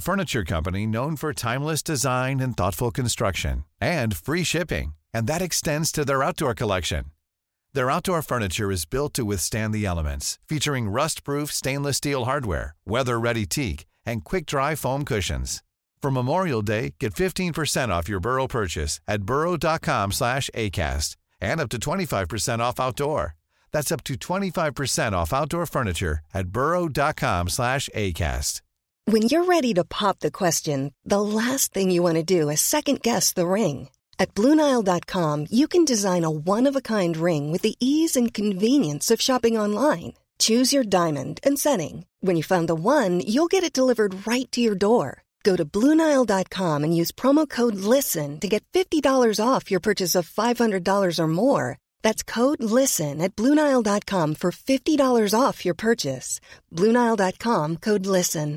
Furniture company not for timeless design construction collection furniture weather very tech and کئی form کرشن from امور برو purchase off out per when your ready do hop second guess the ring at Blue Nile dot you can design ease and convenience choose you delivered right Nile dot use off five hundred off purchase Blue Nile dot listen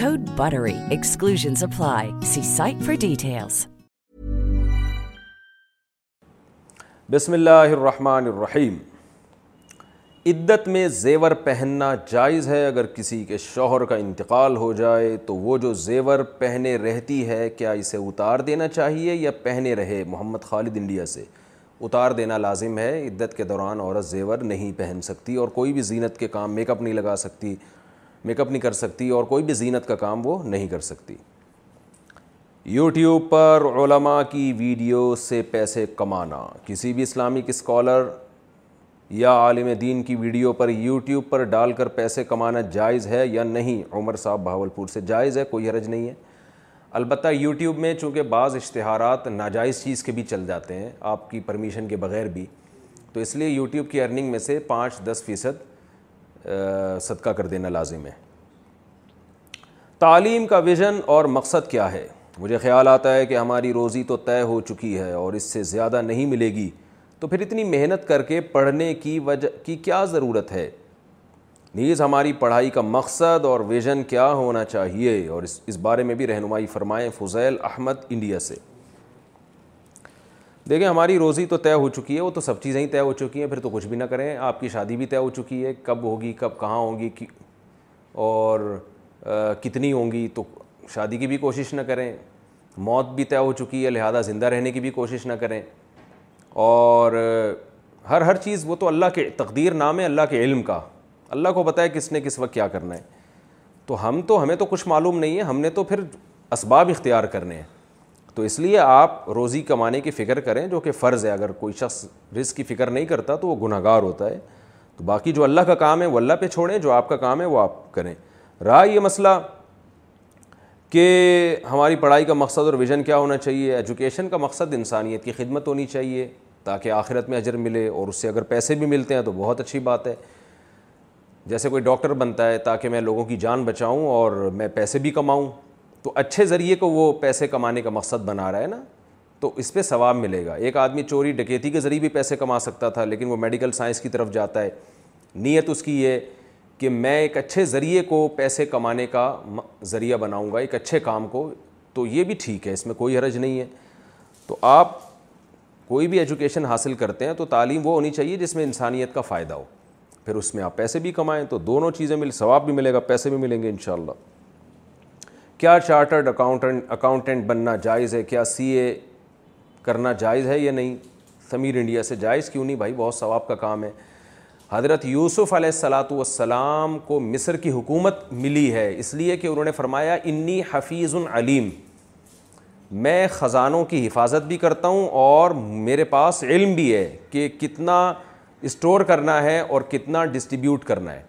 Code BUTTERY. Exclusions apply. See site for details. بسم اللہ الرحمن الرحیم عدت میں زیور پہننا جائز ہے اگر کسی کے شوہر کا انتقال ہو جائے تو وہ جو زیور پہنے رہتی ہے کیا اسے اتار دینا چاہیے یا پہنے رہے محمد خالد انڈیا سے اتار دینا لازم ہے عدت کے دوران عورت زیور نہیں پہن سکتی اور کوئی بھی زینت کے کام میک اپ نہیں لگا سکتی میک اپ نہیں کر سکتی اور کوئی بھی زینت کا کام وہ نہیں کر سکتی یوٹیوب پر علماء کی ویڈیو سے پیسے کمانا کسی بھی اسلامک اسکالر یا عالم دین کی ویڈیو پر یوٹیوب پر ڈال کر پیسے کمانا جائز ہے یا نہیں عمر صاحب بہاول پور سے جائز ہے کوئی حرج نہیں ہے البتہ یوٹیوب میں چونکہ بعض اشتہارات ناجائز چیز کے بھی چل جاتے ہیں آپ کی پرمیشن کے بغیر بھی تو اس لیے یوٹیوب کی ارننگ میں سے پانچ دس فیصد صدقہ کر دینا لازم ہے تعلیم کا ویژن اور مقصد کیا ہے مجھے خیال آتا ہے کہ ہماری روزی تو طے ہو چکی ہے اور اس سے زیادہ نہیں ملے گی تو پھر اتنی محنت کر کے پڑھنے کی وجہ کی کیا ضرورت ہے نیز ہماری پڑھائی کا مقصد اور ویژن کیا ہونا چاہیے اور اس اس بارے میں بھی رہنمائی فرمائیں فضیل احمد انڈیا سے دیکھیں ہماری روزی تو طے ہو چکی ہے وہ تو سب چیزیں ہی طے ہو چکی ہیں پھر تو کچھ بھی نہ کریں آپ کی شادی بھی طے ہو چکی ہے کب ہوگی کب کہاں ہوں گی اور کتنی ہوں گی تو شادی کی بھی کوشش نہ کریں موت بھی طے ہو چکی ہے لہذا زندہ رہنے کی بھی کوشش نہ کریں اور ہر ہر چیز وہ تو اللہ کے تقدیر نام ہے اللہ کے علم کا اللہ کو بتایا کس نے کس وقت کیا کرنا ہے تو ہم تو ہمیں تو کچھ معلوم نہیں ہے ہم نے تو پھر اسباب اختیار کرنے ہیں تو اس لیے آپ روزی کمانے کی فکر کریں جو کہ فرض ہے اگر کوئی شخص رزق کی فکر نہیں کرتا تو وہ گناہ گار ہوتا ہے تو باقی جو اللہ کا کام ہے وہ اللہ پہ چھوڑیں جو آپ کا کام ہے وہ آپ کریں رہا یہ مسئلہ کہ ہماری پڑھائی کا مقصد اور ویژن کیا ہونا چاہیے ایجوکیشن کا مقصد انسانیت کی خدمت ہونی چاہیے تاکہ آخرت میں اجر ملے اور اس سے اگر پیسے بھی ملتے ہیں تو بہت اچھی بات ہے جیسے کوئی ڈاکٹر بنتا ہے تاکہ میں لوگوں کی جان بچاؤں اور میں پیسے بھی کماؤں تو اچھے ذریعے کو وہ پیسے کمانے کا مقصد بنا رہا ہے نا تو اس پہ ثواب ملے گا ایک آدمی چوری ڈکیتی کے ذریعے بھی پیسے کما سکتا تھا لیکن وہ میڈیکل سائنس کی طرف جاتا ہے نیت اس کی یہ کہ میں ایک اچھے ذریعے کو پیسے کمانے کا ذریعہ بناؤں گا ایک اچھے کام کو تو یہ بھی ٹھیک ہے اس میں کوئی حرج نہیں ہے تو آپ کوئی بھی ایجوکیشن حاصل کرتے ہیں تو تعلیم وہ ہونی چاہیے جس میں انسانیت کا فائدہ ہو پھر اس میں آپ پیسے بھی کمائیں تو دونوں چیزیں مل ثواب بھی ملے گا پیسے بھی ملیں گے انشاءاللہ کیا چارٹرڈ اکاؤنٹنٹ اکاؤنٹنٹ بننا جائز ہے کیا سی اے کرنا جائز ہے یا نہیں سمیر انڈیا سے جائز کیوں نہیں بھائی بہت ثواب کا کام ہے حضرت یوسف علیہ السلاۃ والسلام کو مصر کی حکومت ملی ہے اس لیے کہ انہوں نے فرمایا انی حفیظ العلیم میں خزانوں کی حفاظت بھی کرتا ہوں اور میرے پاس علم بھی ہے کہ کتنا اسٹور کرنا ہے اور کتنا ڈسٹریبیوٹ کرنا ہے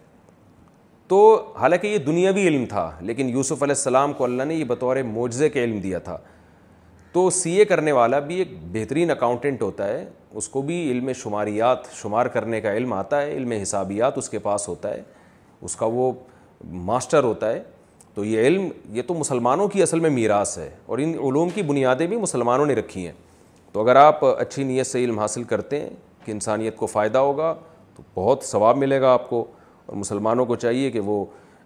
تو حالانکہ یہ دنیاوی علم تھا لیکن یوسف علیہ السلام کو اللہ نے یہ بطور معجزے کے علم دیا تھا تو سی اے کرنے والا بھی ایک بہترین اکاؤنٹنٹ ہوتا ہے اس کو بھی علم شماریات شمار کرنے کا علم آتا ہے علم حسابیات اس کے پاس ہوتا ہے اس کا وہ ماسٹر ہوتا ہے تو یہ علم یہ تو مسلمانوں کی اصل میں میراث ہے اور ان علوم کی بنیادیں بھی مسلمانوں نے رکھی ہیں تو اگر آپ اچھی نیت سے علم حاصل کرتے ہیں کہ انسانیت کو فائدہ ہوگا تو بہت ثواب ملے گا آپ کو اور مسلمانوں کو چاہیے کہ وہ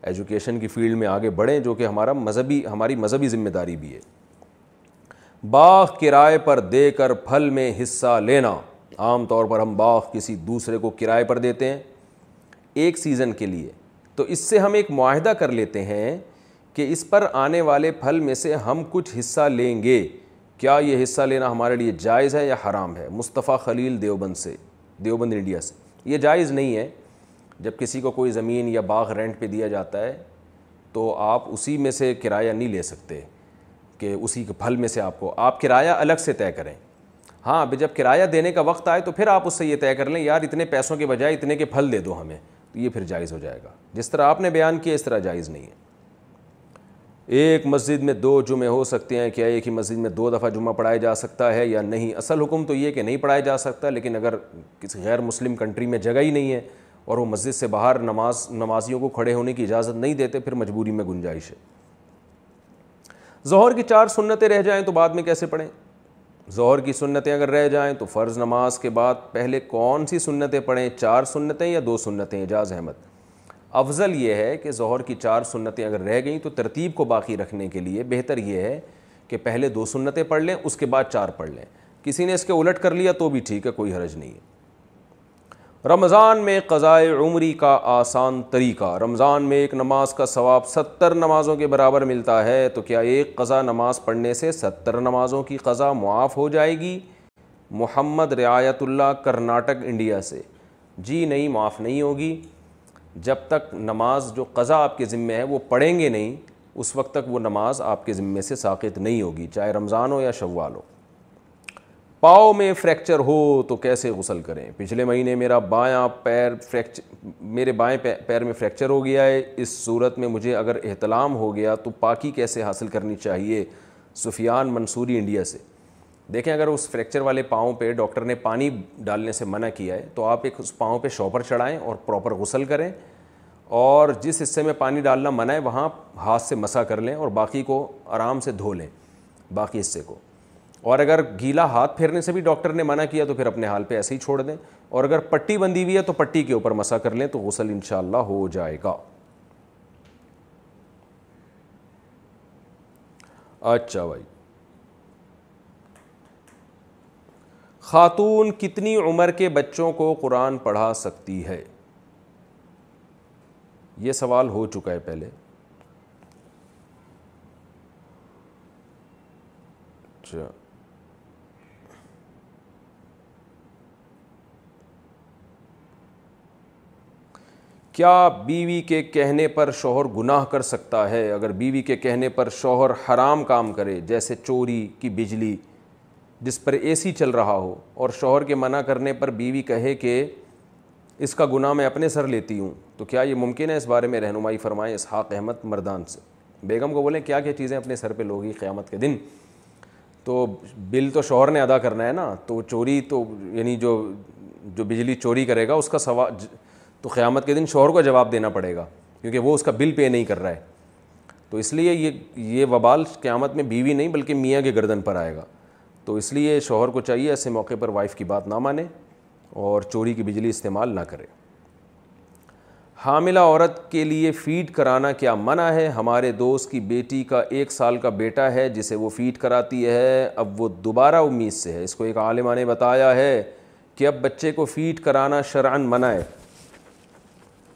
ایجوکیشن کی فیلڈ میں آگے بڑھیں جو کہ ہمارا مذہبی ہماری مذہبی ذمہ داری بھی ہے باغ کرائے پر دے کر پھل میں حصہ لینا عام طور پر ہم باغ کسی دوسرے کو کرائے پر دیتے ہیں ایک سیزن کے لیے تو اس سے ہم ایک معاہدہ کر لیتے ہیں کہ اس پر آنے والے پھل میں سے ہم کچھ حصہ لیں گے کیا یہ حصہ لینا ہمارے لیے جائز ہے یا حرام ہے مصطفیٰ خلیل دیوبند سے دیوبند انڈیا سے یہ جائز نہیں ہے جب کسی کو کوئی زمین یا باغ رینٹ پہ دیا جاتا ہے تو آپ اسی میں سے کرایہ نہیں لے سکتے کہ اسی کے پھل میں سے آپ کو آپ کرایہ الگ سے طے کریں ہاں ابھی جب کرایہ دینے کا وقت آئے تو پھر آپ اس سے یہ طے کر لیں یار اتنے پیسوں کے بجائے اتنے کے پھل دے دو ہمیں تو یہ پھر جائز ہو جائے گا جس طرح آپ نے بیان کیا اس طرح جائز نہیں ہے ایک مسجد میں دو جمعے ہو سکتے ہیں کیا ایک ہی مسجد میں دو دفعہ جمعہ پڑھایا جا سکتا ہے یا نہیں اصل حکم تو یہ کہ نہیں پڑھایا جا سکتا لیکن اگر کسی غیر مسلم کنٹری میں جگہ ہی نہیں ہے اور وہ مسجد سے باہر نماز نمازیوں کو کھڑے ہونے کی اجازت نہیں دیتے پھر مجبوری میں گنجائش ہے ظہر کی چار سنتیں رہ جائیں تو بعد میں کیسے پڑھیں ظہر کی سنتیں اگر رہ جائیں تو فرض نماز کے بعد پہلے کون سی سنتیں پڑھیں چار سنتیں یا دو سنتیں اعجاز احمد افضل یہ ہے کہ ظہر کی چار سنتیں اگر رہ گئیں تو ترتیب کو باقی رکھنے کے لیے بہتر یہ ہے کہ پہلے دو سنتیں پڑھ لیں اس کے بعد چار پڑھ لیں کسی نے اس کے الٹ کر لیا تو بھی ٹھیک ہے کوئی حرج نہیں ہے رمضان میں قضائے عمری کا آسان طریقہ رمضان میں ایک نماز کا ثواب ستر نمازوں کے برابر ملتا ہے تو کیا ایک قضا نماز پڑھنے سے ستر نمازوں کی قضا معاف ہو جائے گی محمد رعایت اللہ کرناٹک انڈیا سے جی نہیں معاف نہیں ہوگی جب تک نماز جو قضا آپ کے ذمے ہے وہ پڑھیں گے نہیں اس وقت تک وہ نماز آپ کے ذمے سے ساقط نہیں ہوگی چاہے رمضان ہو یا شوال ہو پاؤں میں فریکچر ہو تو کیسے غسل کریں پچھلے مہینے میرا بائیں پیر فریکچر میرے بائیں پیر میں فریکچر ہو گیا ہے اس صورت میں مجھے اگر احتلام ہو گیا تو پاکی کیسے حاصل کرنی چاہیے سفیان منصوری انڈیا سے دیکھیں اگر اس فریکچر والے پاؤں پہ ڈاکٹر نے پانی ڈالنے سے منع کیا ہے تو آپ ایک اس پاؤں پہ شوپر چڑھائیں اور پراپر غسل کریں اور جس حصے میں پانی ڈالنا منع ہے وہاں ہاتھ سے مسا کر لیں اور باقی کو آرام سے دھو لیں باقی حصے کو اور اگر گیلا ہاتھ پھیرنے سے بھی ڈاکٹر نے منع کیا تو پھر اپنے حال پہ ایسے ہی چھوڑ دیں اور اگر پٹی بندی ہوئی ہے تو پٹی کے اوپر مسا کر لیں تو غسل ان شاء اللہ ہو جائے گا اچھا بھائی خاتون کتنی عمر کے بچوں کو قرآن پڑھا سکتی ہے یہ سوال ہو چکا ہے پہلے اچھا کیا بیوی کے کہنے پر شوہر گناہ کر سکتا ہے اگر بیوی کے کہنے پر شوہر حرام کام کرے جیسے چوری کی بجلی جس پر اے سی چل رہا ہو اور شوہر کے منع کرنے پر بیوی کہے کہ اس کا گناہ میں اپنے سر لیتی ہوں تو کیا یہ ممکن ہے اس بارے میں رہنمائی فرمائیں اسحاق احمد مردان سے بیگم کو بولیں کیا کیا چیزیں اپنے سر پہ لوگی قیامت کے دن تو بل تو شوہر نے ادا کرنا ہے نا تو چوری تو یعنی جو جو بجلی چوری کرے گا اس کا سوا تو قیامت کے دن شوہر کو جواب دینا پڑے گا کیونکہ وہ اس کا بل پے نہیں کر رہا ہے تو اس لیے یہ یہ وبال قیامت میں بیوی نہیں بلکہ میاں کے گردن پر آئے گا تو اس لیے شوہر کو چاہیے ایسے موقع پر وائف کی بات نہ مانے اور چوری کی بجلی استعمال نہ کرے حاملہ عورت کے لیے فیڈ کرانا کیا منع ہے ہمارے دوست کی بیٹی کا ایک سال کا بیٹا ہے جسے وہ فیڈ کراتی ہے اب وہ دوبارہ امید سے ہے اس کو ایک عالمہ نے بتایا ہے کہ اب بچے کو فیڈ کرانا شرعن منع ہے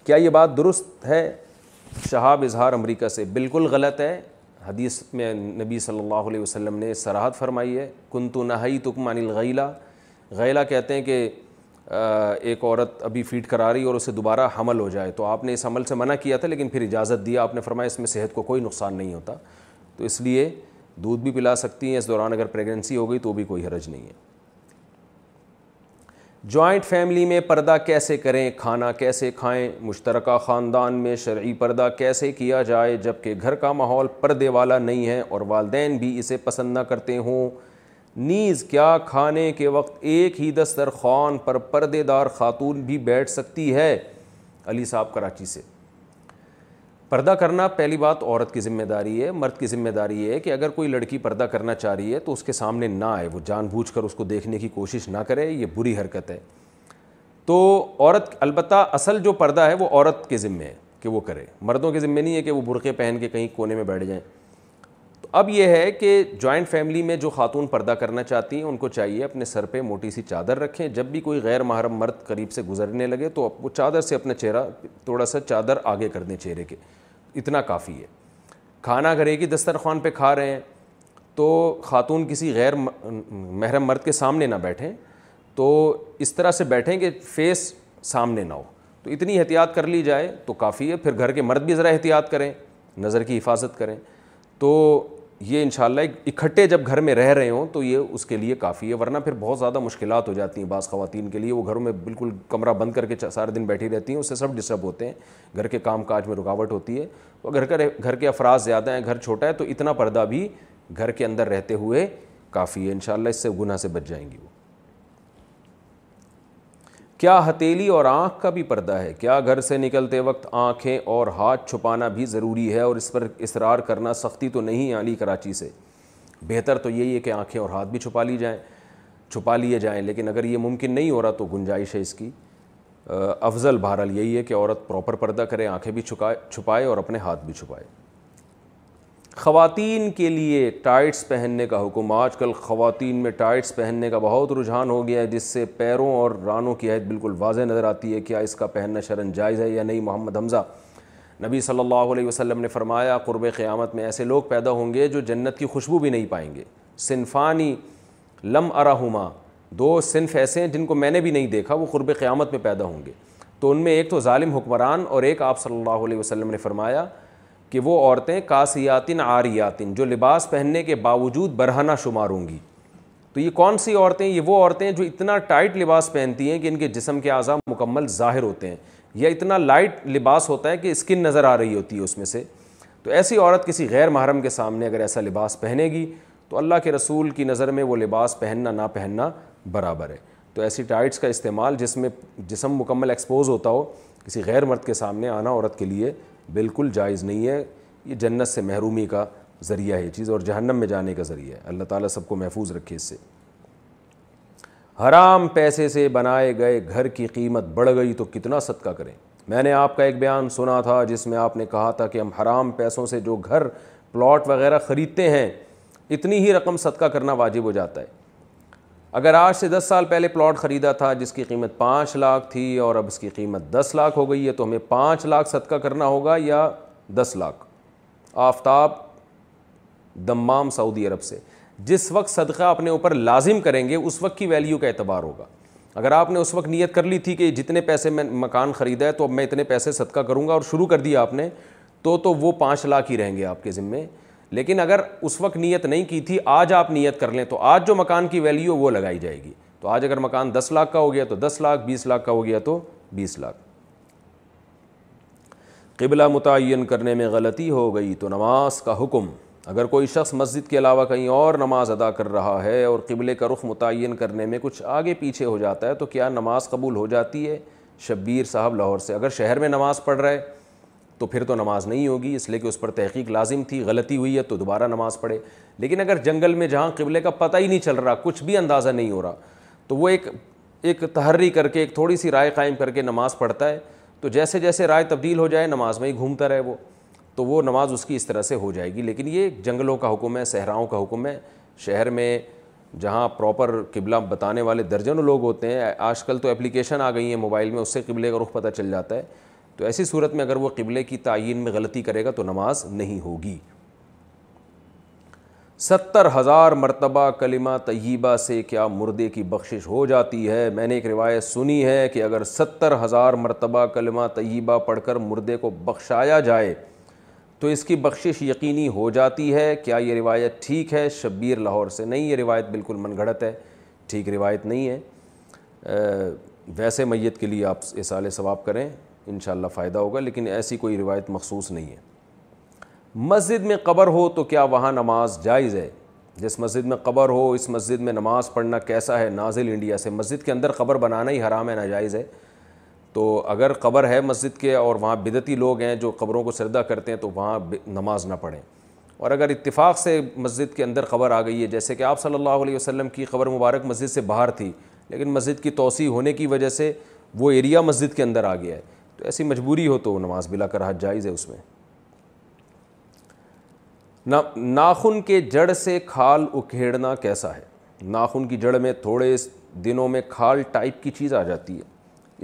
کیا یہ بات درست ہے شہاب اظہار امریکہ سے بالکل غلط ہے حدیث میں نبی صلی اللہ علیہ وسلم نے سراحت فرمائی ہے کن تو نہائی تکمان الغیلا غیلا کہتے ہیں کہ ایک عورت ابھی فیڈ کرا رہی اور اسے دوبارہ حمل ہو جائے تو آپ نے اس عمل سے منع کیا تھا لیکن پھر اجازت دیا آپ نے فرمایا اس میں صحت کو کوئی نقصان نہیں ہوتا تو اس لیے دودھ بھی پلا سکتی ہیں اس دوران اگر پریگنسی ہو گئی تو بھی کوئی حرج نہیں ہے جوائنٹ فیملی میں پردہ کیسے کریں کھانا کیسے کھائیں مشترکہ خاندان میں شرعی پردہ کیسے کیا جائے جب کہ گھر کا ماحول پردے والا نہیں ہے اور والدین بھی اسے پسند نہ کرتے ہوں نیز کیا کھانے کے وقت ایک ہی دسترخوان پر پردے دار خاتون بھی بیٹھ سکتی ہے علی صاحب کراچی سے پردہ کرنا پہلی بات عورت کی ذمہ داری ہے مرد کی ذمہ داری ہے کہ اگر کوئی لڑکی پردہ کرنا چاہ رہی ہے تو اس کے سامنے نہ آئے وہ جان بوجھ کر اس کو دیکھنے کی کوشش نہ کرے یہ بری حرکت ہے تو عورت البتہ اصل جو پردہ ہے وہ عورت کے ذمے ہے کہ وہ کرے مردوں کے ذمے نہیں ہے کہ وہ برقعے پہن کے کہیں کونے میں بیٹھ جائیں تو اب یہ ہے کہ جوائنٹ فیملی میں جو خاتون پردہ کرنا چاہتی ہیں ان کو چاہیے اپنے سر پہ موٹی سی چادر رکھیں جب بھی کوئی غیر محرم مرد قریب سے گزرنے لگے تو وہ چادر سے اپنا چہرہ تھوڑا سا چادر آگے کر دیں چہرے کے اتنا کافی ہے کھانا گھر ایک ہی دسترخوان پہ کھا رہے ہیں تو خاتون کسی غیر محرم مرد کے سامنے نہ بیٹھیں تو اس طرح سے بیٹھیں کہ فیس سامنے نہ ہو تو اتنی احتیاط کر لی جائے تو کافی ہے پھر گھر کے مرد بھی ذرا احتیاط کریں نظر کی حفاظت کریں تو یہ انشاءاللہ اکٹھے جب گھر میں رہ رہے ہوں تو یہ اس کے لیے کافی ہے ورنہ پھر بہت زیادہ مشکلات ہو جاتی ہیں بعض خواتین کے لیے وہ گھروں میں بالکل کمرہ بند کر کے سارے دن بیٹھی رہتی ہیں اس سے سب ڈسٹرب ہوتے ہیں گھر کے کام کاج میں رکاوٹ ہوتی ہے اور گھر کا گھر کے افراد زیادہ ہیں گھر چھوٹا ہے تو اتنا پردہ بھی گھر کے اندر رہتے ہوئے کافی ہے انشاءاللہ اس سے گناہ سے بچ جائیں گی وہ کیا ہتیلی اور آنکھ کا بھی پردہ ہے کیا گھر سے نکلتے وقت آنکھیں اور ہاتھ چھپانا بھی ضروری ہے اور اس پر اصرار کرنا سختی تو نہیں علی کراچی سے بہتر تو یہی ہے کہ آنکھیں اور ہاتھ بھی چھپا لی جائیں چھپا لیے جائیں لیکن اگر یہ ممکن نہیں ہو رہا تو گنجائش ہے اس کی افضل بہرحال یہی ہے کہ عورت پراپر پردہ کرے آنکھیں بھی چھپائے اور اپنے ہاتھ بھی چھپائے خواتین کے لیے ٹائٹس پہننے کا حکم آج کل خواتین میں ٹائٹس پہننے کا بہت رجحان ہو گیا ہے جس سے پیروں اور رانوں کی عید بالکل واضح نظر آتی ہے کیا اس کا پہننا شرن جائز ہے یا نہیں محمد حمزہ نبی صلی اللہ علیہ وسلم نے فرمایا قرب قیامت میں ایسے لوگ پیدا ہوں گے جو جنت کی خوشبو بھی نہیں پائیں گے صنفانی لم اراہما دو صنف ایسے ہیں جن کو میں نے بھی نہیں دیکھا وہ قرب قیامت میں پیدا ہوں گے تو ان میں ایک تو ظالم حکمران اور ایک آپ صلی اللہ علیہ وسلم نے فرمایا کہ وہ عورتیں کاسیاتن آریاتن جو لباس پہننے کے باوجود برہنہ شمار ہوں گی تو یہ کون سی عورتیں یہ وہ عورتیں جو اتنا ٹائٹ لباس پہنتی ہیں کہ ان کے جسم کے اعضاء مکمل ظاہر ہوتے ہیں یا اتنا لائٹ لباس ہوتا ہے کہ اسکن نظر آ رہی ہوتی ہے اس میں سے تو ایسی عورت کسی غیر محرم کے سامنے اگر ایسا لباس پہنے گی تو اللہ کے رسول کی نظر میں وہ لباس پہننا نہ پہننا برابر ہے تو ایسی ٹائٹس کا استعمال جس میں جسم مکمل ایکسپوز ہوتا ہو کسی غیر مرد کے سامنے آنا عورت کے لیے بالکل جائز نہیں ہے یہ جنت سے محرومی کا ذریعہ ہے یہ چیز اور جہنم میں جانے کا ذریعہ ہے اللہ تعالیٰ سب کو محفوظ رکھے اس سے حرام پیسے سے بنائے گئے گھر کی قیمت بڑھ گئی تو کتنا صدقہ کریں میں نے آپ کا ایک بیان سنا تھا جس میں آپ نے کہا تھا کہ ہم حرام پیسوں سے جو گھر پلاٹ وغیرہ خریدتے ہیں اتنی ہی رقم صدقہ کرنا واجب ہو جاتا ہے اگر آج سے دس سال پہلے پلاٹ خریدا تھا جس کی قیمت پانچ لاکھ تھی اور اب اس کی قیمت دس لاکھ ہو گئی ہے تو ہمیں پانچ لاکھ صدقہ کرنا ہوگا یا دس لاکھ آفتاب دمام سعودی عرب سے جس وقت صدقہ اپنے اوپر لازم کریں گے اس وقت کی ویلیو کا اعتبار ہوگا اگر آپ نے اس وقت نیت کر لی تھی کہ جتنے پیسے میں مکان خریدا ہے تو اب میں اتنے پیسے صدقہ کروں گا اور شروع کر دیا آپ نے تو تو وہ پانچ لاکھ ہی رہیں گے آپ کے ذمے لیکن اگر اس وقت نیت نہیں کی تھی آج آپ نیت کر لیں تو آج جو مکان کی ویلیو وہ لگائی جائے گی تو آج اگر مکان دس لاکھ کا ہو گیا تو دس لاکھ بیس لاکھ کا ہو گیا تو بیس لاکھ قبلہ متعین کرنے میں غلطی ہو گئی تو نماز کا حکم اگر کوئی شخص مسجد کے علاوہ کہیں اور نماز ادا کر رہا ہے اور قبلے کا رخ متعین کرنے میں کچھ آگے پیچھے ہو جاتا ہے تو کیا نماز قبول ہو جاتی ہے شبیر صاحب لاہور سے اگر شہر میں نماز پڑھ رہے تو پھر تو نماز نہیں ہوگی اس لیے کہ اس پر تحقیق لازم تھی غلطی ہوئی ہے تو دوبارہ نماز پڑھے لیکن اگر جنگل میں جہاں قبلے کا پتہ ہی نہیں چل رہا کچھ بھی اندازہ نہیں ہو رہا تو وہ ایک ایک تحری کر کے ایک تھوڑی سی رائے قائم کر کے نماز پڑھتا ہے تو جیسے جیسے رائے تبدیل ہو جائے نماز میں ہی گھومتا رہے وہ تو وہ نماز اس کی اس طرح سے ہو جائے گی لیکن یہ جنگلوں کا حکم ہے صحراؤں کا حکم ہے شہر میں جہاں پراپر قبلہ بتانے والے درجنوں لوگ ہوتے ہیں آج کل تو اپلیکیشن آ گئی ہیں موبائل میں اس سے قبلے کا رخ پتہ چل جاتا ہے تو ایسی صورت میں اگر وہ قبلے کی تعین میں غلطی کرے گا تو نماز نہیں ہوگی ستر ہزار مرتبہ کلمہ طیبہ سے کیا مردے کی بخشش ہو جاتی ہے میں نے ایک روایت سنی ہے کہ اگر ستر ہزار مرتبہ کلمہ طیبہ پڑھ کر مردے کو بخشایا جائے تو اس کی بخشش یقینی ہو جاتی ہے کیا یہ روایت ٹھیک ہے شبیر لاہور سے نہیں یہ روایت بالکل من گھڑت ہے ٹھیک روایت نہیں ہے ویسے میت کے لیے آپ سال ثواب کریں انشاءاللہ فائدہ ہوگا لیکن ایسی کوئی روایت مخصوص نہیں ہے مسجد میں قبر ہو تو کیا وہاں نماز جائز ہے جس مسجد میں قبر ہو اس مسجد میں نماز پڑھنا کیسا ہے نازل انڈیا سے مسجد کے اندر قبر بنانا ہی حرام ہے ناجائز ہے تو اگر قبر ہے مسجد کے اور وہاں بدتی لوگ ہیں جو قبروں کو سردہ کرتے ہیں تو وہاں نماز نہ پڑھیں اور اگر اتفاق سے مسجد کے اندر خبر آ گئی ہے جیسے کہ آپ صلی اللہ علیہ وسلم کی خبر مبارک مسجد سے باہر تھی لیکن مسجد کی توسیع ہونے کی وجہ سے وہ ایریا مسجد کے اندر آ گیا ہے ایسی مجبوری ہو تو نماز بلا کر حج جائز ہے اس میں ناخن کے جڑ سے کھال اکھیڑنا کیسا ہے ناخن کی جڑ میں تھوڑے دنوں میں کھال ٹائپ کی چیز آ جاتی ہے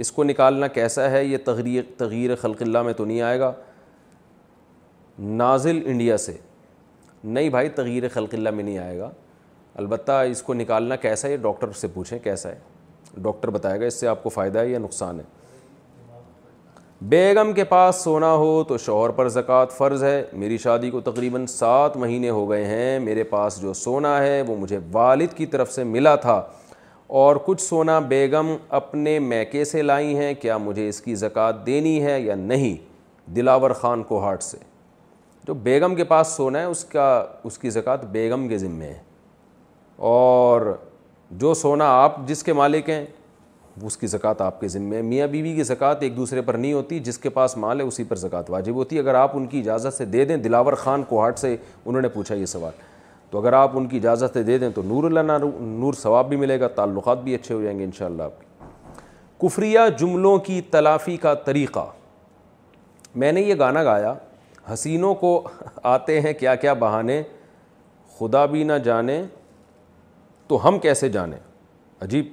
اس کو نکالنا کیسا ہے یہ تغیر تغیر اللہ میں تو نہیں آئے گا نازل انڈیا سے نہیں بھائی تغیر خلق اللہ میں نہیں آئے گا البتہ اس کو نکالنا کیسا ہے یہ ڈاکٹر سے پوچھیں کیسا ہے ڈاکٹر بتائے گا اس سے آپ کو فائدہ ہے یا نقصان ہے بیگم کے پاس سونا ہو تو شوہر پر زکوٰۃ فرض ہے میری شادی کو تقریباً سات مہینے ہو گئے ہیں میرے پاس جو سونا ہے وہ مجھے والد کی طرف سے ملا تھا اور کچھ سونا بیگم اپنے میکے سے لائی ہیں کیا مجھے اس کی زکوٰۃ دینی ہے یا نہیں دلاور خان کو ہارٹ سے جو بیگم کے پاس سونا ہے اس کا اس کی زکوٰۃ بیگم کے ذمے ہے اور جو سونا آپ جس کے مالک ہیں اس کی زکوٰۃ آپ کے ذمے ہے میاں بیوی بی کی زکوٰۃ ایک دوسرے پر نہیں ہوتی جس کے پاس مال ہے اسی پر زکوٰۃ واجب ہوتی ہے اگر آپ ان کی اجازت سے دے دیں دلاور خان کوہاٹ سے انہوں نے پوچھا یہ سوال تو اگر آپ ان کی اجازت سے دے دیں تو نور اللہ نور ثواب بھی ملے گا تعلقات بھی اچھے ہو جائیں گے ان شاء اللہ آپ کے کفریہ جملوں کی تلافی کا طریقہ میں نے یہ گانا گایا حسینوں کو آتے ہیں کیا کیا بہانے خدا بھی نہ جانے تو ہم کیسے جانیں عجیب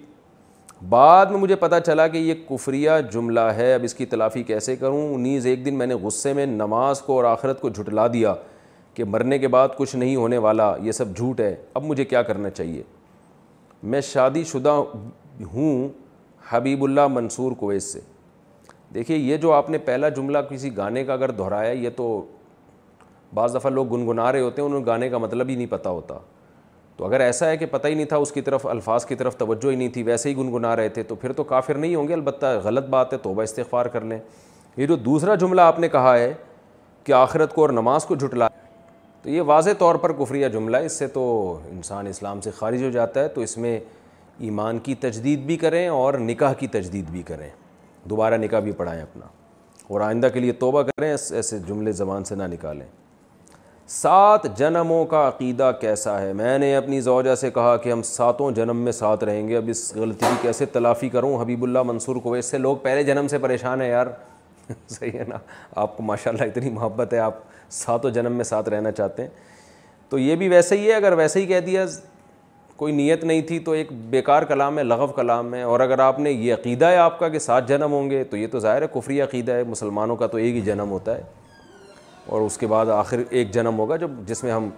بعد میں مجھے پتا چلا کہ یہ کفریہ جملہ ہے اب اس کی تلافی کیسے کروں نیز ایک دن میں نے غصے میں نماز کو اور آخرت کو جھٹلا دیا کہ مرنے کے بعد کچھ نہیں ہونے والا یہ سب جھوٹ ہے اب مجھے کیا کرنا چاہیے میں شادی شدہ ہوں حبیب اللہ منصور کویت سے دیکھیے یہ جو آپ نے پہلا جملہ کسی گانے کا اگر دہرایا یہ تو بعض دفعہ لوگ گنگنا رہے ہوتے ہیں ان گانے کا مطلب ہی نہیں پتہ ہوتا تو اگر ایسا ہے کہ پتہ ہی نہیں تھا اس کی طرف الفاظ کی طرف توجہ ہی نہیں تھی ویسے ہی گنگنا رہے تھے تو پھر تو کافر نہیں ہوں گے البتہ غلط بات ہے توبہ استغفار کر لیں یہ جو دوسرا جملہ آپ نے کہا ہے کہ آخرت کو اور نماز کو جھٹلا تو یہ واضح طور پر کفریہ جملہ ہے اس سے تو انسان اسلام سے خارج ہو جاتا ہے تو اس میں ایمان کی تجدید بھی کریں اور نکاح کی تجدید بھی کریں دوبارہ نکاح بھی پڑھائیں اپنا اور آئندہ کے لیے توبہ کریں ایسے جملے زبان سے نہ نکالیں سات جنموں کا عقیدہ کیسا ہے میں نے اپنی زوجہ سے کہا کہ ہم ساتوں جنم میں ساتھ رہیں گے اب اس غلطی کی کیسے تلافی کروں حبیب اللہ منصور کو اس سے لوگ پہلے جنم سے پریشان ہیں یار صحیح ہے نا آپ کو ماشاء اللہ اتنی محبت ہے آپ ساتوں جنم میں ساتھ رہنا چاہتے ہیں تو یہ بھی ویسے ہی ہے اگر ویسے ہی کہہ دیا کوئی نیت نہیں تھی تو ایک بیکار کلام ہے لغو کلام ہے اور اگر آپ نے یہ عقیدہ ہے آپ کا کہ سات جنم ہوں گے تو یہ تو ظاہر ہے کفری عقیدہ ہے مسلمانوں کا تو ایک ہی جنم ہوتا ہے اور اس کے بعد آخر ایک جنم ہوگا جب جس میں ہم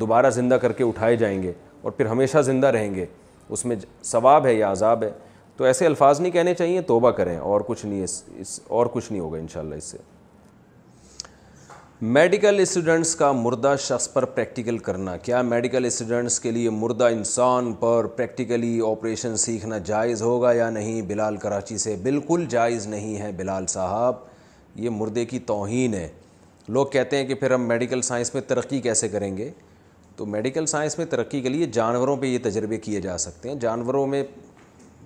دوبارہ زندہ کر کے اٹھائے جائیں گے اور پھر ہمیشہ زندہ رہیں گے اس میں ثواب ہے یا عذاب ہے تو ایسے الفاظ نہیں کہنے چاہیے توبہ کریں اور کچھ نہیں اور کچھ نہیں ہوگا انشاءاللہ اس سے میڈیکل اسٹوڈنٹس کا مردہ شخص پر پریکٹیکل کرنا کیا میڈیکل اسٹوڈنٹس کے لیے مردہ انسان پر پریکٹیکلی آپریشن سیکھنا جائز ہوگا یا نہیں بلال کراچی سے بالکل جائز نہیں ہے بلال صاحب یہ مردے کی توہین ہے لوگ کہتے ہیں کہ پھر ہم میڈیکل سائنس میں ترقی کیسے کریں گے تو میڈیکل سائنس میں ترقی کے لیے جانوروں پہ یہ تجربے کیے جا سکتے ہیں جانوروں میں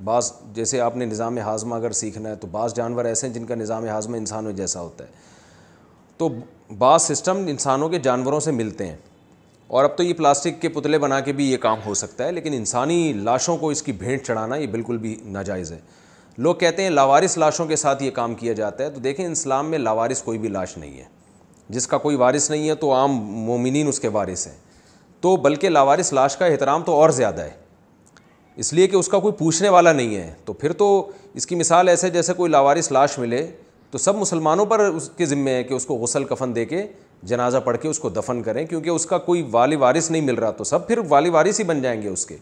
بعض جیسے آپ نے نظام ہاضمہ اگر سیکھنا ہے تو بعض جانور ایسے ہیں جن کا نظام ہاضمہ انسانوں جیسا ہوتا ہے تو بعض سسٹم انسانوں کے جانوروں سے ملتے ہیں اور اب تو یہ پلاسٹک کے پتلے بنا کے بھی یہ کام ہو سکتا ہے لیکن انسانی لاشوں کو اس کی بھینٹ چڑھانا یہ بالکل بھی ناجائز ہے لوگ کہتے ہیں لاوارس لاشوں کے ساتھ یہ کام کیا جاتا ہے تو دیکھیں اسلام میں لاوارس کوئی بھی لاش نہیں ہے جس کا کوئی وارث نہیں ہے تو عام مومنین اس کے وارث ہیں تو بلکہ لاوارث لاش کا احترام تو اور زیادہ ہے اس لیے کہ اس کا کوئی پوچھنے والا نہیں ہے تو پھر تو اس کی مثال ایسے جیسے کوئی لاوارث لاش ملے تو سب مسلمانوں پر اس کے ذمے ہیں کہ اس کو غسل کفن دے کے جنازہ پڑھ کے اس کو دفن کریں کیونکہ اس کا کوئی والی وارث نہیں مل رہا تو سب پھر والی وارث ہی بن جائیں گے اس کے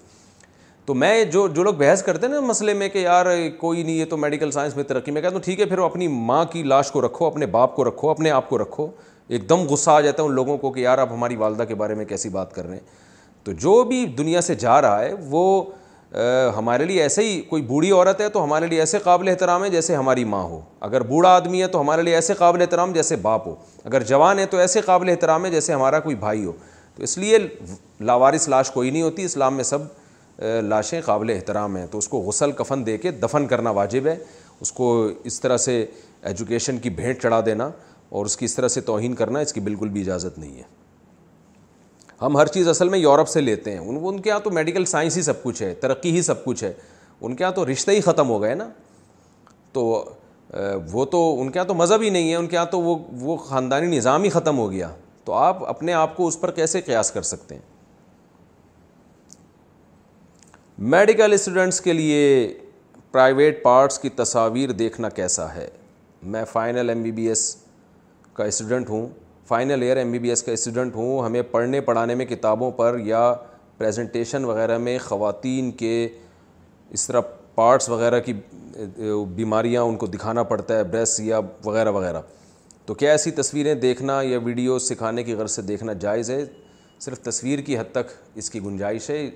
تو میں جو جو لوگ بحث کرتے ہیں نا مسئلے میں کہ یار کوئی نہیں ہے تو میڈیکل سائنس میں ترقی میں کہتا ہوں ٹھیک ہے پھر اپنی ماں کی لاش کو رکھو اپنے باپ کو رکھو اپنے آپ کو رکھو ایک دم غصہ آ جاتا ہے ان لوگوں کو کہ یار آپ ہماری والدہ کے بارے میں کیسی بات کر رہے ہیں تو جو بھی دنیا سے جا رہا ہے وہ ہمارے لیے ایسے ہی کوئی بوڑھی عورت ہے تو ہمارے لیے ایسے قابل احترام ہے جیسے ہماری ماں ہو اگر بوڑھا آدمی ہے تو ہمارے لیے ایسے قابل احترام جیسے باپ ہو اگر جوان ہے تو ایسے قابل احترام ہے جیسے ہمارا کوئی بھائی ہو تو اس لیے لاوارث لاش کوئی نہیں ہوتی اسلام میں سب لاشیں قابل احترام ہیں تو اس کو غسل کفن دے کے دفن کرنا واجب ہے اس کو اس طرح سے ایجوکیشن کی بھینٹ چڑھا دینا اور اس کی اس طرح سے توہین کرنا اس کی بالکل بھی اجازت نہیں ہے ہم ہر چیز اصل میں یورپ سے لیتے ہیں ان ان کے یہاں تو میڈیکل سائنس ہی سب کچھ ہے ترقی ہی سب کچھ ہے ان کے یہاں تو رشتے ہی ختم ہو گئے نا تو وہ تو ان کے یہاں تو مذہب ہی نہیں ہے ان کے یہاں تو وہ وہ خاندانی نظام ہی ختم ہو گیا تو آپ اپنے آپ کو اس پر کیسے قیاس کر سکتے ہیں میڈیکل اسٹوڈنٹس کے لیے پرائیویٹ پارٹس کی تصاویر دیکھنا کیسا ہے میں final M B B S کا اسٹوڈنٹ ہوں final year M B B S کا اسٹوڈنٹ ہوں ہمیں پڑھنے پڑھانے میں کتابوں پر یا پریزنٹیشن وغیرہ میں خواتین کے اس طرح پارٹس وغیرہ کی بیماریاں ان کو دکھانا پڑتا ہے بریس یا وغیرہ وغیرہ تو کیا ایسی تصویریں دیکھنا یا ویڈیو سکھانے کی غرض سے دیکھنا جائز ہے صرف تصویر کی حد تک اس کی گنجائش ہے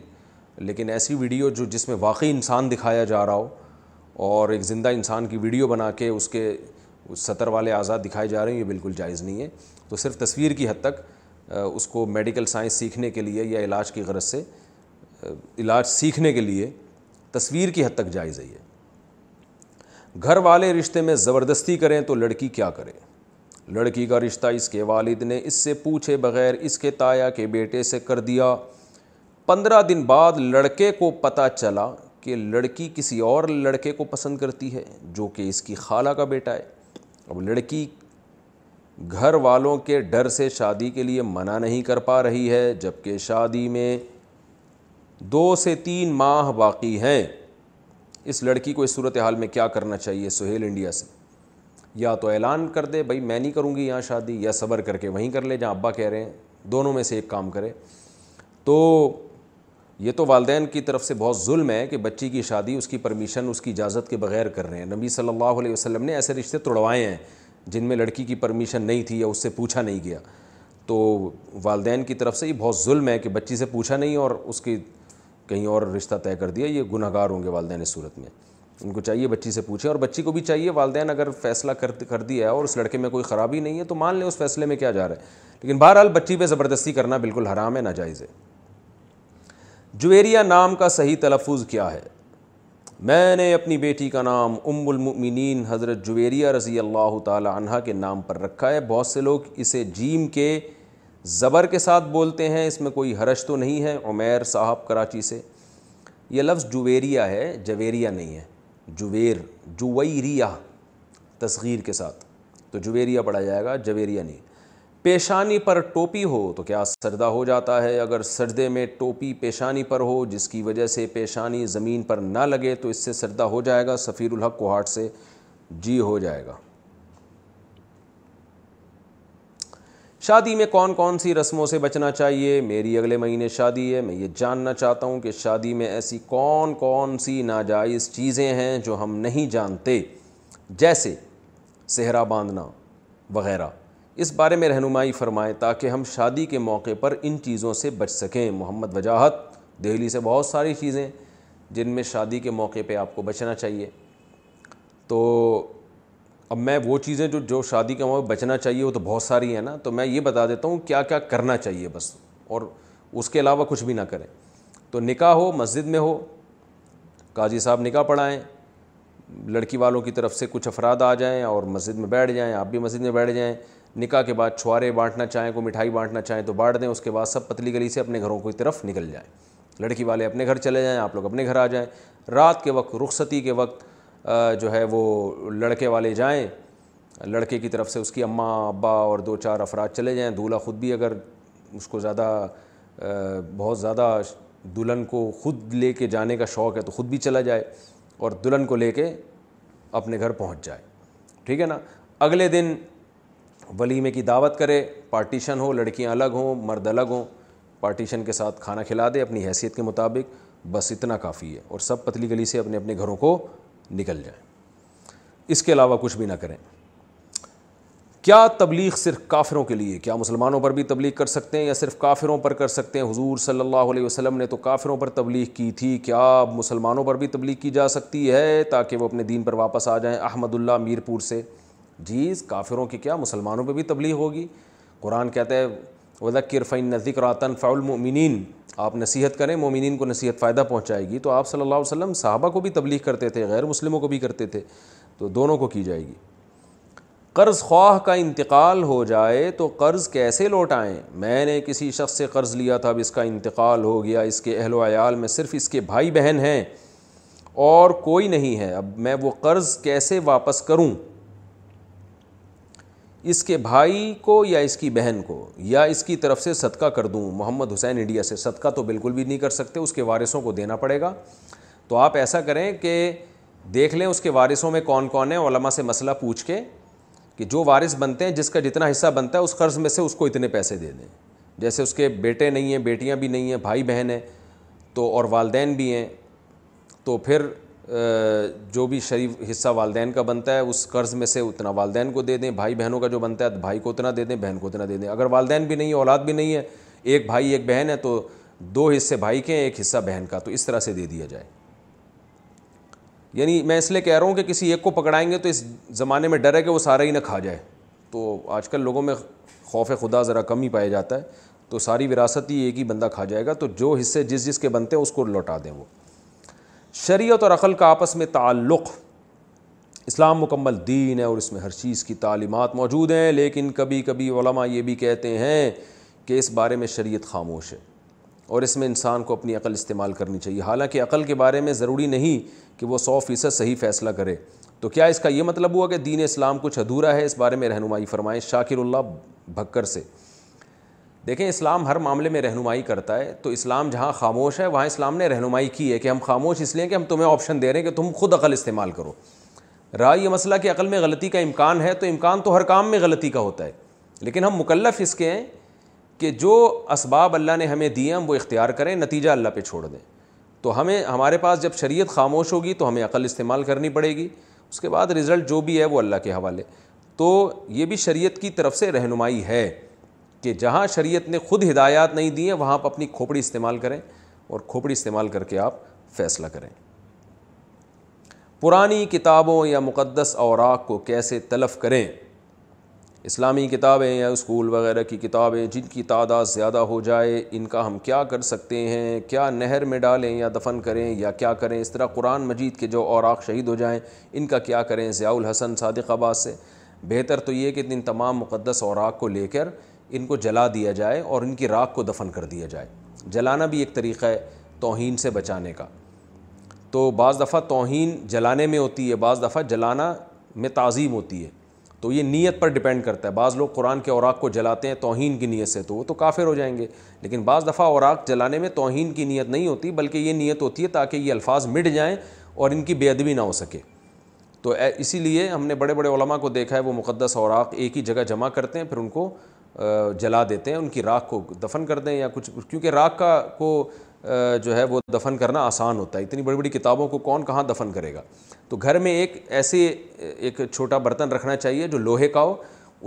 لیکن ایسی ویڈیو جو جس میں واقعی انسان دکھایا جا رہا ہو اور ایک زندہ انسان کی ویڈیو بنا کے اس کے سطر والے آزاد دکھائے جا رہے ہیں یہ بالکل جائز نہیں ہے تو صرف تصویر کی حد تک اس کو میڈیکل سائنس سیکھنے کے لیے یا علاج کی غرض سے علاج سیکھنے کے لیے تصویر کی حد تک جائز ہے یہ گھر والے رشتے میں زبردستی کریں تو لڑکی کیا کرے لڑکی کا رشتہ اس کے والد نے اس سے پوچھے بغیر اس کے تایا کے بیٹے سے کر دیا پندرہ دن بعد لڑکے کو پتہ چلا کہ لڑکی کسی اور لڑکے کو پسند کرتی ہے جو کہ اس کی خالہ کا بیٹا ہے اب لڑکی گھر والوں کے ڈر سے شادی کے لیے منع نہیں کر پا رہی ہے جبکہ شادی میں دو سے تین ماہ باقی ہیں اس لڑکی کو اس صورت حال میں کیا کرنا چاہیے سہیل انڈیا سے یا تو اعلان کر دے بھائی میں نہیں کروں گی یہاں شادی یا صبر کر کے وہیں کر لے جہاں ابا کہہ رہے ہیں دونوں میں سے ایک کام کرے تو یہ تو والدین کی طرف سے بہت ظلم ہے کہ بچی کی شادی اس کی پرمیشن اس کی اجازت کے بغیر کر رہے ہیں نبی صلی اللہ علیہ وسلم نے ایسے رشتے توڑوائے ہیں جن میں لڑکی کی پرمیشن نہیں تھی یا اس سے پوچھا نہیں گیا تو والدین کی طرف سے یہ بہت ظلم ہے کہ بچی سے پوچھا نہیں اور اس کی کہیں اور رشتہ طے کر دیا یہ گناہ گار ہوں گے والدین اس صورت میں ان کو چاہیے بچی سے پوچھیں اور بچی کو بھی چاہیے والدین اگر فیصلہ کر کر دیا ہے اور اس لڑکے میں کوئی خرابی نہیں ہے تو مان لیں اس فیصلے میں کیا جا رہا ہے لیکن بہرحال بچی پہ زبردستی کرنا بالکل حرام ہے ناجائز ہے جویریہ نام کا صحیح تلفظ کیا ہے میں نے اپنی بیٹی کا نام ام المؤمنین حضرت جویریا رضی اللہ تعالی عنہ کے نام پر رکھا ہے بہت سے لوگ اسے جیم کے زبر کے ساتھ بولتے ہیں اس میں کوئی حرش تو نہیں ہے عمیر صاحب کراچی سے یہ لفظ جویریہ ہے جویریہ نہیں ہے جویر جویریہ تصغیر کے ساتھ تو جویریہ پڑھا جائے گا جویریہ نہیں پیشانی پر ٹوپی ہو تو کیا سردہ ہو جاتا ہے اگر سردے میں ٹوپی پیشانی پر ہو جس کی وجہ سے پیشانی زمین پر نہ لگے تو اس سے سردہ ہو جائے گا سفیر الحق کو ہاٹ سے جی ہو جائے گا شادی میں کون کون سی رسموں سے بچنا چاہیے میری اگلے مہینے شادی ہے میں یہ جاننا چاہتا ہوں کہ شادی میں ایسی کون کون سی ناجائز چیزیں ہیں جو ہم نہیں جانتے جیسے صحرا باندھنا وغیرہ اس بارے میں رہنمائی فرمائیں تاکہ ہم شادی کے موقع پر ان چیزوں سے بچ سکیں محمد وجاہت دہلی سے بہت ساری چیزیں جن میں شادی کے موقع پہ آپ کو بچنا چاہیے تو اب میں وہ چیزیں جو جو شادی کے موقع بچنا چاہیے وہ تو بہت ساری ہیں نا تو میں یہ بتا دیتا ہوں کیا کیا کرنا چاہیے بس اور اس کے علاوہ کچھ بھی نہ کریں تو نکاح ہو مسجد میں ہو قاضی صاحب نکاح پڑھائیں لڑکی والوں کی طرف سے کچھ افراد آ جائیں اور مسجد میں بیٹھ جائیں آپ بھی مسجد میں بیٹھ جائیں نکاح کے بعد چھوارے بانٹنا چاہیں کوئی مٹھائی بانٹنا چاہیں تو بانٹ دیں اس کے بعد سب پتلی گلی سے اپنے گھروں کی طرف نکل جائیں لڑکی والے اپنے گھر چلے جائیں آپ لوگ اپنے گھر آ جائیں رات کے وقت رخصتی کے وقت جو ہے وہ لڑکے والے جائیں لڑکے کی طرف سے اس کی اماں ابا اور دو چار افراد چلے جائیں دولہا خود بھی اگر اس کو زیادہ بہت زیادہ دلہن کو خود لے کے جانے کا شوق ہے تو خود بھی چلا جائے اور دلہن کو لے کے اپنے گھر پہنچ جائے ٹھیک ہے نا اگلے دن ولیمے کی دعوت کرے پارٹیشن ہو لڑکیاں الگ ہوں مرد الگ ہوں پارٹیشن کے ساتھ کھانا کھلا دے اپنی حیثیت کے مطابق بس اتنا کافی ہے اور سب پتلی گلی سے اپنے اپنے گھروں کو نکل جائیں اس کے علاوہ کچھ بھی نہ کریں کیا تبلیغ صرف کافروں کے لیے کیا مسلمانوں پر بھی تبلیغ کر سکتے ہیں یا صرف کافروں پر کر سکتے ہیں حضور صلی اللہ علیہ وسلم نے تو کافروں پر تبلیغ کی تھی کیا مسلمانوں پر بھی تبلیغ کی جا سکتی ہے تاکہ وہ اپنے دین پر واپس آ جائیں احمد اللہ میر پور سے جی کافروں کی کیا مسلمانوں پہ بھی تبلیغ ہوگی قرآن کہتا ہے ادا کرفین نزدیک راتن فاعل آپ نصیحت کریں مومنین کو نصیحت فائدہ پہنچائے گی تو آپ صلی اللہ علیہ وسلم صحابہ کو بھی تبلیغ کرتے تھے غیر مسلموں کو بھی کرتے تھے تو دونوں کو کی جائے گی قرض خواہ کا انتقال ہو جائے تو قرض کیسے لوٹائیں میں نے کسی شخص سے قرض لیا تھا اب اس کا انتقال ہو گیا اس کے اہل و عیال میں صرف اس کے بھائی بہن ہیں اور کوئی نہیں ہے اب میں وہ قرض کیسے واپس کروں اس کے بھائی کو یا اس کی بہن کو یا اس کی طرف سے صدقہ کر دوں محمد حسین انڈیا سے صدقہ تو بالکل بھی نہیں کر سکتے اس کے وارثوں کو دینا پڑے گا تو آپ ایسا کریں کہ دیکھ لیں اس کے وارثوں میں کون کون ہیں علماء سے مسئلہ پوچھ کے کہ جو وارث بنتے ہیں جس کا جتنا حصہ بنتا ہے اس قرض میں سے اس کو اتنے پیسے دے دیں جیسے اس کے بیٹے نہیں ہیں بیٹیاں بھی نہیں ہیں بھائی بہن ہیں تو اور والدین بھی ہیں تو پھر جو بھی شریف حصہ والدین کا بنتا ہے اس قرض میں سے اتنا والدین کو دے دیں بھائی بہنوں کا جو بنتا ہے بھائی کو اتنا دے دیں بہن کو اتنا دے دیں اگر والدین بھی نہیں اولاد بھی نہیں ہے ایک بھائی ایک بہن ہے تو دو حصے بھائی کے ہیں ایک حصہ بہن کا تو اس طرح سے دے دیا جائے یعنی میں اس لیے کہہ رہا ہوں کہ کسی ایک کو پکڑائیں گے تو اس زمانے میں ڈر ہے کہ وہ سارا ہی نہ کھا جائے تو آج کل لوگوں میں خوف خدا ذرا کم ہی پایا جاتا ہے تو ساری وراثت ہی ایک ہی بندہ کھا جائے گا تو جو حصے جس جس کے بنتے ہیں اس کو لوٹا دیں وہ شریعت اور عقل کا آپس میں تعلق اسلام مکمل دین ہے اور اس میں ہر چیز کی تعلیمات موجود ہیں لیکن کبھی کبھی علماء یہ بھی کہتے ہیں کہ اس بارے میں شریعت خاموش ہے اور اس میں انسان کو اپنی عقل استعمال کرنی چاہیے حالانکہ عقل کے بارے میں ضروری نہیں کہ وہ سو فیصد صحیح فیصلہ کرے تو کیا اس کا یہ مطلب ہوا کہ دین اسلام کچھ ادھورا ہے اس بارے میں رہنمائی فرمائیں شاکر اللہ بھکر سے دیکھیں اسلام ہر معاملے میں رہنمائی کرتا ہے تو اسلام جہاں خاموش ہے وہاں اسلام نے رہنمائی کی ہے کہ ہم خاموش اس لیے کہ ہم تمہیں آپشن دے رہے ہیں کہ تم خود عقل استعمال کرو رائے یہ مسئلہ کہ عقل میں غلطی کا امکان ہے تو امکان تو ہر کام میں غلطی کا ہوتا ہے لیکن ہم مکلف اس کے ہیں کہ جو اسباب اللہ نے ہمیں دیے ہم وہ اختیار کریں نتیجہ اللہ پہ چھوڑ دیں تو ہمیں ہمارے پاس جب شریعت خاموش ہوگی تو ہمیں عقل استعمال کرنی پڑے گی اس کے بعد رزلٹ جو بھی ہے وہ اللہ کے حوالے تو یہ بھی شریعت کی طرف سے رہنمائی ہے کہ جہاں شریعت نے خود ہدایات نہیں دی ہیں وہاں آپ اپنی کھوپڑی استعمال کریں اور کھوپڑی استعمال کر کے آپ فیصلہ کریں پرانی کتابوں یا مقدس اوراق کو کیسے تلف کریں اسلامی کتابیں یا اسکول وغیرہ کی کتابیں جن کی تعداد زیادہ ہو جائے ان کا ہم کیا کر سکتے ہیں کیا نہر میں ڈالیں یا دفن کریں یا کیا کریں اس طرح قرآن مجید کے جو اوراق شہید ہو جائیں ان کا کیا کریں ضیاء الحسن صادق آباد سے بہتر تو یہ کہ ان تمام مقدس اوراق کو لے کر ان کو جلا دیا جائے اور ان کی راک کو دفن کر دیا جائے جلانا بھی ایک طریقہ ہے توہین سے بچانے کا تو بعض دفعہ توہین جلانے میں ہوتی ہے بعض دفعہ جلانا میں تعظیم ہوتی ہے تو یہ نیت پر ڈپینڈ کرتا ہے بعض لوگ قرآن کے اوراق کو جلاتے ہیں توہین کی نیت سے تو وہ تو کافر ہو جائیں گے لیکن بعض دفعہ اوراق جلانے میں توہین کی نیت نہیں ہوتی بلکہ یہ نیت ہوتی ہے تاکہ یہ الفاظ مٹ جائیں اور ان کی بے ادبی نہ ہو سکے تو اسی لیے ہم نے بڑے بڑے علماء کو دیکھا ہے وہ مقدس اوراق ایک ہی جگہ جمع کرتے ہیں پھر ان کو جلا دیتے ہیں ان کی راکھ کو دفن کر دیں یا کچھ کیونکہ راکھ کا کو جو ہے وہ دفن کرنا آسان ہوتا ہے اتنی بڑی بڑی کتابوں کو کون کہاں دفن کرے گا تو گھر میں ایک ایسے ایک چھوٹا برتن رکھنا چاہیے جو لوہے کا ہو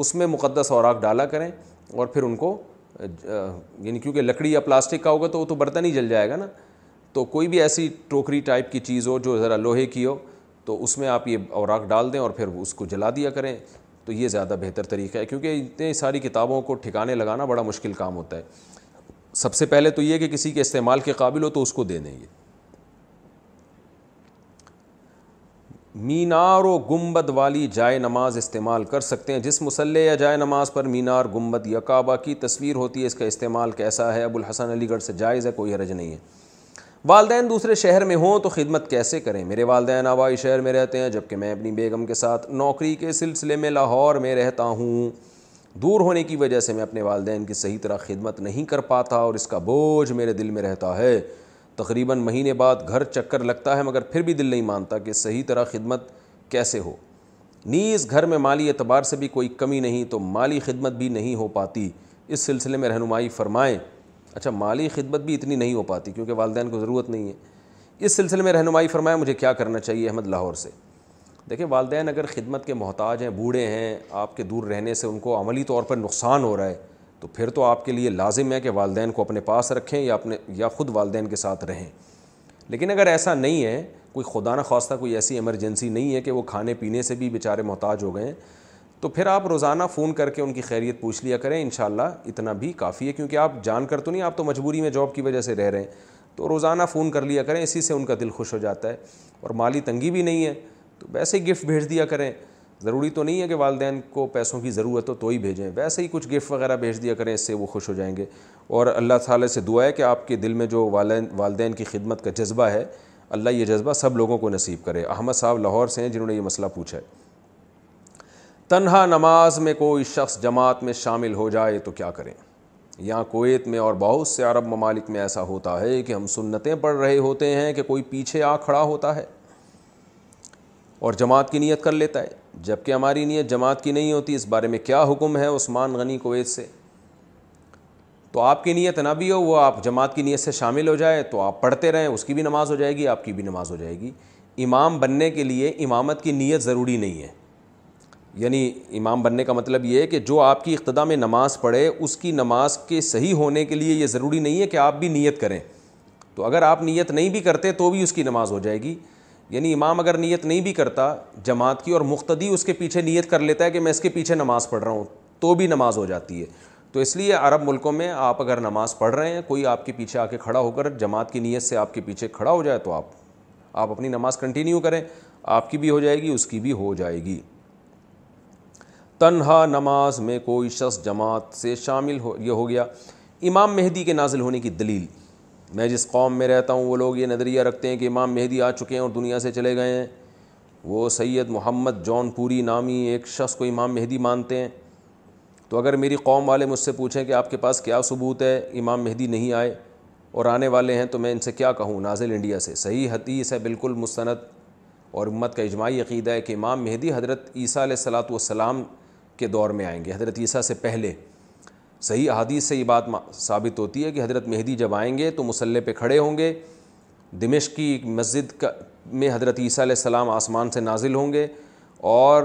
اس میں مقدس اوراق ڈالا کریں اور پھر ان کو یعنی کیونکہ لکڑی یا پلاسٹک کا ہوگا تو وہ تو برتن ہی جل جائے گا نا تو کوئی بھی ایسی ٹوکری ٹائپ کی چیز ہو جو ذرا لوہے کی ہو تو اس میں آپ یہ اوراق ڈال دیں اور پھر اس کو جلا دیا کریں تو یہ زیادہ بہتر طریقہ ہے کیونکہ ساری کتابوں کو ٹھکانے لگانا بڑا مشکل کام ہوتا ہے سب سے پہلے تو یہ کہ کسی کے استعمال کے قابل ہو تو اس کو دے دیں گے مینار و گنبد والی جائے نماز استعمال کر سکتے ہیں جس مسلح یا جائے نماز پر مینار گنبد یا کعبہ کی تصویر ہوتی ہے اس کا استعمال کیسا ہے ابو الحسن علی گڑھ سے جائز ہے کوئی حرج نہیں ہے والدین دوسرے شہر میں ہوں تو خدمت کیسے کریں میرے والدین آبائی شہر میں رہتے ہیں جبکہ میں اپنی بیگم کے ساتھ نوکری کے سلسلے میں لاہور میں رہتا ہوں دور ہونے کی وجہ سے میں اپنے والدین کی صحیح طرح خدمت نہیں کر پاتا اور اس کا بوجھ میرے دل میں رہتا ہے تقریباً مہینے بعد گھر چکر لگتا ہے مگر پھر بھی دل نہیں مانتا کہ صحیح طرح خدمت کیسے ہو نیز گھر میں مالی اعتبار سے بھی کوئی کمی نہیں تو مالی خدمت بھی نہیں ہو پاتی اس سلسلے میں رہنمائی فرمائیں اچھا مالی خدمت بھی اتنی نہیں ہو پاتی کیونکہ والدین کو ضرورت نہیں ہے اس سلسلے میں رہنمائی فرمایا مجھے کیا کرنا چاہیے احمد لاہور سے دیکھیں والدین اگر خدمت کے محتاج ہیں بوڑھے ہیں آپ کے دور رہنے سے ان کو عملی طور پر نقصان ہو رہا ہے تو پھر تو آپ کے لیے لازم ہے کہ والدین کو اپنے پاس رکھیں یا اپنے یا خود والدین کے ساتھ رہیں لیکن اگر ایسا نہیں ہے کوئی خدا نخواستہ کوئی ایسی ایمرجنسی نہیں ہے کہ وہ کھانے پینے سے بھی بیچارے محتاج ہو گئے ہیں تو پھر آپ روزانہ فون کر کے ان کی خیریت پوچھ لیا کریں انشاءاللہ اتنا بھی کافی ہے کیونکہ آپ جان کر تو نہیں آپ تو مجبوری میں جاب کی وجہ سے رہ رہے ہیں تو روزانہ فون کر لیا کریں اسی سے ان کا دل خوش ہو جاتا ہے اور مالی تنگی بھی نہیں ہے تو ویسے ہی گفٹ بھیج دیا کریں ضروری تو نہیں ہے کہ والدین کو پیسوں کی ضرورت ہو تو ہی بھیجیں ویسے ہی کچھ گفٹ وغیرہ بھیج دیا کریں اس سے وہ خوش ہو جائیں گے اور اللہ تعالیٰ سے دعا ہے کہ آپ کے دل میں جو والدین والدین کی خدمت کا جذبہ ہے اللہ یہ جذبہ سب لوگوں کو نصیب کرے احمد صاحب لاہور سے ہیں جنہوں نے یہ مسئلہ پوچھا ہے تنہا نماز میں کوئی شخص جماعت میں شامل ہو جائے تو کیا کریں یہاں کویت میں اور بہت سے عرب ممالک میں ایسا ہوتا ہے کہ ہم سنتیں پڑھ رہے ہوتے ہیں کہ کوئی پیچھے آ کھڑا ہوتا ہے اور جماعت کی نیت کر لیتا ہے جب کہ ہماری نیت جماعت کی نہیں ہوتی اس بارے میں کیا حکم ہے عثمان غنی کویت سے تو آپ کی نیت نہ بھی ہو وہ آپ جماعت کی نیت سے شامل ہو جائے تو آپ پڑھتے رہیں اس کی بھی نماز ہو جائے گی آپ کی بھی نماز ہو جائے گی امام بننے کے لیے امامت کی نیت ضروری نہیں ہے یعنی امام بننے کا مطلب یہ ہے کہ جو آپ کی اقتدا میں نماز پڑھے اس کی نماز کے صحیح ہونے کے لیے یہ ضروری نہیں ہے کہ آپ بھی نیت کریں تو اگر آپ نیت نہیں بھی کرتے تو بھی اس کی نماز ہو جائے گی یعنی امام اگر نیت نہیں بھی کرتا جماعت کی اور مختدی اس کے پیچھے نیت کر لیتا ہے کہ میں اس کے پیچھے نماز پڑھ رہا ہوں تو بھی نماز ہو جاتی ہے تو اس لیے عرب ملکوں میں آپ اگر نماز پڑھ رہے ہیں کوئی آپ کے پیچھے آ کے کھڑا ہو کر جماعت کی نیت سے آپ کے پیچھے کھڑا ہو جائے تو آپ آپ اپنی نماز کنٹینیو کریں آپ کی بھی ہو جائے گی اس کی بھی ہو جائے گی تنہا نماز میں کوئی شخص جماعت سے شامل ہو یہ ہو گیا امام مہدی کے نازل ہونے کی دلیل میں جس قوم میں رہتا ہوں وہ لوگ یہ نظریہ رکھتے ہیں کہ امام مہدی آ چکے ہیں اور دنیا سے چلے گئے ہیں وہ سید محمد جون پوری نامی ایک شخص کو امام مہدی مانتے ہیں تو اگر میری قوم والے مجھ سے پوچھیں کہ آپ کے پاس کیا ثبوت ہے امام مہدی نہیں آئے اور آنے والے ہیں تو میں ان سے کیا کہوں نازل انڈیا سے صحیح حدیث ہے بالکل مستند اور امت کا اجماعی عقیدہ ہے کہ امام مہدی حضرت عیسیٰ علیہ السلاۃ والسلام کے دور میں آئیں گے حضرت عیسیٰ سے پہلے صحیح احادیث سے یہ بات ثابت ہوتی ہے کہ حضرت مہدی جب آئیں گے تو مسلح پہ کھڑے ہوں گے دمشق کی مسجد کا میں حضرت عیسیٰ علیہ السلام آسمان سے نازل ہوں گے اور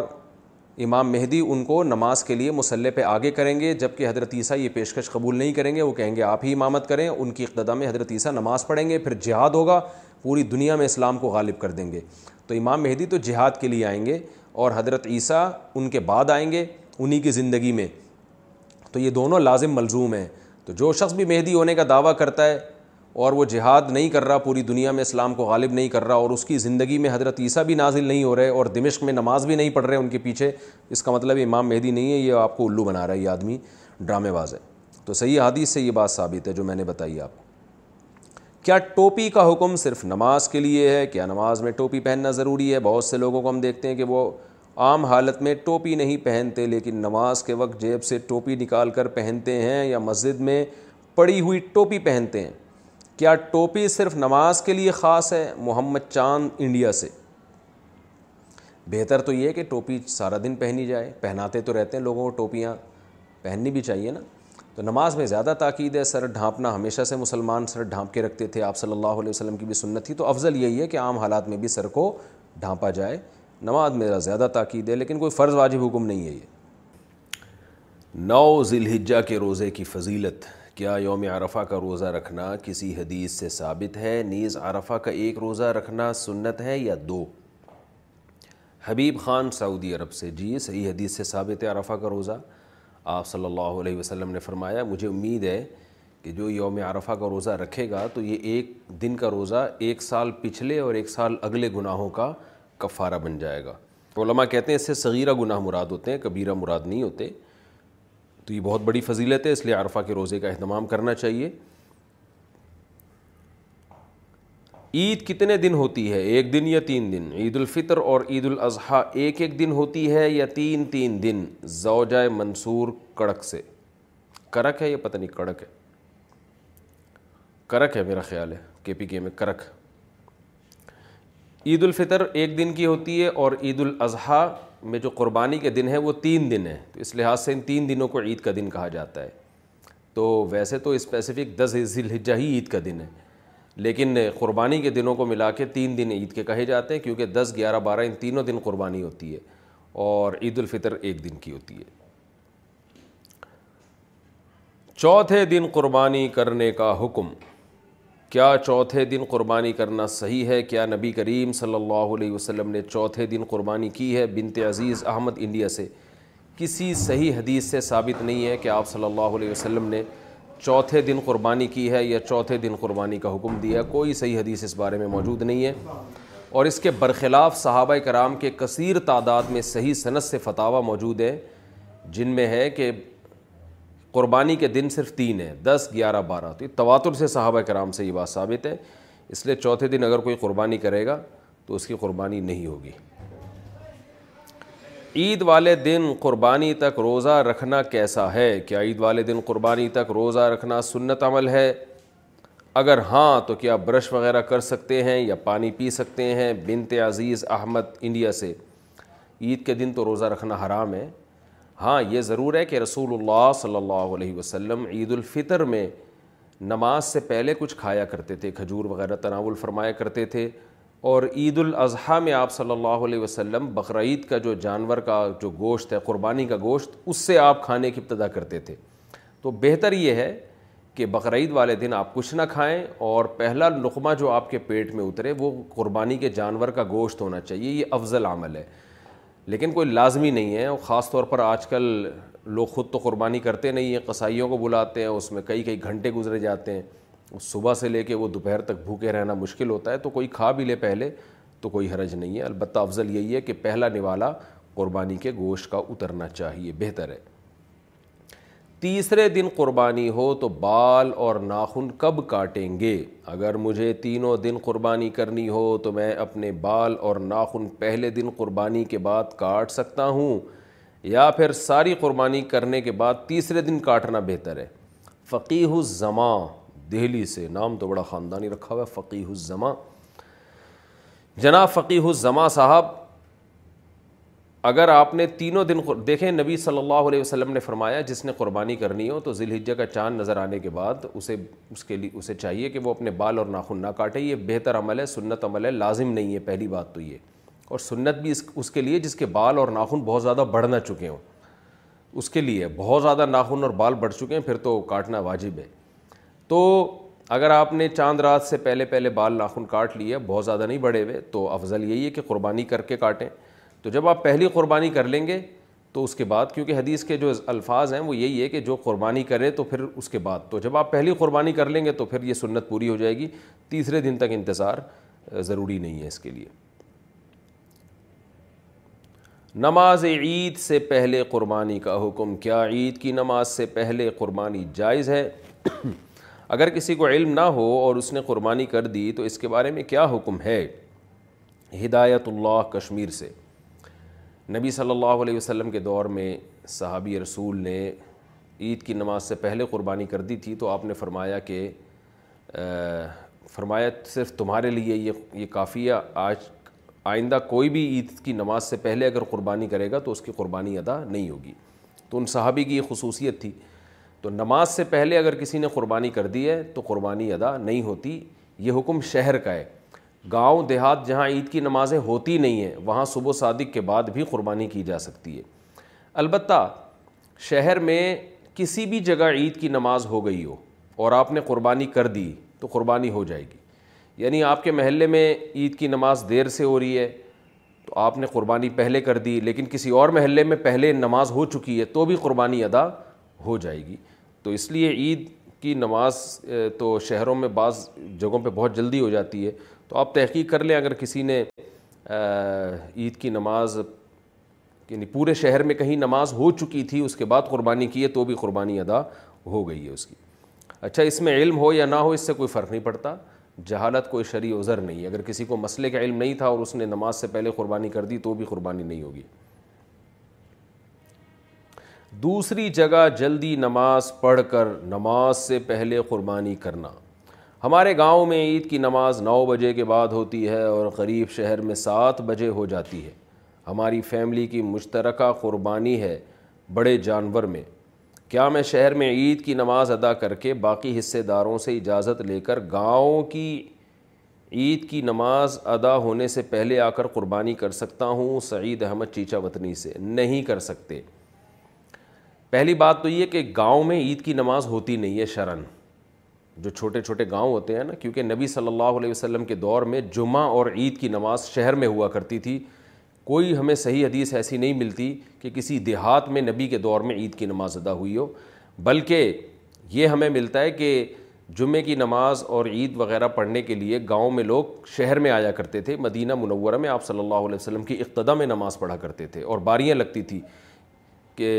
امام مہدی ان کو نماز کے لیے مسلح پہ آگے کریں گے جب کہ حضرت عیسیٰ یہ پیشکش قبول نہیں کریں گے وہ کہیں گے آپ ہی امامت کریں ان کی اقتدا میں حضرت عیسیٰ نماز پڑھیں گے پھر جہاد ہوگا پوری دنیا میں اسلام کو غالب کر دیں گے تو امام مہدی تو جہاد کے لیے آئیں گے اور حضرت عیسیٰ ان کے بعد آئیں گے انہی کی زندگی میں تو یہ دونوں لازم ملزوم ہیں تو جو شخص بھی مہدی ہونے کا دعویٰ کرتا ہے اور وہ جہاد نہیں کر رہا پوری دنیا میں اسلام کو غالب نہیں کر رہا اور اس کی زندگی میں حضرت عیسیٰ بھی نازل نہیں ہو رہے اور دمشق میں نماز بھی نہیں پڑھ رہے ان کے پیچھے اس کا مطلب امام مہدی نہیں ہے یہ آپ کو الو بنا رہا ہے یہ آدمی ڈرامے باز ہے تو صحیح حادیث سے یہ بات ثابت ہے جو میں نے بتائی آپ کو کیا ٹوپی کا حکم صرف نماز کے لیے ہے کیا نماز میں ٹوپی پہننا ضروری ہے بہت سے لوگوں کو ہم دیکھتے ہیں کہ وہ عام حالت میں ٹوپی نہیں پہنتے لیکن نماز کے وقت جیب سے ٹوپی نکال کر پہنتے ہیں یا مسجد میں پڑی ہوئی ٹوپی پہنتے ہیں کیا ٹوپی صرف نماز کے لیے خاص ہے محمد چاند انڈیا سے بہتر تو یہ کہ ٹوپی سارا دن پہنی جائے پہناتے تو رہتے ہیں لوگوں کو ٹوپیاں پہننی بھی چاہیے نا تو نماز میں زیادہ تاکید ہے سر ڈھانپنا ہمیشہ سے مسلمان سر ڈھانپ کے رکھتے تھے آپ صلی اللہ علیہ وسلم کی بھی سنت تھی تو افضل یہی ہے کہ عام حالات میں بھی سر کو ڈھانپا جائے نماز میرا زیادہ تاکید ہے لیکن کوئی فرض واجب حکم نہیں ہے یہ نو ذی الحجہ کے روزے کی فضیلت کیا یوم عرفہ کا روزہ رکھنا کسی حدیث سے ثابت ہے نیز عرفہ کا ایک روزہ رکھنا سنت ہے یا دو حبیب خان سعودی عرب سے جی صحیح حدیث سے ثابت ہے عرفہ کا روزہ آپ صلی اللہ علیہ وسلم نے فرمایا مجھے امید ہے کہ جو یوم عرفہ کا روزہ رکھے گا تو یہ ایک دن کا روزہ ایک سال پچھلے اور ایک سال اگلے گناہوں کا کفارہ بن جائے گا علماء کہتے ہیں اس سے صغیرہ گناہ مراد ہوتے ہیں کبیرہ مراد نہیں ہوتے تو یہ بہت بڑی فضیلت ہے اس لیے عرفہ کے روزے کا اہتمام کرنا چاہیے عید کتنے دن ہوتی ہے ایک دن یا تین دن عید الفطر اور عید الاضحیٰ ایک ایک دن ہوتی ہے یا تین تین دن زوجہ منصور کڑک سے کرک ہے یا پتہ نہیں کڑک ہے کرک ہے میرا خیال ہے کے پی کے میں کرک عید الفطر ایک دن کی ہوتی ہے اور عید الاضحیٰ میں جو قربانی کے دن ہیں وہ تین دن ہیں تو اس لحاظ سے ان تین دنوں کو عید کا دن کہا جاتا ہے تو ویسے تو اسپیسیفک دس ذی الحجہ ہی عید کا دن ہے لیکن قربانی کے دنوں کو ملا کے تین دن عید کے کہے جاتے ہیں کیونکہ دس گیارہ بارہ ان تینوں دن قربانی ہوتی ہے اور عید الفطر ایک دن کی ہوتی ہے چوتھے دن قربانی کرنے کا حکم کیا چوتھے دن قربانی کرنا صحیح ہے کیا نبی کریم صلی اللہ علیہ وسلم نے چوتھے دن قربانی کی ہے بنت عزیز احمد انڈیا سے کسی صحیح حدیث سے ثابت نہیں ہے کہ آپ صلی اللہ علیہ وسلم نے چوتھے دن قربانی کی ہے یا چوتھے دن قربانی کا حکم دیا کوئی صحیح حدیث اس بارے میں موجود نہیں ہے اور اس کے برخلاف صحابہ کرام کے کثیر تعداد میں صحیح صنعت سے فتاوہ موجود ہے جن میں ہے کہ قربانی کے دن صرف تین ہیں دس گیارہ بارہ تو یہ تواتر سے صحابہ کرام سے یہ بات ثابت ہے اس لیے چوتھے دن اگر کوئی قربانی کرے گا تو اس کی قربانی نہیں ہوگی عید والے دن قربانی تک روزہ رکھنا کیسا ہے کیا عید والے دن قربانی تک روزہ رکھنا سنت عمل ہے اگر ہاں تو کیا برش وغیرہ کر سکتے ہیں یا پانی پی سکتے ہیں بنت عزیز احمد انڈیا سے عید کے دن تو روزہ رکھنا حرام ہے ہاں یہ ضرور ہے کہ رسول اللہ صلی اللہ علیہ وسلم عید الفطر میں نماز سے پہلے کچھ کھایا کرتے تھے کھجور وغیرہ تناول فرمایا کرتے تھے اور عید الاضحیٰ میں آپ صلی اللہ علیہ وسلم بقرعید کا جو جانور کا جو گوشت ہے قربانی کا گوشت اس سے آپ کھانے کی ابتدا کرتے تھے تو بہتر یہ ہے کہ بقرعید والے دن آپ کچھ نہ کھائیں اور پہلا لقمہ جو آپ کے پیٹ میں اترے وہ قربانی کے جانور کا گوشت ہونا چاہیے یہ افضل عمل ہے لیکن کوئی لازمی نہیں ہے اور خاص طور پر آج کل لوگ خود تو قربانی کرتے نہیں ہیں قصائیوں کو بلاتے ہیں اس میں کئی کئی گھنٹے گزرے جاتے ہیں صبح سے لے کے وہ دوپہر تک بھوکے رہنا مشکل ہوتا ہے تو کوئی کھا بھی لے پہلے تو کوئی حرج نہیں ہے البتہ افضل یہی ہے کہ پہلا نوالا قربانی کے گوشت کا اترنا چاہیے بہتر ہے تیسرے دن قربانی ہو تو بال اور ناخن کب کاٹیں گے اگر مجھے تینوں دن قربانی کرنی ہو تو میں اپنے بال اور ناخن پہلے دن قربانی کے بعد کاٹ سکتا ہوں یا پھر ساری قربانی کرنے کے بعد تیسرے دن کاٹنا بہتر ہے فقیح الزماں دہلی سے نام تو بڑا خاندانی رکھا ہوا ہے فقیح الزماں جناب فقیح الزماں صاحب اگر آپ نے تینوں دن دیکھیں نبی صلی اللہ علیہ وسلم نے فرمایا جس نے قربانی کرنی ہو تو ذی الحجہ کا چاند نظر آنے کے بعد اسے اس کے لیے اسے چاہیے کہ وہ اپنے بال اور ناخن نہ کاٹے یہ بہتر عمل ہے سنت عمل ہے لازم نہیں ہے پہلی بات تو یہ اور سنت بھی اس اس کے لیے جس کے بال اور ناخن بہت زیادہ بڑھ نہ چکے ہوں اس کے لیے بہت زیادہ ناخن اور بال بڑھ چکے ہیں پھر تو کاٹنا واجب ہے تو اگر آپ نے چاند رات سے پہلے پہلے بال ناخن کاٹ لیا بہت زیادہ نہیں بڑھے ہوئے تو افضل یہی ہے کہ قربانی کر کے کاٹیں تو جب آپ پہلی قربانی کر لیں گے تو اس کے بعد کیونکہ حدیث کے جو الفاظ ہیں وہ یہی ہے کہ جو قربانی کرے تو پھر اس کے بعد تو جب آپ پہلی قربانی کر لیں گے تو پھر یہ سنت پوری ہو جائے گی تیسرے دن تک انتظار ضروری نہیں ہے اس کے لیے نماز عید سے پہلے قربانی کا حکم کیا عید کی نماز سے پہلے قربانی جائز ہے اگر کسی کو علم نہ ہو اور اس نے قربانی کر دی تو اس کے بارے میں کیا حکم ہے ہدایت اللہ کشمیر سے نبی صلی اللہ علیہ وسلم کے دور میں صحابی رسول نے عید کی نماز سے پہلے قربانی کر دی تھی تو آپ نے فرمایا کہ فرمایا صرف تمہارے لیے یہ یہ کافی ہے آج آئندہ کوئی بھی عید کی نماز سے پہلے اگر قربانی کرے گا تو اس کی قربانی ادا نہیں ہوگی تو ان صحابی کی یہ خصوصیت تھی تو نماز سے پہلے اگر کسی نے قربانی کر دی ہے تو قربانی ادا نہیں ہوتی یہ حکم شہر کا ہے گاؤں دیہات جہاں عید کی نمازیں ہوتی نہیں ہیں وہاں صبح و صادق کے بعد بھی قربانی کی جا سکتی ہے البتہ شہر میں کسی بھی جگہ عید کی نماز ہو گئی ہو اور آپ نے قربانی کر دی تو قربانی ہو جائے گی یعنی آپ کے محلے میں عید کی نماز دیر سے ہو رہی ہے تو آپ نے قربانی پہلے کر دی لیکن کسی اور محلے میں پہلے نماز ہو چکی ہے تو بھی قربانی ادا ہو جائے گی تو اس لیے عید کی نماز تو شہروں میں بعض جگہوں پہ بہت جلدی ہو جاتی ہے تو آپ تحقیق کر لیں اگر کسی نے عید کی نماز یعنی پورے شہر میں کہیں نماز ہو چکی تھی اس کے بعد قربانی کی ہے تو بھی قربانی ادا ہو گئی ہے اس کی اچھا اس میں علم ہو یا نہ ہو اس سے کوئی فرق نہیں پڑتا جہالت کوئی شرعی عذر نہیں ہے اگر کسی کو مسئلے کا علم نہیں تھا اور اس نے نماز سے پہلے قربانی کر دی تو بھی قربانی نہیں ہوگی دوسری جگہ جلدی نماز پڑھ کر نماز سے پہلے قربانی کرنا ہمارے گاؤں میں عید کی نماز نو بجے کے بعد ہوتی ہے اور غریب شہر میں سات بجے ہو جاتی ہے ہماری فیملی کی مشترکہ قربانی ہے بڑے جانور میں کیا میں شہر میں عید کی نماز ادا کر کے باقی حصے داروں سے اجازت لے کر گاؤں کی عید کی نماز ادا ہونے سے پہلے آ کر قربانی کر سکتا ہوں سعید احمد چیچا وطنی سے نہیں کر سکتے پہلی بات تو یہ کہ گاؤں میں عید کی نماز ہوتی نہیں ہے شرن جو چھوٹے چھوٹے گاؤں ہوتے ہیں نا کیونکہ نبی صلی اللہ علیہ وسلم کے دور میں جمعہ اور عید کی نماز شہر میں ہوا کرتی تھی کوئی ہمیں صحیح حدیث ایسی نہیں ملتی کہ کسی دیہات میں نبی کے دور میں عید کی نماز ادا ہوئی ہو بلکہ یہ ہمیں ملتا ہے کہ جمعے کی نماز اور عید وغیرہ پڑھنے کے لیے گاؤں میں لوگ شہر میں آیا کرتے تھے مدینہ منورہ میں آپ صلی اللہ علیہ وسلم کی اقتدا میں نماز پڑھا کرتے تھے اور باریاں لگتی تھیں کہ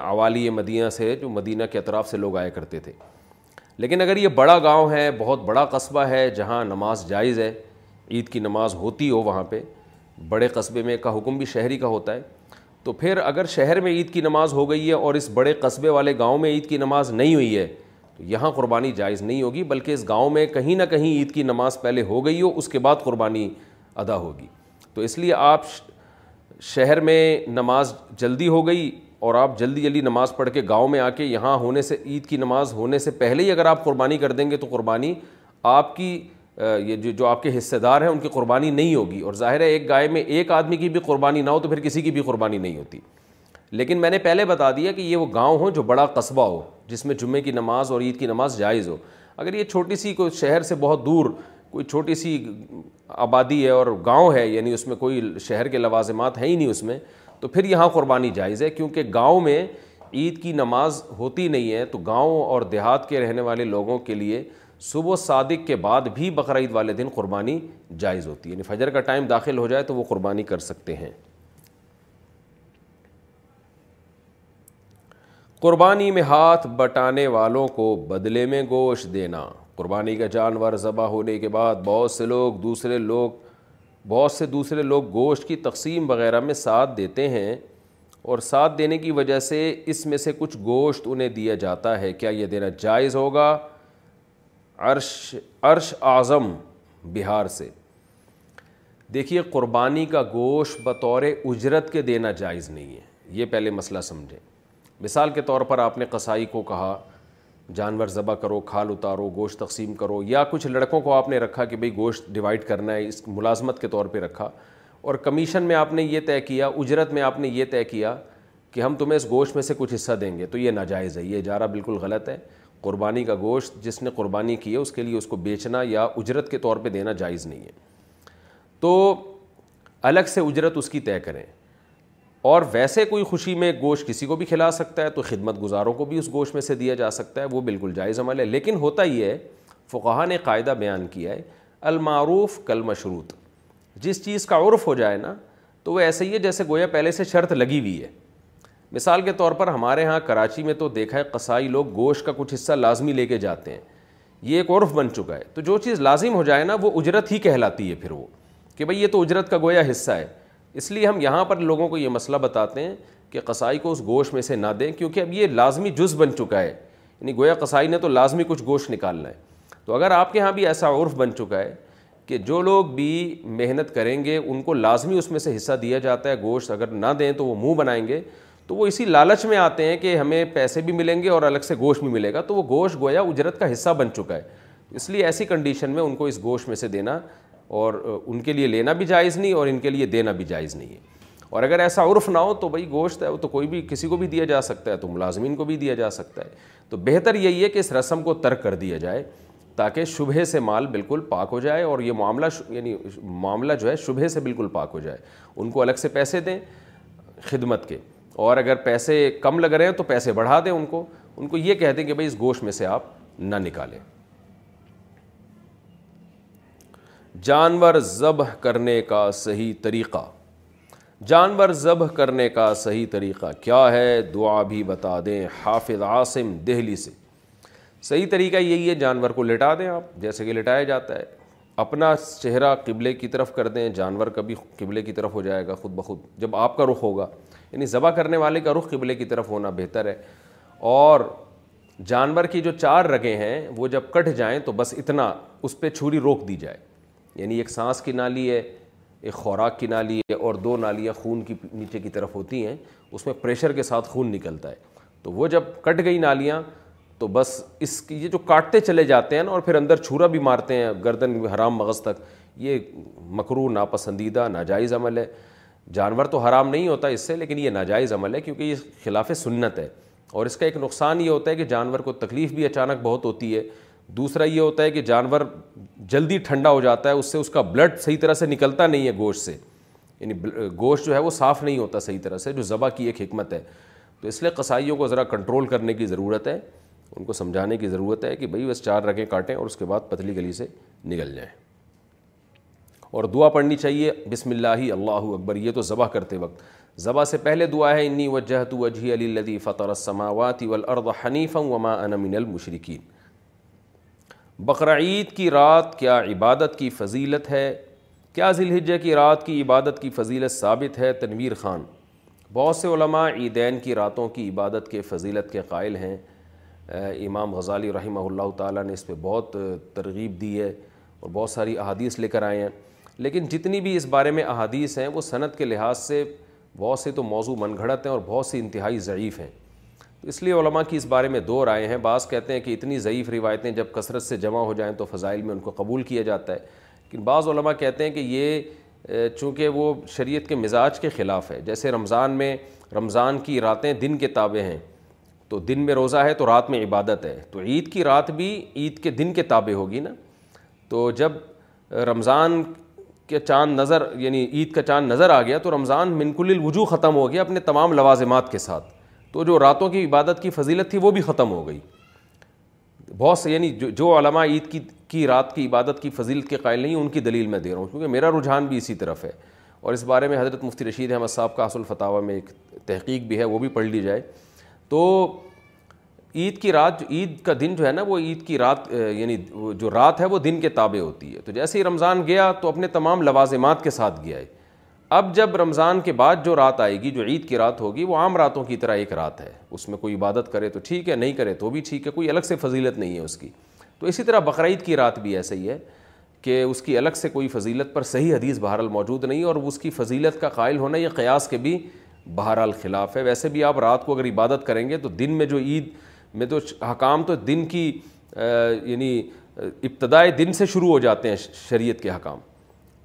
عوالی مدینہ سے جو مدینہ کے اطراف سے لوگ آیا کرتے تھے لیکن اگر یہ بڑا گاؤں ہے بہت بڑا قصبہ ہے جہاں نماز جائز ہے عید کی نماز ہوتی ہو وہاں پہ بڑے قصبے میں کا حکم بھی شہری کا ہوتا ہے تو پھر اگر شہر میں عید کی نماز ہو گئی ہے اور اس بڑے قصبے والے گاؤں میں عید کی نماز نہیں ہوئی ہے تو یہاں قربانی جائز نہیں ہوگی بلکہ اس گاؤں میں کہیں نہ کہیں عید کی نماز پہلے ہو گئی ہو اس کے بعد قربانی ادا ہوگی تو اس لیے آپ شہر میں نماز جلدی ہو گئی اور آپ جلدی جلدی نماز پڑھ کے گاؤں میں آ کے یہاں ہونے سے عید کی نماز ہونے سے پہلے ہی اگر آپ قربانی کر دیں گے تو قربانی آپ کی یہ جو جو آپ کے حصے دار ہیں ان کی قربانی نہیں ہوگی اور ظاہر ہے ایک گائے میں ایک آدمی کی بھی قربانی نہ ہو تو پھر کسی کی بھی قربانی نہیں ہوتی لیکن میں نے پہلے بتا دیا کہ یہ وہ گاؤں ہو جو بڑا قصبہ ہو جس میں جمعے کی نماز اور عید کی نماز جائز ہو اگر یہ چھوٹی سی کوئی شہر سے بہت دور کوئی چھوٹی سی آبادی ہے اور گاؤں ہے یعنی اس میں کوئی شہر کے لوازمات ہیں ہی نہیں اس میں تو پھر یہاں قربانی جائز ہے کیونکہ گاؤں میں عید کی نماز ہوتی نہیں ہے تو گاؤں اور دیہات کے رہنے والے لوگوں کے لیے صبح و صادق کے بعد بھی بقر عید والے دن قربانی جائز ہوتی ہے یعنی فجر کا ٹائم داخل ہو جائے تو وہ قربانی کر سکتے ہیں قربانی میں ہاتھ بٹانے والوں کو بدلے میں گوشت دینا قربانی کا جانور ذبح ہونے کے بعد بہت سے لوگ دوسرے لوگ بہت سے دوسرے لوگ گوشت کی تقسیم وغیرہ میں ساتھ دیتے ہیں اور ساتھ دینے کی وجہ سے اس میں سے کچھ گوشت انہیں دیا جاتا ہے کیا یہ دینا جائز ہوگا عرش عرش اعظم بہار سے دیکھیے قربانی کا گوشت بطور اجرت کے دینا جائز نہیں ہے یہ پہلے مسئلہ سمجھیں مثال کے طور پر آپ نے قصائی کو کہا جانور ذبح کرو کھال اتارو گوشت تقسیم کرو یا کچھ لڑکوں کو آپ نے رکھا کہ بھئی گوشت ڈیوائڈ کرنا ہے اس ملازمت کے طور پہ رکھا اور کمیشن میں آپ نے یہ طے کیا اجرت میں آپ نے یہ طے کیا کہ ہم تمہیں اس گوشت میں سے کچھ حصہ دیں گے تو یہ ناجائز ہے یہ اجارہ بالکل غلط ہے قربانی کا گوشت جس نے قربانی کی ہے اس کے لیے اس کو بیچنا یا اجرت کے طور پہ دینا جائز نہیں ہے تو الگ سے اجرت اس کی طے کریں اور ویسے کوئی خوشی میں گوشت کسی کو بھی کھلا سکتا ہے تو خدمت گزاروں کو بھی اس گوشت میں سے دیا جا سکتا ہے وہ بالکل جائز عمل ہے لیکن ہوتا یہ ہے فقہ نے قاعدہ بیان کیا ہے المعروف کل مشروط جس چیز کا عرف ہو جائے نا تو وہ ایسے ہی ہے جیسے گویا پہلے سے شرط لگی ہوئی ہے مثال کے طور پر ہمارے ہاں کراچی میں تو دیکھا ہے قصائی لوگ گوشت کا کچھ حصہ لازمی لے کے جاتے ہیں یہ ایک عرف بن چکا ہے تو جو چیز لازم ہو جائے نا وہ اجرت ہی کہلاتی ہے پھر وہ کہ بھائی یہ تو اجرت کا گویا حصہ ہے اس لیے ہم یہاں پر لوگوں کو یہ مسئلہ بتاتے ہیں کہ قصائی کو اس گوشت میں سے نہ دیں کیونکہ اب یہ لازمی جز بن چکا ہے یعنی گویا قصائی نے تو لازمی کچھ گوشت نکالنا ہے تو اگر آپ کے ہاں بھی ایسا عرف بن چکا ہے کہ جو لوگ بھی محنت کریں گے ان کو لازمی اس میں سے حصہ دیا جاتا ہے گوشت اگر نہ دیں تو وہ منہ بنائیں گے تو وہ اسی لالچ میں آتے ہیں کہ ہمیں پیسے بھی ملیں گے اور الگ سے گوشت بھی ملے گا تو وہ گوشت گویا اجرت کا حصہ بن چکا ہے اس لیے ایسی کنڈیشن میں ان کو اس گوشت میں سے دینا اور ان کے لیے لینا بھی جائز نہیں اور ان کے لیے دینا بھی جائز نہیں ہے اور اگر ایسا عرف نہ ہو تو بھائی گوشت ہے وہ تو کوئی بھی کسی کو بھی دیا جا سکتا ہے تو ملازمین کو بھی دیا جا سکتا ہے تو بہتر یہی ہے کہ اس رسم کو ترک کر دیا جائے تاکہ شبہ سے مال بالکل پاک ہو جائے اور یہ معاملہ یعنی معاملہ جو ہے شبہ سے بالکل پاک ہو جائے ان کو الگ سے پیسے دیں خدمت کے اور اگر پیسے کم لگ رہے ہیں تو پیسے بڑھا دیں ان کو ان کو یہ کہہ دیں کہ بھائی اس گوشت میں سے آپ نہ نکالیں جانور ذبح کرنے کا صحیح طریقہ جانور ذبح کرنے کا صحیح طریقہ کیا ہے دعا بھی بتا دیں حافظ عاصم دہلی سے صحیح طریقہ یہی ہے جانور کو لٹا دیں آپ جیسے کہ لٹایا جاتا ہے اپنا چہرہ قبلے کی طرف کر دیں جانور کبھی قبلے کی طرف ہو جائے گا خود بخود جب آپ کا رخ ہوگا یعنی ذبح کرنے والے کا رخ قبلے کی طرف ہونا بہتر ہے اور جانور کی جو چار رگیں ہیں وہ جب کٹ جائیں تو بس اتنا اس پہ چھری روک دی جائے یعنی ایک سانس کی نالی ہے ایک خوراک کی نالی ہے اور دو نالیاں خون کی نیچے کی طرف ہوتی ہیں اس میں پریشر کے ساتھ خون نکلتا ہے تو وہ جب کٹ گئی نالیاں تو بس اس کی یہ جو کاٹتے چلے جاتے ہیں نا اور پھر اندر چھرا بھی مارتے ہیں گردن حرام مغز تک یہ مکرو ناپسندیدہ ناجائز عمل ہے جانور تو حرام نہیں ہوتا اس سے لیکن یہ ناجائز عمل ہے کیونکہ یہ خلاف سنت ہے اور اس کا ایک نقصان یہ ہوتا ہے کہ جانور کو تکلیف بھی اچانک بہت ہوتی ہے دوسرا یہ ہوتا ہے کہ جانور جلدی ٹھنڈا ہو جاتا ہے اس سے اس کا بلڈ صحیح طرح سے نکلتا نہیں ہے گوشت سے یعنی گوشت جو ہے وہ صاف نہیں ہوتا صحیح طرح سے جو ذبح کی ایک حکمت ہے تو اس لیے قصائیوں کو ذرا کنٹرول کرنے کی ضرورت ہے ان کو سمجھانے کی ضرورت ہے کہ بھائی بس چار رگیں کاٹیں اور اس کے بعد پتلی گلی سے نکل جائیں اور دعا پڑھنی چاہیے بسم اللہ اللہ اکبر یہ تو ذبح کرتے وقت ذبح سے پہلے دعا ہے انی وجہ وجہ علی فطر السماوات ولاد حنیفا وما من المشرقین بقرعید کی رات کیا عبادت کی فضیلت ہے کیا ذی کی رات کی عبادت کی فضیلت ثابت ہے تنویر خان بہت سے علماء عیدین کی راتوں کی عبادت کے فضیلت کے قائل ہیں امام غزالی رحمہ اللہ تعالیٰ نے اس پہ بہت ترغیب دی ہے اور بہت ساری احادیث لے کر آئے ہیں لیکن جتنی بھی اس بارے میں احادیث ہیں وہ صنعت کے لحاظ سے بہت سے تو موضوع من گھڑت ہیں اور بہت سے انتہائی ضعیف ہیں اس لیے علماء کی اس بارے میں دو رائے ہیں بعض کہتے ہیں کہ اتنی ضعیف روایتیں جب کثرت سے جمع ہو جائیں تو فضائل میں ان کو قبول کیا جاتا ہے لیکن بعض علماء کہتے ہیں کہ یہ چونکہ وہ شریعت کے مزاج کے خلاف ہے جیسے رمضان میں رمضان کی راتیں دن کے تابع ہیں تو دن میں روزہ ہے تو رات میں عبادت ہے تو عید کی رات بھی عید کے دن کے تابع ہوگی نا تو جب رمضان کے چاند نظر یعنی عید کا چاند نظر آ گیا تو رمضان منکل الوجو ختم ہو گیا اپنے تمام لوازمات کے ساتھ تو جو راتوں کی عبادت کی فضیلت تھی وہ بھی ختم ہو گئی بہت سے یعنی جو جو علماء عید کی کی رات کی عبادت کی فضیلت کے قائل نہیں ان کی دلیل میں دے رہا ہوں کیونکہ میرا رجحان بھی اسی طرف ہے اور اس بارے میں حضرت مفتی رشید احمد صاحب کا حصل فتح میں ایک تحقیق بھی ہے وہ بھی پڑھ لی جائے تو عید کی رات جو عید کا دن جو ہے نا وہ عید کی رات یعنی جو رات ہے وہ دن کے تابع ہوتی ہے تو جیسے ہی رمضان گیا تو اپنے تمام لوازمات کے ساتھ گیا ہے اب جب رمضان کے بعد جو رات آئے گی جو عید کی رات ہوگی وہ عام راتوں کی طرح ایک رات ہے اس میں کوئی عبادت کرے تو ٹھیک ہے نہیں کرے تو بھی ٹھیک ہے کوئی الگ سے فضیلت نہیں ہے اس کی تو اسی طرح بقرعید کی رات بھی ایسے ہی ہے کہ اس کی الگ سے کوئی فضیلت پر صحیح حدیث بہرحال موجود نہیں اور اس کی فضیلت کا قائل ہونا یہ قیاس کے بھی بہرحال خلاف ہے ویسے بھی آپ رات کو اگر عبادت کریں گے تو دن میں جو عید میں تو حکام تو دن کی یعنی ابتدائے دن سے شروع ہو جاتے ہیں شریعت کے حکام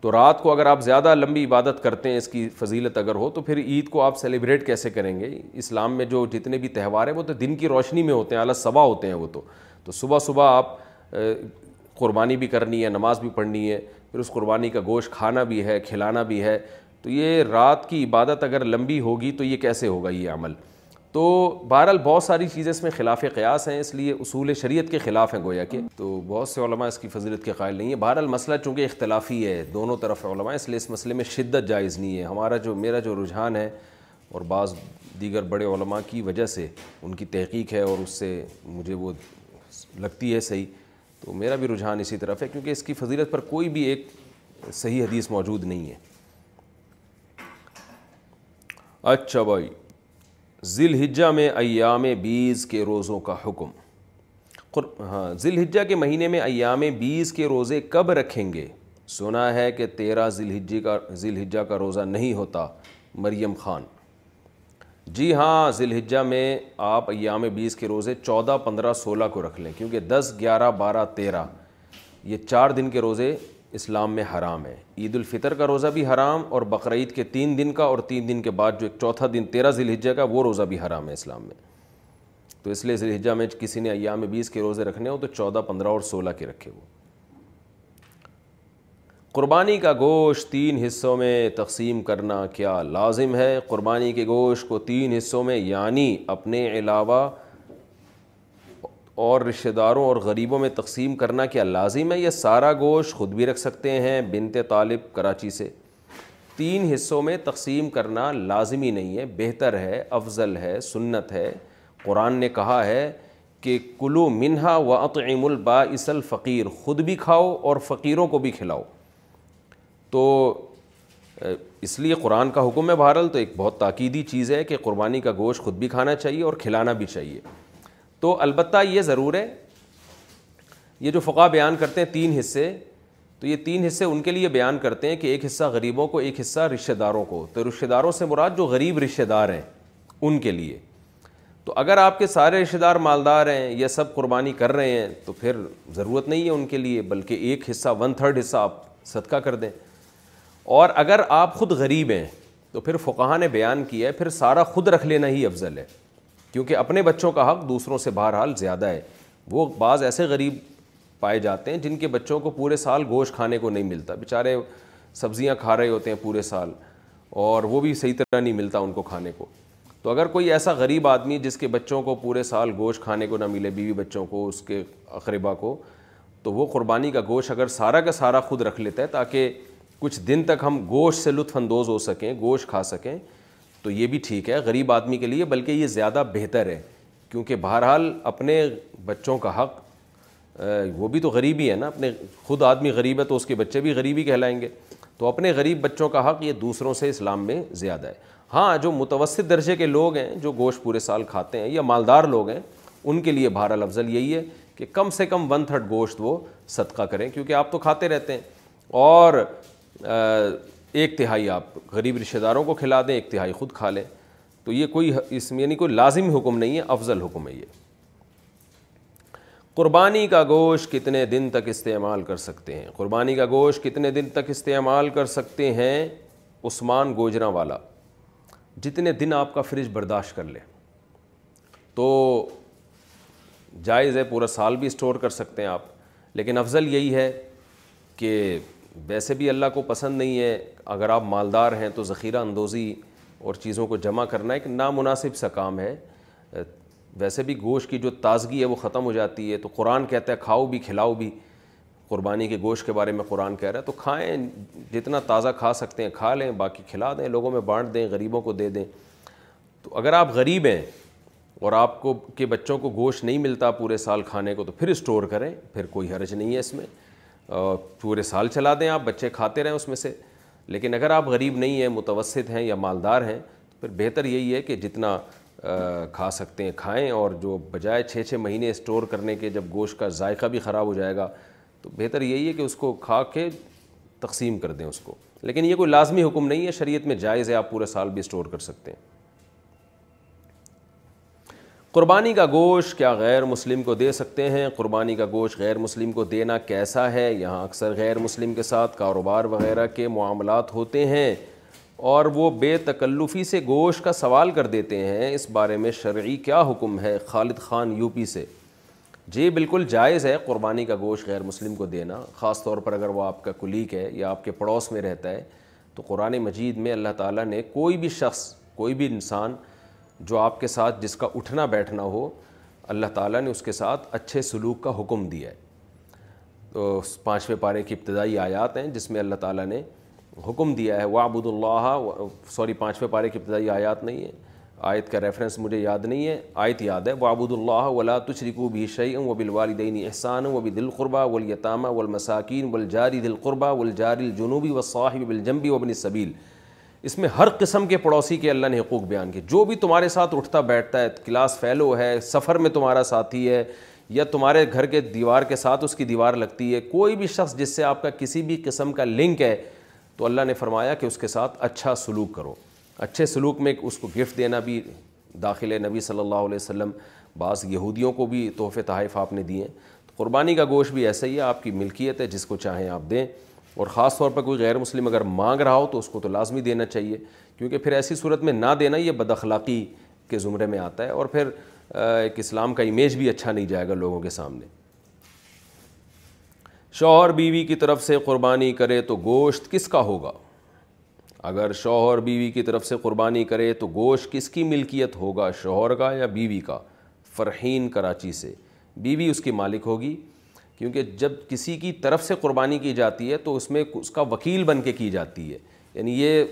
تو رات کو اگر آپ زیادہ لمبی عبادت کرتے ہیں اس کی فضیلت اگر ہو تو پھر عید کو آپ سیلیبریٹ کیسے کریں گے اسلام میں جو جتنے بھی تہوار ہیں وہ تو دن کی روشنی میں ہوتے ہیں اعلیٰ صبح ہوتے ہیں وہ تو تو صبح صبح آپ قربانی بھی کرنی ہے نماز بھی پڑھنی ہے پھر اس قربانی کا گوشت کھانا بھی ہے کھلانا بھی ہے تو یہ رات کی عبادت اگر لمبی ہوگی تو یہ کیسے ہوگا یہ عمل تو بہرحال بہت ساری چیزیں اس میں خلاف قیاس ہیں اس لیے اصول شریعت کے خلاف ہیں گویا کہ تو بہت سے علماء اس کی فضیلت کے قائل نہیں ہیں بہرحال مسئلہ چونکہ اختلافی ہے دونوں طرف علماء اس لیے اس مسئلے میں شدت جائز نہیں ہے ہمارا جو میرا جو رجحان ہے اور بعض دیگر بڑے علماء کی وجہ سے ان کی تحقیق ہے اور اس سے مجھے وہ لگتی ہے صحیح تو میرا بھی رجحان اسی طرف ہے کیونکہ اس کی فضیلت پر کوئی بھی ایک صحیح حدیث موجود نہیں ہے اچھا بھائی ذی الحجہ میں ایام بیس کے روزوں کا حکم ہاں ذی الحجہ کے مہینے میں ایام بیس کے روزے کب رکھیں گے سنا ہے کہ تیرہ ذی الحجی کا ذی الحجہ کا روزہ نہیں ہوتا مریم خان جی ہاں ذی الحجہ میں آپ ایام بیس کے روزے چودہ پندرہ سولہ کو رکھ لیں کیونکہ دس گیارہ بارہ تیرہ یہ چار دن کے روزے اسلام میں حرام ہے عید الفطر کا روزہ بھی حرام اور بقرعید کے تین دن کا اور تین دن کے بعد جو ایک چوتھا دن تیرہ ذیلحجہ کا وہ روزہ بھی حرام ہے اسلام میں تو اس لیے ذیلحجہ میں کسی نے ایام میں بیس کے روزے رکھنے ہوں تو چودہ پندرہ اور سولہ کے رکھے وہ قربانی کا گوشت تین حصوں میں تقسیم کرنا کیا لازم ہے قربانی کے گوشت کو تین حصوں میں یعنی اپنے علاوہ اور رشتہ داروں اور غریبوں میں تقسیم کرنا کیا لازم ہے یہ سارا گوشت خود بھی رکھ سکتے ہیں بنت طالب کراچی سے تین حصوں میں تقسیم کرنا لازمی نہیں ہے بہتر ہے افضل ہے سنت ہے قرآن نے کہا ہے کہ کلو منہا و عقعم الباصل فقیر خود بھی کھاؤ اور فقیروں کو بھی کھلاؤ تو اس لیے قرآن کا حکم ہے بہرحال تو ایک بہت تاکیدی چیز ہے کہ قربانی کا گوشت خود بھی کھانا چاہیے اور کھلانا بھی چاہیے تو البتہ یہ ضرور ہے یہ جو فقہ بیان کرتے ہیں تین حصے تو یہ تین حصے ان کے لیے بیان کرتے ہیں کہ ایک حصہ غریبوں کو ایک حصہ رشتہ داروں کو تو رشتہ داروں سے مراد جو غریب رشتہ دار ہیں ان کے لیے تو اگر آپ کے سارے رشتہ دار مالدار ہیں یا سب قربانی کر رہے ہیں تو پھر ضرورت نہیں ہے ان کے لیے بلکہ ایک حصہ ون تھرڈ حصہ آپ صدقہ کر دیں اور اگر آپ خود غریب ہیں تو پھر فقہ نے بیان کیا ہے پھر سارا خود رکھ لینا ہی افضل ہے کیونکہ اپنے بچوں کا حق دوسروں سے بہرحال زیادہ ہے وہ بعض ایسے غریب پائے جاتے ہیں جن کے بچوں کو پورے سال گوشت کھانے کو نہیں ملتا بیچارے سبزیاں کھا رہے ہوتے ہیں پورے سال اور وہ بھی صحیح طرح نہیں ملتا ان کو کھانے کو تو اگر کوئی ایسا غریب آدمی جس کے بچوں کو پورے سال گوشت کھانے کو نہ ملے بیوی بچوں کو اس کے اقربا کو تو وہ قربانی کا گوشت اگر سارا کا سارا خود رکھ لیتا ہے تاکہ کچھ دن تک ہم گوشت سے لطف اندوز ہو سکیں گوشت کھا سکیں تو یہ بھی ٹھیک ہے غریب آدمی کے لیے بلکہ یہ زیادہ بہتر ہے کیونکہ بہرحال اپنے بچوں کا حق وہ بھی تو غریب ہی ہے نا اپنے خود آدمی غریب ہے تو اس کے بچے بھی غریبی کہلائیں گے تو اپنے غریب بچوں کا حق یہ دوسروں سے اسلام میں زیادہ ہے ہاں جو متوسط درجے کے لوگ ہیں جو گوشت پورے سال کھاتے ہیں یا مالدار لوگ ہیں ان کے لیے بہرحال افضل یہی ہے کہ کم سے کم ون تھرڈ گوشت وہ صدقہ کریں کیونکہ آپ تو کھاتے رہتے ہیں اور ایک تہائی آپ غریب رشتہ داروں کو کھلا دیں ایک تہائی خود کھا لیں تو یہ کوئی اس میں یعنی کوئی لازمی حکم نہیں ہے افضل حکم ہے یہ قربانی کا گوشت کتنے دن تک استعمال کر سکتے ہیں قربانی کا گوشت کتنے دن تک استعمال کر سکتے ہیں عثمان گوجرا والا جتنے دن آپ کا فریج برداشت کر لے تو جائز ہے پورا سال بھی اسٹور کر سکتے ہیں آپ لیکن افضل یہی ہے کہ ویسے بھی اللہ کو پسند نہیں ہے اگر آپ مالدار ہیں تو ذخیرہ اندوزی اور چیزوں کو جمع کرنا ایک نامناسب سا کام ہے ویسے بھی گوشت کی جو تازگی ہے وہ ختم ہو جاتی ہے تو قرآن کہتا ہے کھاؤ بھی کھلاؤ بھی قربانی کے گوشت کے بارے میں قرآن کہہ رہا ہے تو کھائیں جتنا تازہ کھا سکتے ہیں کھا لیں باقی کھلا دیں لوگوں میں بانٹ دیں غریبوں کو دے دیں تو اگر آپ غریب ہیں اور آپ کو کے بچوں کو گوشت نہیں ملتا پورے سال کھانے کو تو پھر اسٹور کریں پھر کوئی حرج نہیں ہے اس میں پورے سال چلا دیں آپ بچے کھاتے رہیں اس میں سے لیکن اگر آپ غریب نہیں ہیں متوسط ہیں یا مالدار ہیں پھر بہتر یہی ہے کہ جتنا کھا سکتے ہیں کھائیں اور جو بجائے چھ چھ مہینے اسٹور کرنے کے جب گوشت کا ذائقہ بھی خراب ہو جائے گا تو بہتر یہی ہے کہ اس کو کھا کے تقسیم کر دیں اس کو لیکن یہ کوئی لازمی حکم نہیں ہے شریعت میں جائز ہے آپ پورے سال بھی اسٹور کر سکتے ہیں قربانی کا گوشت کیا غیر مسلم کو دے سکتے ہیں قربانی کا گوشت مسلم کو دینا کیسا ہے یہاں اکثر غیر مسلم کے ساتھ کاروبار وغیرہ کے معاملات ہوتے ہیں اور وہ بے تکلفی سے گوشت کا سوال کر دیتے ہیں اس بارے میں شرعی کیا حکم ہے خالد خان یو پی سے جی بالکل جائز ہے قربانی کا گوشت مسلم کو دینا خاص طور پر اگر وہ آپ کا کلیک ہے یا آپ کے پڑوس میں رہتا ہے تو قرآن مجید میں اللہ تعالیٰ نے کوئی بھی شخص کوئی بھی انسان جو آپ کے ساتھ جس کا اٹھنا بیٹھنا ہو اللہ تعالیٰ نے اس کے ساتھ اچھے سلوک کا حکم دیا ہے تو پانچویں پارے کی ابتدائی آیات ہیں جس میں اللہ تعالیٰ نے حکم دیا ہے وبود اللہ سوری پانچویں پارے کی ابتدائی آیات نہیں ہے آیت کا ریفرنس مجھے یاد نہیں ہے آیت یاد ہے و اللہ ولا تشرکو بھی شعیع و بالوالدین بال احسان و وہ بھی دل قربہ ولیطامہ و المساکین و دل قربہ ولجار الجنوبی و صاحب بلجمبی وبن صبیل اس میں ہر قسم کے پڑوسی کے اللہ نے حقوق بیان کیے جو بھی تمہارے ساتھ اٹھتا بیٹھتا ہے کلاس فیلو ہے سفر میں تمہارا ساتھی ہے یا تمہارے گھر کے دیوار کے ساتھ اس کی دیوار لگتی ہے کوئی بھی شخص جس سے آپ کا کسی بھی قسم کا لنک ہے تو اللہ نے فرمایا کہ اس کے ساتھ اچھا سلوک کرو اچھے سلوک میں اس کو گفٹ دینا بھی داخل نبی صلی اللہ علیہ وسلم بعض یہودیوں کو بھی تحفے تحائف آپ نے دیے قربانی کا گوشت بھی ایسا ہی ہے آپ کی ملکیت ہے جس کو چاہیں آپ دیں اور خاص طور پر کوئی غیر مسلم اگر مانگ رہا ہو تو اس کو تو لازمی دینا چاہیے کیونکہ پھر ایسی صورت میں نہ دینا یہ بد اخلاقی کے زمرے میں آتا ہے اور پھر ایک اسلام کا امیج بھی اچھا نہیں جائے گا لوگوں کے سامنے شوہر بیوی کی طرف سے قربانی کرے تو گوشت کس کا ہوگا اگر شوہر بیوی کی طرف سے قربانی کرے تو گوشت کس کی ملکیت ہوگا شوہر کا یا بیوی کا فرحین کراچی سے بیوی اس کی مالک ہوگی کیونکہ جب کسی کی طرف سے قربانی کی جاتی ہے تو اس میں اس کا وکیل بن کے کی جاتی ہے یعنی یہ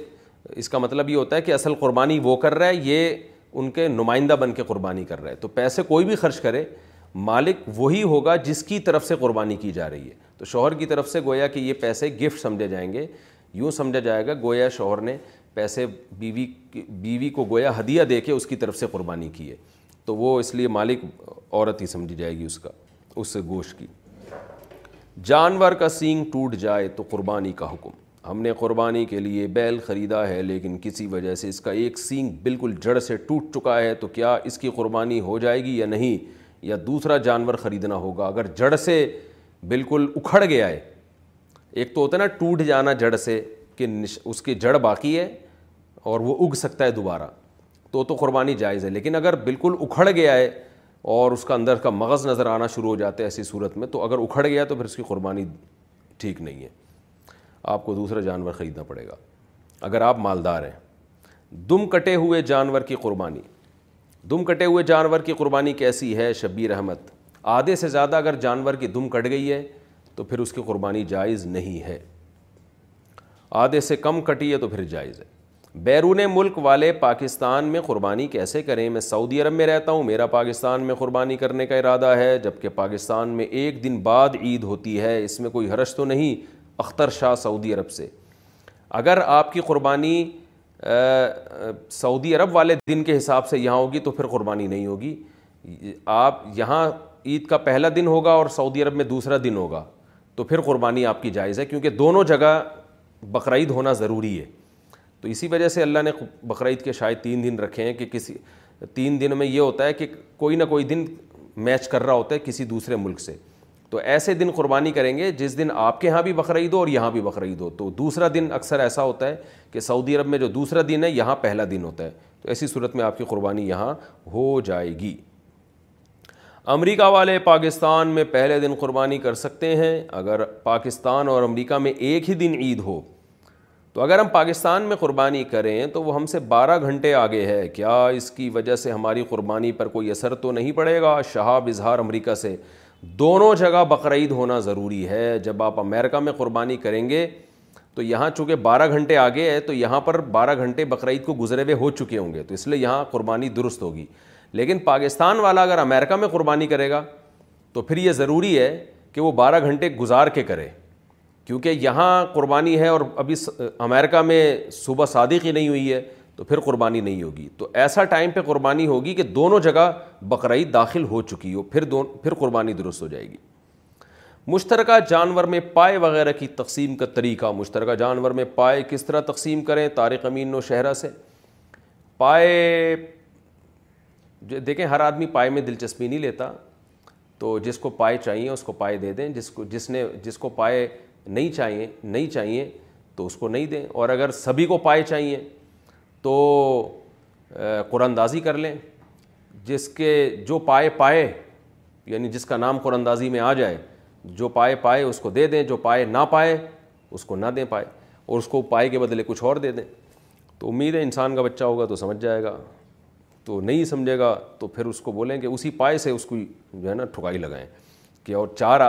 اس کا مطلب یہ ہوتا ہے کہ اصل قربانی وہ کر رہا ہے یہ ان کے نمائندہ بن کے قربانی کر رہا ہے تو پیسے کوئی بھی خرچ کرے مالک وہی ہوگا جس کی طرف سے قربانی کی جا رہی ہے تو شوہر کی طرف سے گویا کہ یہ پیسے گفٹ سمجھے جائیں گے یوں سمجھا جائے گا گویا شوہر نے پیسے بیوی بیوی کو گویا ہدیہ دے کے اس کی طرف سے قربانی کی ہے تو وہ اس لیے مالک عورت ہی سمجھی جائے گی اس کا اس گوشت کی جانور کا سینگ ٹوٹ جائے تو قربانی کا حکم ہم نے قربانی کے لیے بیل خریدا ہے لیکن کسی وجہ سے اس کا ایک سینگ بالکل جڑ سے ٹوٹ چکا ہے تو کیا اس کی قربانی ہو جائے گی یا نہیں یا دوسرا جانور خریدنا ہوگا اگر جڑ سے بالکل اکھڑ گیا ہے ایک تو ہوتا ہے نا ٹوٹ جانا جڑ سے کہ اس کی جڑ باقی ہے اور وہ اگ سکتا ہے دوبارہ تو قربانی جائز ہے لیکن اگر بالکل اکھڑ گیا ہے اور اس کا اندر کا مغز نظر آنا شروع ہو جاتا ہے ایسی صورت میں تو اگر اکھڑ گیا تو پھر اس کی قربانی ٹھیک نہیں ہے آپ کو دوسرا جانور خریدنا پڑے گا اگر آپ مالدار ہیں دم کٹے ہوئے جانور کی قربانی دم کٹے ہوئے جانور کی قربانی کیسی ہے شبیر احمد آدھے سے زیادہ اگر جانور کی دم کٹ گئی ہے تو پھر اس کی قربانی جائز نہیں ہے آدھے سے کم کٹی ہے تو پھر جائز ہے بیرون ملک والے پاکستان میں قربانی کیسے کریں میں سعودی عرب میں رہتا ہوں میرا پاکستان میں قربانی کرنے کا ارادہ ہے جبکہ پاکستان میں ایک دن بعد عید ہوتی ہے اس میں کوئی حرش تو نہیں اختر شاہ سعودی عرب سے اگر آپ کی قربانی سعودی عرب والے دن کے حساب سے یہاں ہوگی تو پھر قربانی نہیں ہوگی آپ یہاں عید کا پہلا دن ہوگا اور سعودی عرب میں دوسرا دن ہوگا تو پھر قربانی آپ کی جائز ہے کیونکہ دونوں جگہ بقرعید ہونا ضروری ہے تو اسی وجہ سے اللہ نے بقرعید کے شاید تین دن رکھے ہیں کہ کسی تین دن میں یہ ہوتا ہے کہ کوئی نہ کوئی دن میچ کر رہا ہوتا ہے کسی دوسرے ملک سے تو ایسے دن قربانی کریں گے جس دن آپ کے ہاں بھی بقرعید ہو اور یہاں بھی بقرعید ہو تو دوسرا دن اکثر ایسا ہوتا ہے کہ سعودی عرب میں جو دوسرا دن ہے یہاں پہلا دن ہوتا ہے تو ایسی صورت میں آپ کی قربانی یہاں ہو جائے گی امریکہ والے پاکستان میں پہلے دن قربانی کر سکتے ہیں اگر پاکستان اور امریکہ میں ایک ہی دن عید ہو تو اگر ہم پاکستان میں قربانی کریں تو وہ ہم سے بارہ گھنٹے آگے ہے کیا اس کی وجہ سے ہماری قربانی پر کوئی اثر تو نہیں پڑے گا شہاب اظہار امریکہ سے دونوں جگہ بقرعید ہونا ضروری ہے جب آپ امریکہ میں قربانی کریں گے تو یہاں چونکہ بارہ گھنٹے آگے ہے تو یہاں پر بارہ گھنٹے بقرعید کو گزرے ہوئے ہو چکے ہوں گے تو اس لیے یہاں قربانی درست ہوگی لیکن پاکستان والا اگر امریکہ میں قربانی کرے گا تو پھر یہ ضروری ہے کہ وہ بارہ گھنٹے گزار کے کرے کیونکہ یہاں قربانی ہے اور ابھی امریکہ میں صبح صادق ہی نہیں ہوئی ہے تو پھر قربانی نہیں ہوگی تو ایسا ٹائم پہ قربانی ہوگی کہ دونوں جگہ بقرعید داخل ہو چکی ہو پھر دون پھر قربانی درست ہو جائے گی مشترکہ جانور میں پائے وغیرہ کی تقسیم کا طریقہ مشترکہ جانور میں پائے کس طرح تقسیم کریں طارق امین و شہرہ سے پائے دیکھیں ہر آدمی پائے میں دلچسپی نہیں لیتا تو جس کو پائے چاہیے اس کو پائے دے دیں جس کو جس نے جس کو پائے نہیں چاہیے نہیں چاہیے تو اس کو نہیں دیں اور اگر سبھی کو پائے چاہیے تو قرآندازی کر لیں جس کے جو پائے پائے یعنی جس کا نام دازی میں آ جائے جو پائے پائے اس کو دے دیں جو پائے نہ پائے اس کو نہ دیں پائے اور اس کو پائے کے بدلے کچھ اور دے دیں تو امید ہے انسان کا بچہ ہوگا تو سمجھ جائے گا تو نہیں سمجھے گا تو پھر اس کو بولیں کہ اسی پائے سے اس کو جو ہے نا ٹھکائی لگائیں کہ اور چار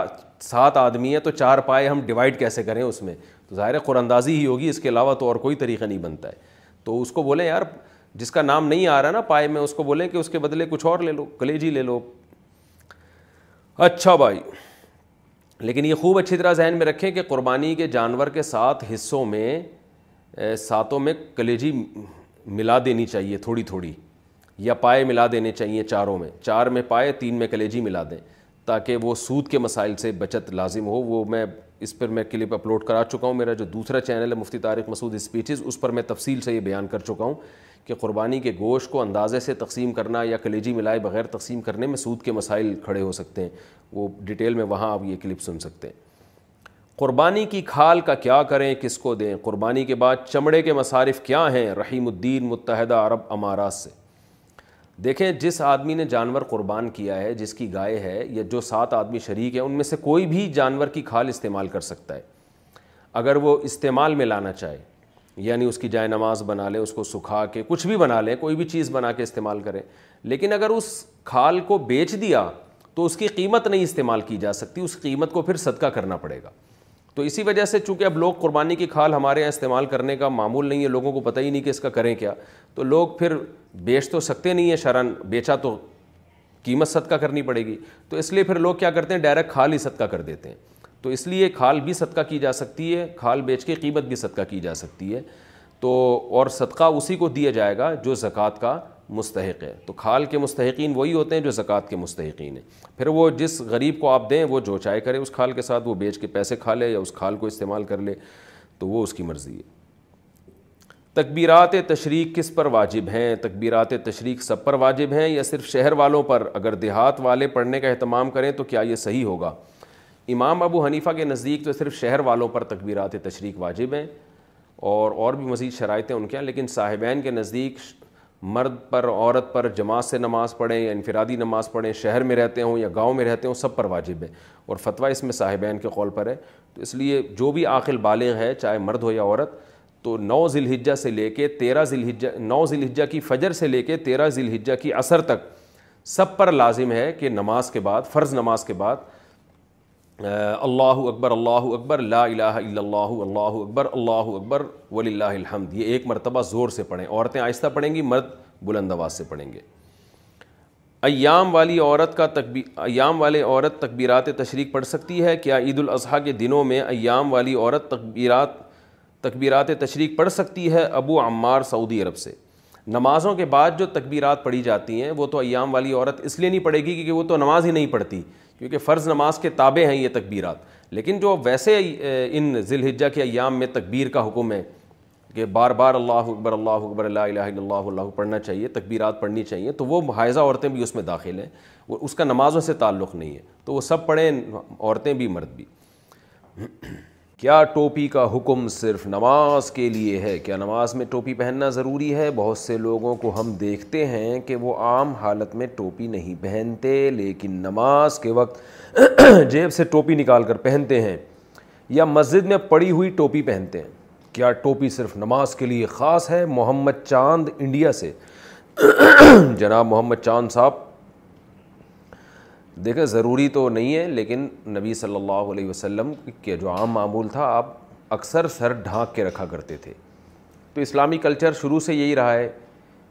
سات آدمی ہیں تو چار پائے ہم ڈیوائڈ کیسے کریں اس میں تو ظاہر ہے اندازی ہی ہوگی اس کے علاوہ تو اور کوئی طریقہ نہیں بنتا ہے تو اس کو بولیں یار جس کا نام نہیں آ رہا نا پائے میں اس کو بولیں کہ اس کے بدلے کچھ اور لے لو کلیجی لے لو اچھا بھائی لیکن یہ خوب اچھی طرح ذہن میں رکھیں کہ قربانی کے جانور کے سات حصوں میں ساتوں میں کلیجی ملا دینی چاہیے تھوڑی تھوڑی یا پائے ملا دینے چاہیے چاروں میں چار میں پائے تین میں کلیجی ملا دیں تاکہ وہ سود کے مسائل سے بچت لازم ہو وہ میں اس پر میں کلپ اپلوڈ کرا چکا ہوں میرا جو دوسرا چینل ہے مفتی طارق مسعود اسپیچز اس پر میں تفصیل سے یہ بیان کر چکا ہوں کہ قربانی کے گوشت کو اندازے سے تقسیم کرنا یا کلیجی ملائے بغیر تقسیم کرنے میں سود کے مسائل کھڑے ہو سکتے ہیں وہ ڈیٹیل میں وہاں آپ یہ کلپ سن سکتے ہیں قربانی کی کھال کا کیا کریں کس کو دیں قربانی کے بعد چمڑے کے مصارف کیا ہیں رحیم الدین متحدہ عرب امارات سے دیکھیں جس آدمی نے جانور قربان کیا ہے جس کی گائے ہے یا جو سات آدمی شریک ہے ان میں سے کوئی بھی جانور کی کھال استعمال کر سکتا ہے اگر وہ استعمال میں لانا چاہے یعنی اس کی جائے نماز بنا لے اس کو سکھا کے کچھ بھی بنا لے کوئی بھی چیز بنا کے استعمال کرے لیکن اگر اس کھال کو بیچ دیا تو اس کی قیمت نہیں استعمال کی جا سکتی اس قیمت کو پھر صدقہ کرنا پڑے گا تو اسی وجہ سے چونکہ اب لوگ قربانی کی کھال ہمارے یہاں استعمال کرنے کا معمول نہیں ہے لوگوں کو پتہ ہی نہیں کہ اس کا کریں کیا تو لوگ پھر بیچ تو سکتے نہیں ہیں شرن بیچا تو قیمت صدقہ کرنی پڑے گی تو اس لیے پھر لوگ کیا کرتے ہیں ڈائریکٹ کھال ہی صدقہ کر دیتے ہیں تو اس لیے کھال بھی صدقہ کی جا سکتی ہے کھال بیچ کے قیمت بھی صدقہ کی جا سکتی ہے تو اور صدقہ اسی کو دیا جائے گا جو زکوٰۃ کا مستحق ہے تو کھال کے مستحقین وہی ہوتے ہیں جو زکوٰۃ کے مستحقین ہیں پھر وہ جس غریب کو آپ دیں وہ جو چائے کرے اس کھال کے ساتھ وہ بیچ کے پیسے کھا لے یا اس کھال کو استعمال کر لے تو وہ اس کی مرضی ہے تکبیرات تشریق کس پر واجب ہیں تکبیرات تشریق سب پر واجب ہیں یا صرف شہر والوں پر اگر دیہات والے پڑھنے کا اہتمام کریں تو کیا یہ صحیح ہوگا امام ابو حنیفہ کے نزدیک تو صرف شہر والوں پر تکبیرات تشریق واجب ہیں اور اور بھی مزید شرائطیں ان کے ہیں لیکن صاحبین کے نزدیک مرد پر عورت پر جماعت سے نماز پڑھیں یا انفرادی نماز پڑھیں شہر میں رہتے ہوں یا گاؤں میں رہتے ہوں سب پر واجب ہے اور فتویٰ اس میں صاحبین کے قول پر ہے تو اس لیے جو بھی عاقل بالغ ہے چاہے مرد ہو یا عورت تو نو ذی الحجہ سے لے کے تیرہ الحجہ نو ذی الحجہ کی فجر سے لے کے تیرہ ذی الحجہ کی اثر تک سب پر لازم ہے کہ نماز کے بعد فرض نماز کے بعد اللہ اکبر اللہ اکبر لا الہ الا اللہ اللہ اکبر اللہ اکبر ولی اللہ الحمد یہ ایک مرتبہ زور سے پڑھیں عورتیں آہستہ پڑھیں گی مرد بلند آواز سے پڑھیں گے ایام والی عورت کا تکبیر ایام والے عورت تقبیرات تشریق پڑھ سکتی ہے کیا عید الاضحیٰ کے دنوں میں ایام والی عورت تقبیرات تکبیرات تشریق پڑھ سکتی ہے ابو عمار سعودی عرب سے نمازوں کے بعد جو تکبیرات پڑھی جاتی ہیں وہ تو ایام والی عورت اس لیے نہیں پڑھے گی کیونکہ وہ تو نماز ہی نہیں پڑھتی کیونکہ فرض نماز کے تابع ہیں یہ تکبیرات لیکن جو ویسے ان ذی الحجہ کے ایام میں تکبیر کا حکم ہے کہ بار بار اللہ اکبر اللہ اکبر اللہ الہ الا اللہ اللہ پڑھنا چاہیے تکبیرات پڑھنی چاہیے تو وہ حائضہ عورتیں بھی اس میں داخل ہیں وہ اس کا نمازوں سے تعلق نہیں ہے تو وہ سب پڑھیں عورتیں بھی مرد بھی کیا ٹوپی کا حکم صرف نماز کے لیے ہے کیا نماز میں ٹوپی پہننا ضروری ہے بہت سے لوگوں کو ہم دیکھتے ہیں کہ وہ عام حالت میں ٹوپی نہیں پہنتے لیکن نماز کے وقت جیب سے ٹوپی نکال کر پہنتے ہیں یا مسجد میں پڑی ہوئی ٹوپی پہنتے ہیں کیا ٹوپی صرف نماز کے لیے خاص ہے محمد چاند انڈیا سے جناب محمد چاند صاحب دیکھیں ضروری تو نہیں ہے لیکن نبی صلی اللہ علیہ وسلم کے جو عام معمول تھا آپ اکثر سر ڈھانک کے رکھا کرتے تھے تو اسلامی کلچر شروع سے یہی رہا ہے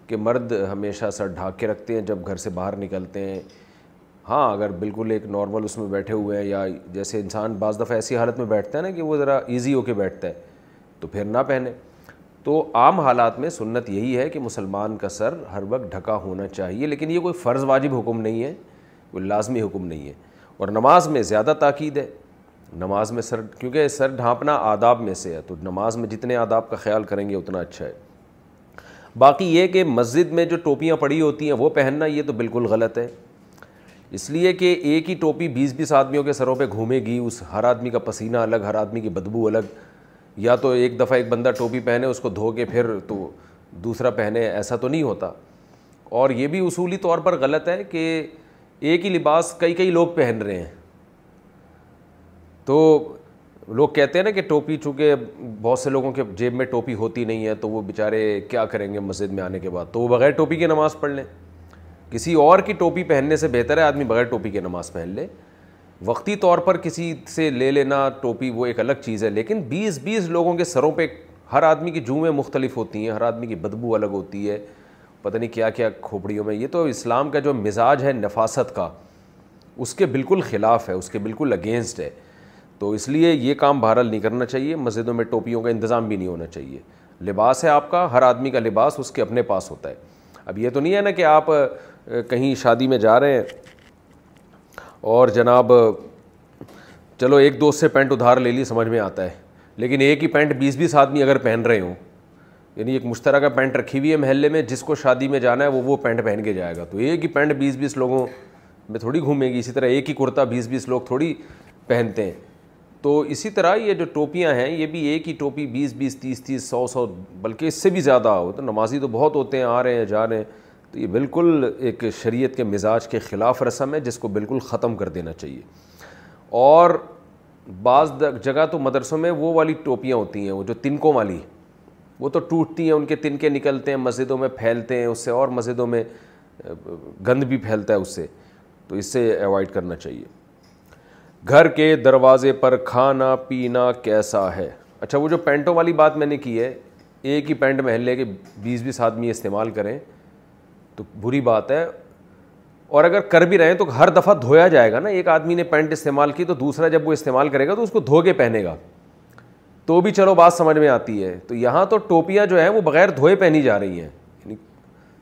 کہ مرد ہمیشہ سر ڈھانک کے رکھتے ہیں جب گھر سے باہر نکلتے ہیں ہاں اگر بالکل ایک نارمل اس میں بیٹھے ہوئے ہیں یا جیسے انسان بعض دفعہ ایسی حالت میں بیٹھتا ہے نا کہ وہ ذرا ایزی ہو کے بیٹھتا ہے تو پھر نہ پہنے تو عام حالات میں سنت یہی ہے کہ مسلمان کا سر ہر وقت ڈھکا ہونا چاہیے لیکن یہ کوئی فرض واجب حکم نہیں ہے وہ لازمی حکم نہیں ہے اور نماز میں زیادہ تاکید ہے نماز میں سر کیونکہ سر ڈھانپنا آداب میں سے ہے تو نماز میں جتنے آداب کا خیال کریں گے اتنا اچھا ہے باقی یہ کہ مسجد میں جو ٹوپیاں پڑی ہوتی ہیں وہ پہننا یہ تو بالکل غلط ہے اس لیے کہ ایک ہی ٹوپی بیس بیس آدمیوں کے سروں پہ گھومے گی اس ہر آدمی کا پسینہ الگ ہر آدمی کی بدبو الگ یا تو ایک دفعہ ایک بندہ ٹوپی پہنے اس کو دھو کے پھر تو دوسرا پہنے ایسا تو نہیں ہوتا اور یہ بھی اصولی طور پر غلط ہے کہ ایک ہی لباس کئی کئی لوگ پہن رہے ہیں تو لوگ کہتے ہیں نا کہ ٹوپی چونکہ بہت سے لوگوں کے جیب میں ٹوپی ہوتی نہیں ہے تو وہ بےچارے کیا کریں گے مسجد میں آنے کے بعد تو وہ بغیر ٹوپی کی نماز پڑھ لیں کسی اور کی ٹوپی پہننے سے بہتر ہے آدمی بغیر ٹوپی کی نماز پہن لے وقتی طور پر کسی سے لے لینا ٹوپی وہ ایک الگ چیز ہے لیکن بیس بیس لوگوں کے سروں پہ ہر آدمی کی جومیں مختلف ہوتی ہیں ہر آدمی کی بدبو الگ ہوتی ہے پتہ نہیں کیا کیا کھوپڑیوں میں یہ تو اسلام کا جو مزاج ہے نفاست کا اس کے بالکل خلاف ہے اس کے بالکل اگینسٹ ہے تو اس لیے یہ کام بہرحال نہیں کرنا چاہیے مسجدوں میں ٹوپیوں کا انتظام بھی نہیں ہونا چاہیے لباس ہے آپ کا ہر آدمی کا لباس اس کے اپنے پاس ہوتا ہے اب یہ تو نہیں ہے نا کہ آپ کہیں شادی میں جا رہے ہیں اور جناب چلو ایک دوست سے پینٹ ادھار لے لی سمجھ میں آتا ہے لیکن ایک ہی پینٹ بیس بیس آدمی اگر پہن رہے ہوں یعنی ایک مشترکہ پینٹ رکھی ہوئی ہے محلے میں جس کو شادی میں جانا ہے وہ وہ پینٹ پہن کے جائے گا تو ایک ہی پینٹ بیس بیس لوگوں میں تھوڑی گھومے گی اسی طرح ایک ہی کرتا بیس بیس لوگ تھوڑی پہنتے ہیں تو اسی طرح یہ جو ٹوپیاں ہیں یہ بھی ایک ہی ٹوپی بیس بیس تیس تیس سو سو بلکہ اس سے بھی زیادہ ہو تو نمازی تو بہت ہوتے ہیں آ رہے ہیں جا رہے ہیں تو یہ بالکل ایک شریعت کے مزاج کے خلاف رسم ہے جس کو بالکل ختم کر دینا چاہیے اور بعض جگہ تو مدرسوں میں وہ والی ٹوپیاں ہوتی ہیں وہ جو تنکوں والی وہ تو ٹوٹتی ہیں ان کے تنکے نکلتے ہیں مسجدوں میں پھیلتے ہیں اس سے اور مسجدوں میں گند بھی پھیلتا ہے اس سے تو اس سے ایوائڈ کرنا چاہیے گھر کے دروازے پر کھانا پینا کیسا ہے اچھا وہ جو پینٹوں والی بات میں نے کی ہے ایک ہی پینٹ محلے کے بیس بیس آدمی استعمال کریں تو بری بات ہے اور اگر کر بھی رہے ہیں تو ہر دفعہ دھویا جائے گا نا ایک آدمی نے پینٹ استعمال کی تو دوسرا جب وہ استعمال کرے گا تو اس کو دھو کے پہنے گا تو بھی چلو بات سمجھ میں آتی ہے تو یہاں تو ٹوپیاں جو ہیں وہ بغیر دھوئے پہنی جا رہی ہیں یعنی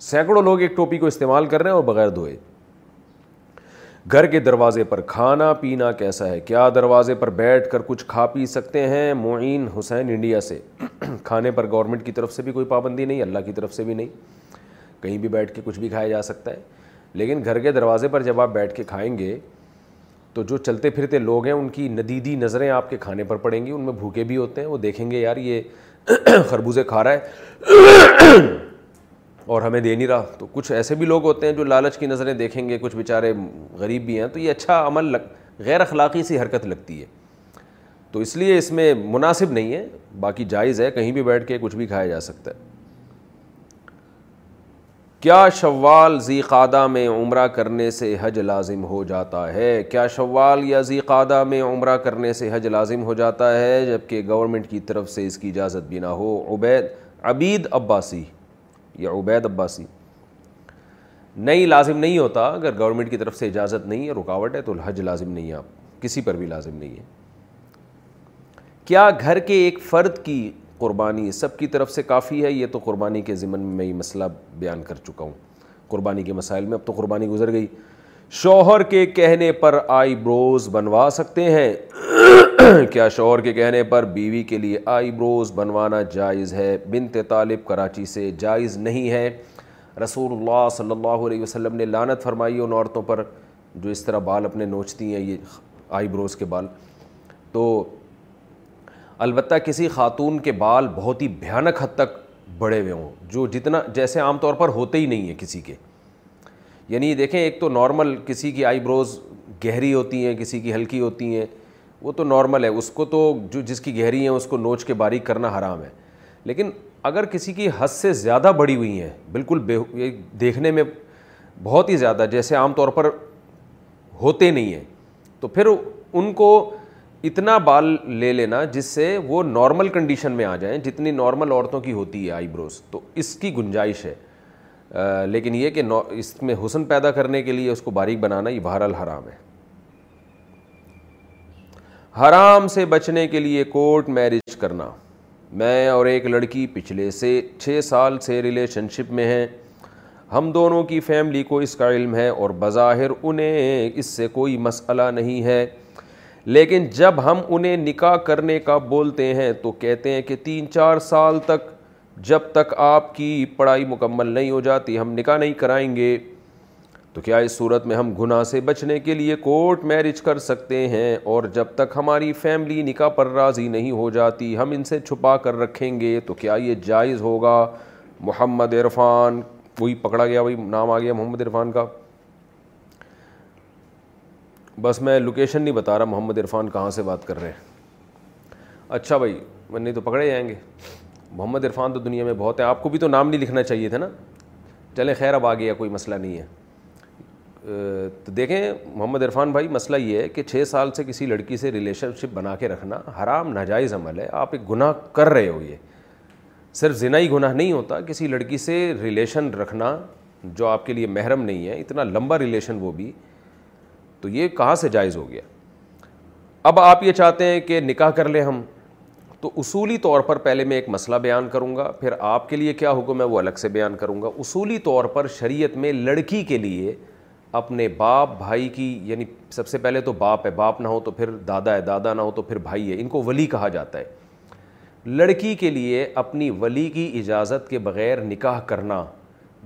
سینکڑوں لوگ ایک ٹوپی کو استعمال کر رہے ہیں اور بغیر دھوئے گھر کے دروازے پر کھانا پینا کیسا ہے کیا دروازے پر بیٹھ کر کچھ کھا پی سکتے ہیں معین حسین انڈیا سے کھانے پر گورنمنٹ کی طرف سے بھی کوئی پابندی نہیں اللہ کی طرف سے بھی نہیں کہیں بھی بیٹھ کے کچھ بھی کھایا جا سکتا ہے لیکن گھر کے دروازے پر جب آپ بیٹھ کے کھائیں گے تو جو چلتے پھرتے لوگ ہیں ان کی ندیدی نظریں آپ کے کھانے پر پڑیں گی ان میں بھوکے بھی ہوتے ہیں وہ دیکھیں گے یار یہ خربوزے کھا رہا ہے اور ہمیں دے نہیں رہا تو کچھ ایسے بھی لوگ ہوتے ہیں جو لالچ کی نظریں دیکھیں گے کچھ بیچارے غریب بھی ہیں تو یہ اچھا عمل لگ غیر اخلاقی سی حرکت لگتی ہے تو اس لیے اس میں مناسب نہیں ہے باقی جائز ہے کہیں بھی بیٹھ کے کچھ بھی کھایا جا سکتا ہے کیا شوال قادہ میں عمرہ کرنے سے حج لازم ہو جاتا ہے کیا شوال یا قادہ میں عمرہ کرنے سے حج لازم ہو جاتا ہے جبکہ گورنمنٹ کی طرف سے اس کی اجازت بھی نہ ہو عبید عبید عباسی یا عبید عباسی نہیں لازم نہیں ہوتا اگر گورنمنٹ کی طرف سے اجازت نہیں ہے رکاوٹ ہے تو حج لازم نہیں ہے آپ کسی پر بھی لازم نہیں ہے کیا گھر کے ایک فرد کی قربانی سب کی طرف سے کافی ہے یہ تو قربانی کے ذمن میں یہ مسئلہ بیان کر چکا ہوں قربانی کے مسائل میں اب تو قربانی گزر گئی شوہر کے کہنے پر آئی بروز بنوا سکتے ہیں کیا شوہر کے کہنے پر بیوی کے لیے آئی بروز بنوانا جائز ہے بنت طالب کراچی سے جائز نہیں ہے رسول اللہ صلی اللہ علیہ وسلم نے لانت فرمائی ان عورتوں پر جو اس طرح بال اپنے نوچتی ہیں یہ آئی بروز کے بال تو البتہ کسی خاتون کے بال بہت ہی بھیانک حد تک بڑے ہوئے ہوں جو جتنا جیسے عام طور پر ہوتے ہی نہیں ہیں کسی کے یعنی یہ دیکھیں ایک تو نارمل کسی کی آئی بروز گہری ہوتی ہیں کسی کی ہلکی ہوتی ہیں وہ تو نارمل ہے اس کو تو جو جس کی گہری ہیں اس کو نوچ کے باریک کرنا حرام ہے لیکن اگر کسی کی حد سے زیادہ بڑی ہوئی ہیں بالکل بے دیکھنے میں بہت ہی زیادہ جیسے عام طور پر ہوتے نہیں ہیں تو پھر ان کو اتنا بال لے لینا جس سے وہ نارمل کنڈیشن میں آ جائیں جتنی نارمل عورتوں کی ہوتی ہے آئی بروز تو اس کی گنجائش ہے لیکن یہ کہ اس میں حسن پیدا کرنے کے لیے اس کو باریک بنانا یہ بہر الحرام ہے حرام سے بچنے کے لیے کورٹ میرج کرنا میں اور ایک لڑکی پچھلے سے چھ سال سے ریلیشن شپ میں ہیں ہم دونوں کی فیملی کو اس کا علم ہے اور بظاہر انہیں اس سے کوئی مسئلہ نہیں ہے لیکن جب ہم انہیں نکاح کرنے کا بولتے ہیں تو کہتے ہیں کہ تین چار سال تک جب تک آپ کی پڑھائی مکمل نہیں ہو جاتی ہم نکاح نہیں کرائیں گے تو کیا اس صورت میں ہم گناہ سے بچنے کے لیے کورٹ میرج کر سکتے ہیں اور جب تک ہماری فیملی نکاح پر راضی نہیں ہو جاتی ہم ان سے چھپا کر رکھیں گے تو کیا یہ جائز ہوگا محمد عرفان وہی پکڑا گیا وہی نام آ گیا محمد عرفان کا بس میں لوکیشن نہیں بتا رہا محمد عرفان کہاں سے بات کر رہے ہیں اچھا بھائی میں نہیں تو پکڑے جائیں گے محمد عرفان تو دنیا میں بہت ہے آپ کو بھی تو نام نہیں لکھنا چاہیے تھا نا چلیں خیر اب آ گیا کوئی مسئلہ نہیں ہے تو دیکھیں محمد عرفان بھائی مسئلہ یہ ہے کہ چھ سال سے کسی لڑکی سے ریلیشن شپ بنا کے رکھنا حرام ناجائز عمل ہے آپ ایک گناہ کر رہے ہو یہ صرف زنا ہی گناہ نہیں ہوتا کسی لڑکی سے ریلیشن رکھنا جو آپ کے لیے محرم نہیں ہے اتنا لمبا ریلیشن وہ بھی تو یہ کہاں سے جائز ہو گیا اب آپ یہ چاہتے ہیں کہ نکاح کر لیں ہم تو اصولی طور پر پہلے میں ایک مسئلہ بیان کروں گا پھر آپ کے لیے کیا ہوگا میں وہ الگ سے بیان کروں گا اصولی طور پر شریعت میں لڑکی کے لیے اپنے باپ بھائی کی یعنی سب سے پہلے تو باپ ہے باپ نہ ہو تو پھر دادا ہے دادا نہ ہو تو پھر بھائی ہے ان کو ولی کہا جاتا ہے لڑکی کے لیے اپنی ولی کی اجازت کے بغیر نکاح کرنا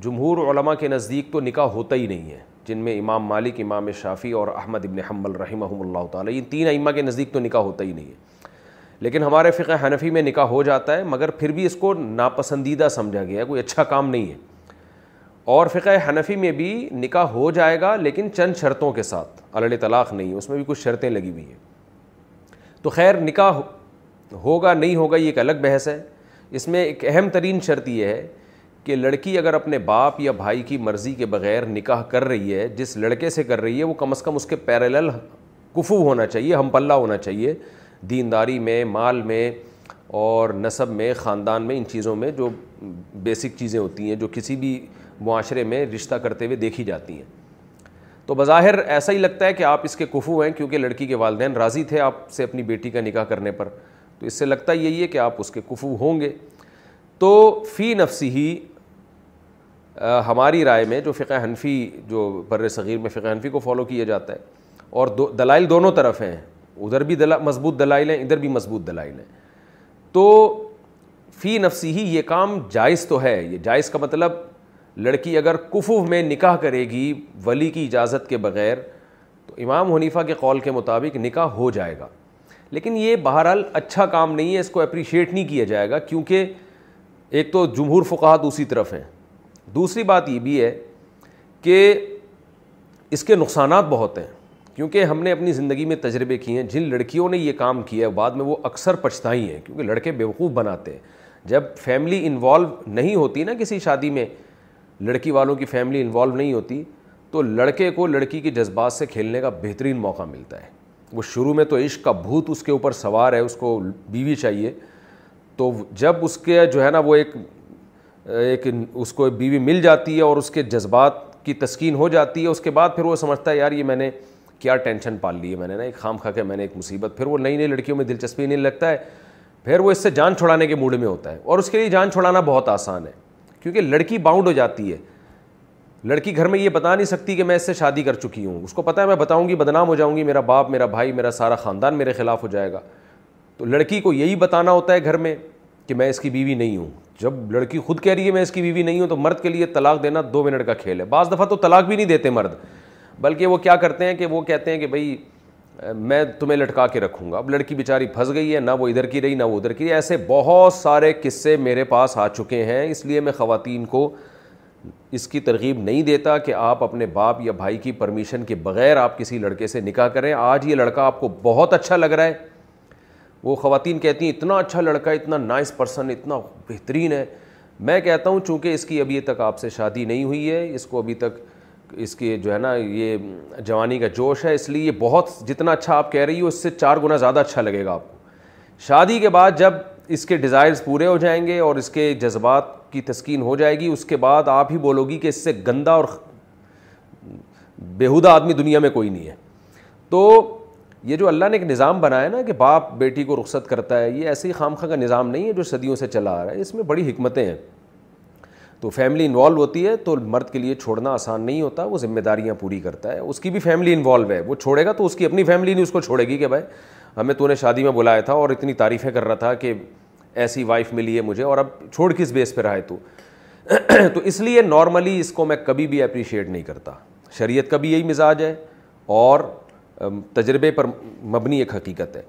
جمہور علماء کے نزدیک تو نکاح ہوتا ہی نہیں ہے جن میں امام مالک امام شافی اور احمد ابن حمل رحمہ اللہ تعالیٰ ان تین ائمہ کے نزدیک تو نکاح ہوتا ہی نہیں ہے لیکن ہمارے فقہ حنفی میں نکاح ہو جاتا ہے مگر پھر بھی اس کو ناپسندیدہ سمجھا گیا ہے کوئی اچھا کام نہیں ہے اور فقہ حنفی میں بھی نکاح ہو جائے گا لیکن چند شرطوں کے ساتھ علل طلاق نہیں ہے اس میں بھی کچھ شرطیں لگی ہوئی ہیں تو خیر نکاح ہوگا نہیں ہوگا یہ ایک الگ بحث ہے اس میں ایک اہم ترین شرط یہ ہے کہ لڑکی اگر اپنے باپ یا بھائی کی مرضی کے بغیر نکاح کر رہی ہے جس لڑکے سے کر رہی ہے وہ کم از کم اس کے پیرلل کفو ہونا چاہیے ہم پلہ ہونا چاہیے دینداری میں مال میں اور نصب میں خاندان میں ان چیزوں میں جو بیسک چیزیں ہوتی ہیں جو کسی بھی معاشرے میں رشتہ کرتے ہوئے دیکھی جاتی ہیں تو بظاہر ایسا ہی لگتا ہے کہ آپ اس کے کفو ہیں کیونکہ لڑکی کے والدین راضی تھے آپ سے اپنی بیٹی کا نکاح کرنے پر تو اس سے لگتا یہی ہے کہ آپ اس کے کفو ہوں گے تو فی نفسی ہی ہماری رائے میں جو فقہ حنفی جو بر صغیر میں فقہ حنفی کو فالو کیا جاتا ہے اور دو دلائل دونوں طرف ہیں ادھر بھی دلا مضبوط دلائل ہیں ادھر بھی مضبوط دلائل ہیں تو فی نفسی ہی یہ کام جائز تو ہے یہ جائز کا مطلب لڑکی اگر کفو میں نکاح کرے گی ولی کی اجازت کے بغیر تو امام حنیفہ کے قول کے مطابق نکاح ہو جائے گا لیکن یہ بہرحال اچھا کام نہیں ہے اس کو اپریشیٹ نہیں کیا جائے گا کیونکہ ایک تو جمہور فقہ دوسری طرف ہیں دوسری بات یہ بھی ہے کہ اس کے نقصانات بہت ہیں کیونکہ ہم نے اپنی زندگی میں تجربے کیے ہیں جن لڑکیوں نے یہ کام کیا ہے بعد میں وہ اکثر پچھتائی ہیں کیونکہ لڑکے بیوقوف بناتے ہیں جب فیملی انوالو نہیں ہوتی نا کسی شادی میں لڑکی والوں کی فیملی انوالو نہیں ہوتی تو لڑکے کو لڑکی کے جذبات سے کھیلنے کا بہترین موقع ملتا ہے وہ شروع میں تو عشق کا بھوت اس کے اوپر سوار ہے اس کو بیوی چاہیے تو جب اس کے جو ہے نا وہ ایک ایک اس کو بیوی مل جاتی ہے اور اس کے جذبات کی تسکین ہو جاتی ہے اس کے بعد پھر وہ سمجھتا ہے یار یہ میں نے کیا ٹینشن پال لی ہے میں نے نا ایک خام کھا کے میں نے ایک مصیبت پھر وہ نئی نئی لڑکیوں میں دلچسپی نہیں لگتا ہے پھر وہ اس سے جان چھڑانے کے موڈ میں ہوتا ہے اور اس کے لیے جان چھوڑانا بہت آسان ہے کیونکہ لڑکی باؤنڈ ہو جاتی ہے لڑکی گھر میں یہ بتا نہیں سکتی کہ میں اس سے شادی کر چکی ہوں اس کو پتہ ہے میں بتاؤں گی بدنام ہو جاؤں گی میرا باپ میرا بھائی میرا سارا خاندان میرے خلاف ہو جائے گا تو لڑکی کو یہی بتانا ہوتا ہے گھر میں کہ میں اس کی بیوی نہیں ہوں جب لڑکی خود کہہ رہی ہے میں اس کی بیوی نہیں ہوں تو مرد کے لیے طلاق دینا دو منٹ کا کھیل ہے بعض دفعہ تو طلاق بھی نہیں دیتے مرد بلکہ وہ کیا کرتے ہیں کہ وہ کہتے ہیں کہ بھائی میں تمہیں لٹکا کے رکھوں گا اب لڑکی بیچاری پھنس گئی ہے نہ وہ ادھر کی رہی نہ وہ ادھر کی رہی ایسے بہت سارے قصے میرے پاس آ چکے ہیں اس لیے میں خواتین کو اس کی ترغیب نہیں دیتا کہ آپ اپنے باپ یا بھائی کی پرمیشن کے بغیر آپ کسی لڑکے سے نکاح کریں آج یہ لڑکا آپ کو بہت اچھا لگ رہا ہے وہ خواتین کہتی ہیں اتنا اچھا لڑکا اتنا نائس پرسن اتنا بہترین ہے میں کہتا ہوں چونکہ اس کی ابھی تک آپ سے شادی نہیں ہوئی ہے اس کو ابھی تک اس کے جو ہے نا یہ جوانی کا جوش ہے اس لیے یہ بہت جتنا اچھا آپ کہہ رہی ہو اس سے چار گنا زیادہ اچھا لگے گا آپ کو شادی کے بعد جب اس کے ڈیزائرز پورے ہو جائیں گے اور اس کے جذبات کی تسکین ہو جائے گی اس کے بعد آپ ہی بولو گی کہ اس سے گندہ اور بیہودہ آدمی دنیا میں کوئی نہیں ہے تو یہ جو اللہ نے ایک نظام بنایا نا کہ باپ بیٹی کو رخصت کرتا ہے یہ ایسی خام خواہ کا نظام نہیں ہے جو صدیوں سے چلا آ رہا ہے اس میں بڑی حکمتیں ہیں تو فیملی انوالو ہوتی ہے تو مرد کے لیے چھوڑنا آسان نہیں ہوتا وہ ذمہ داریاں پوری کرتا ہے اس کی بھی فیملی انوالو ہے وہ چھوڑے گا تو اس کی اپنی فیملی نہیں اس کو چھوڑے گی کہ بھائی ہمیں تو انہیں شادی میں بلایا تھا اور اتنی تعریفیں کر رہا تھا کہ ایسی وائف ملی ہے مجھے اور اب چھوڑ کس بیس پہ رہے تو اس لیے نارملی اس کو میں کبھی بھی اپریشیٹ نہیں کرتا شریعت کا بھی یہی مزاج ہے اور تجربے پر مبنی ایک حقیقت ہے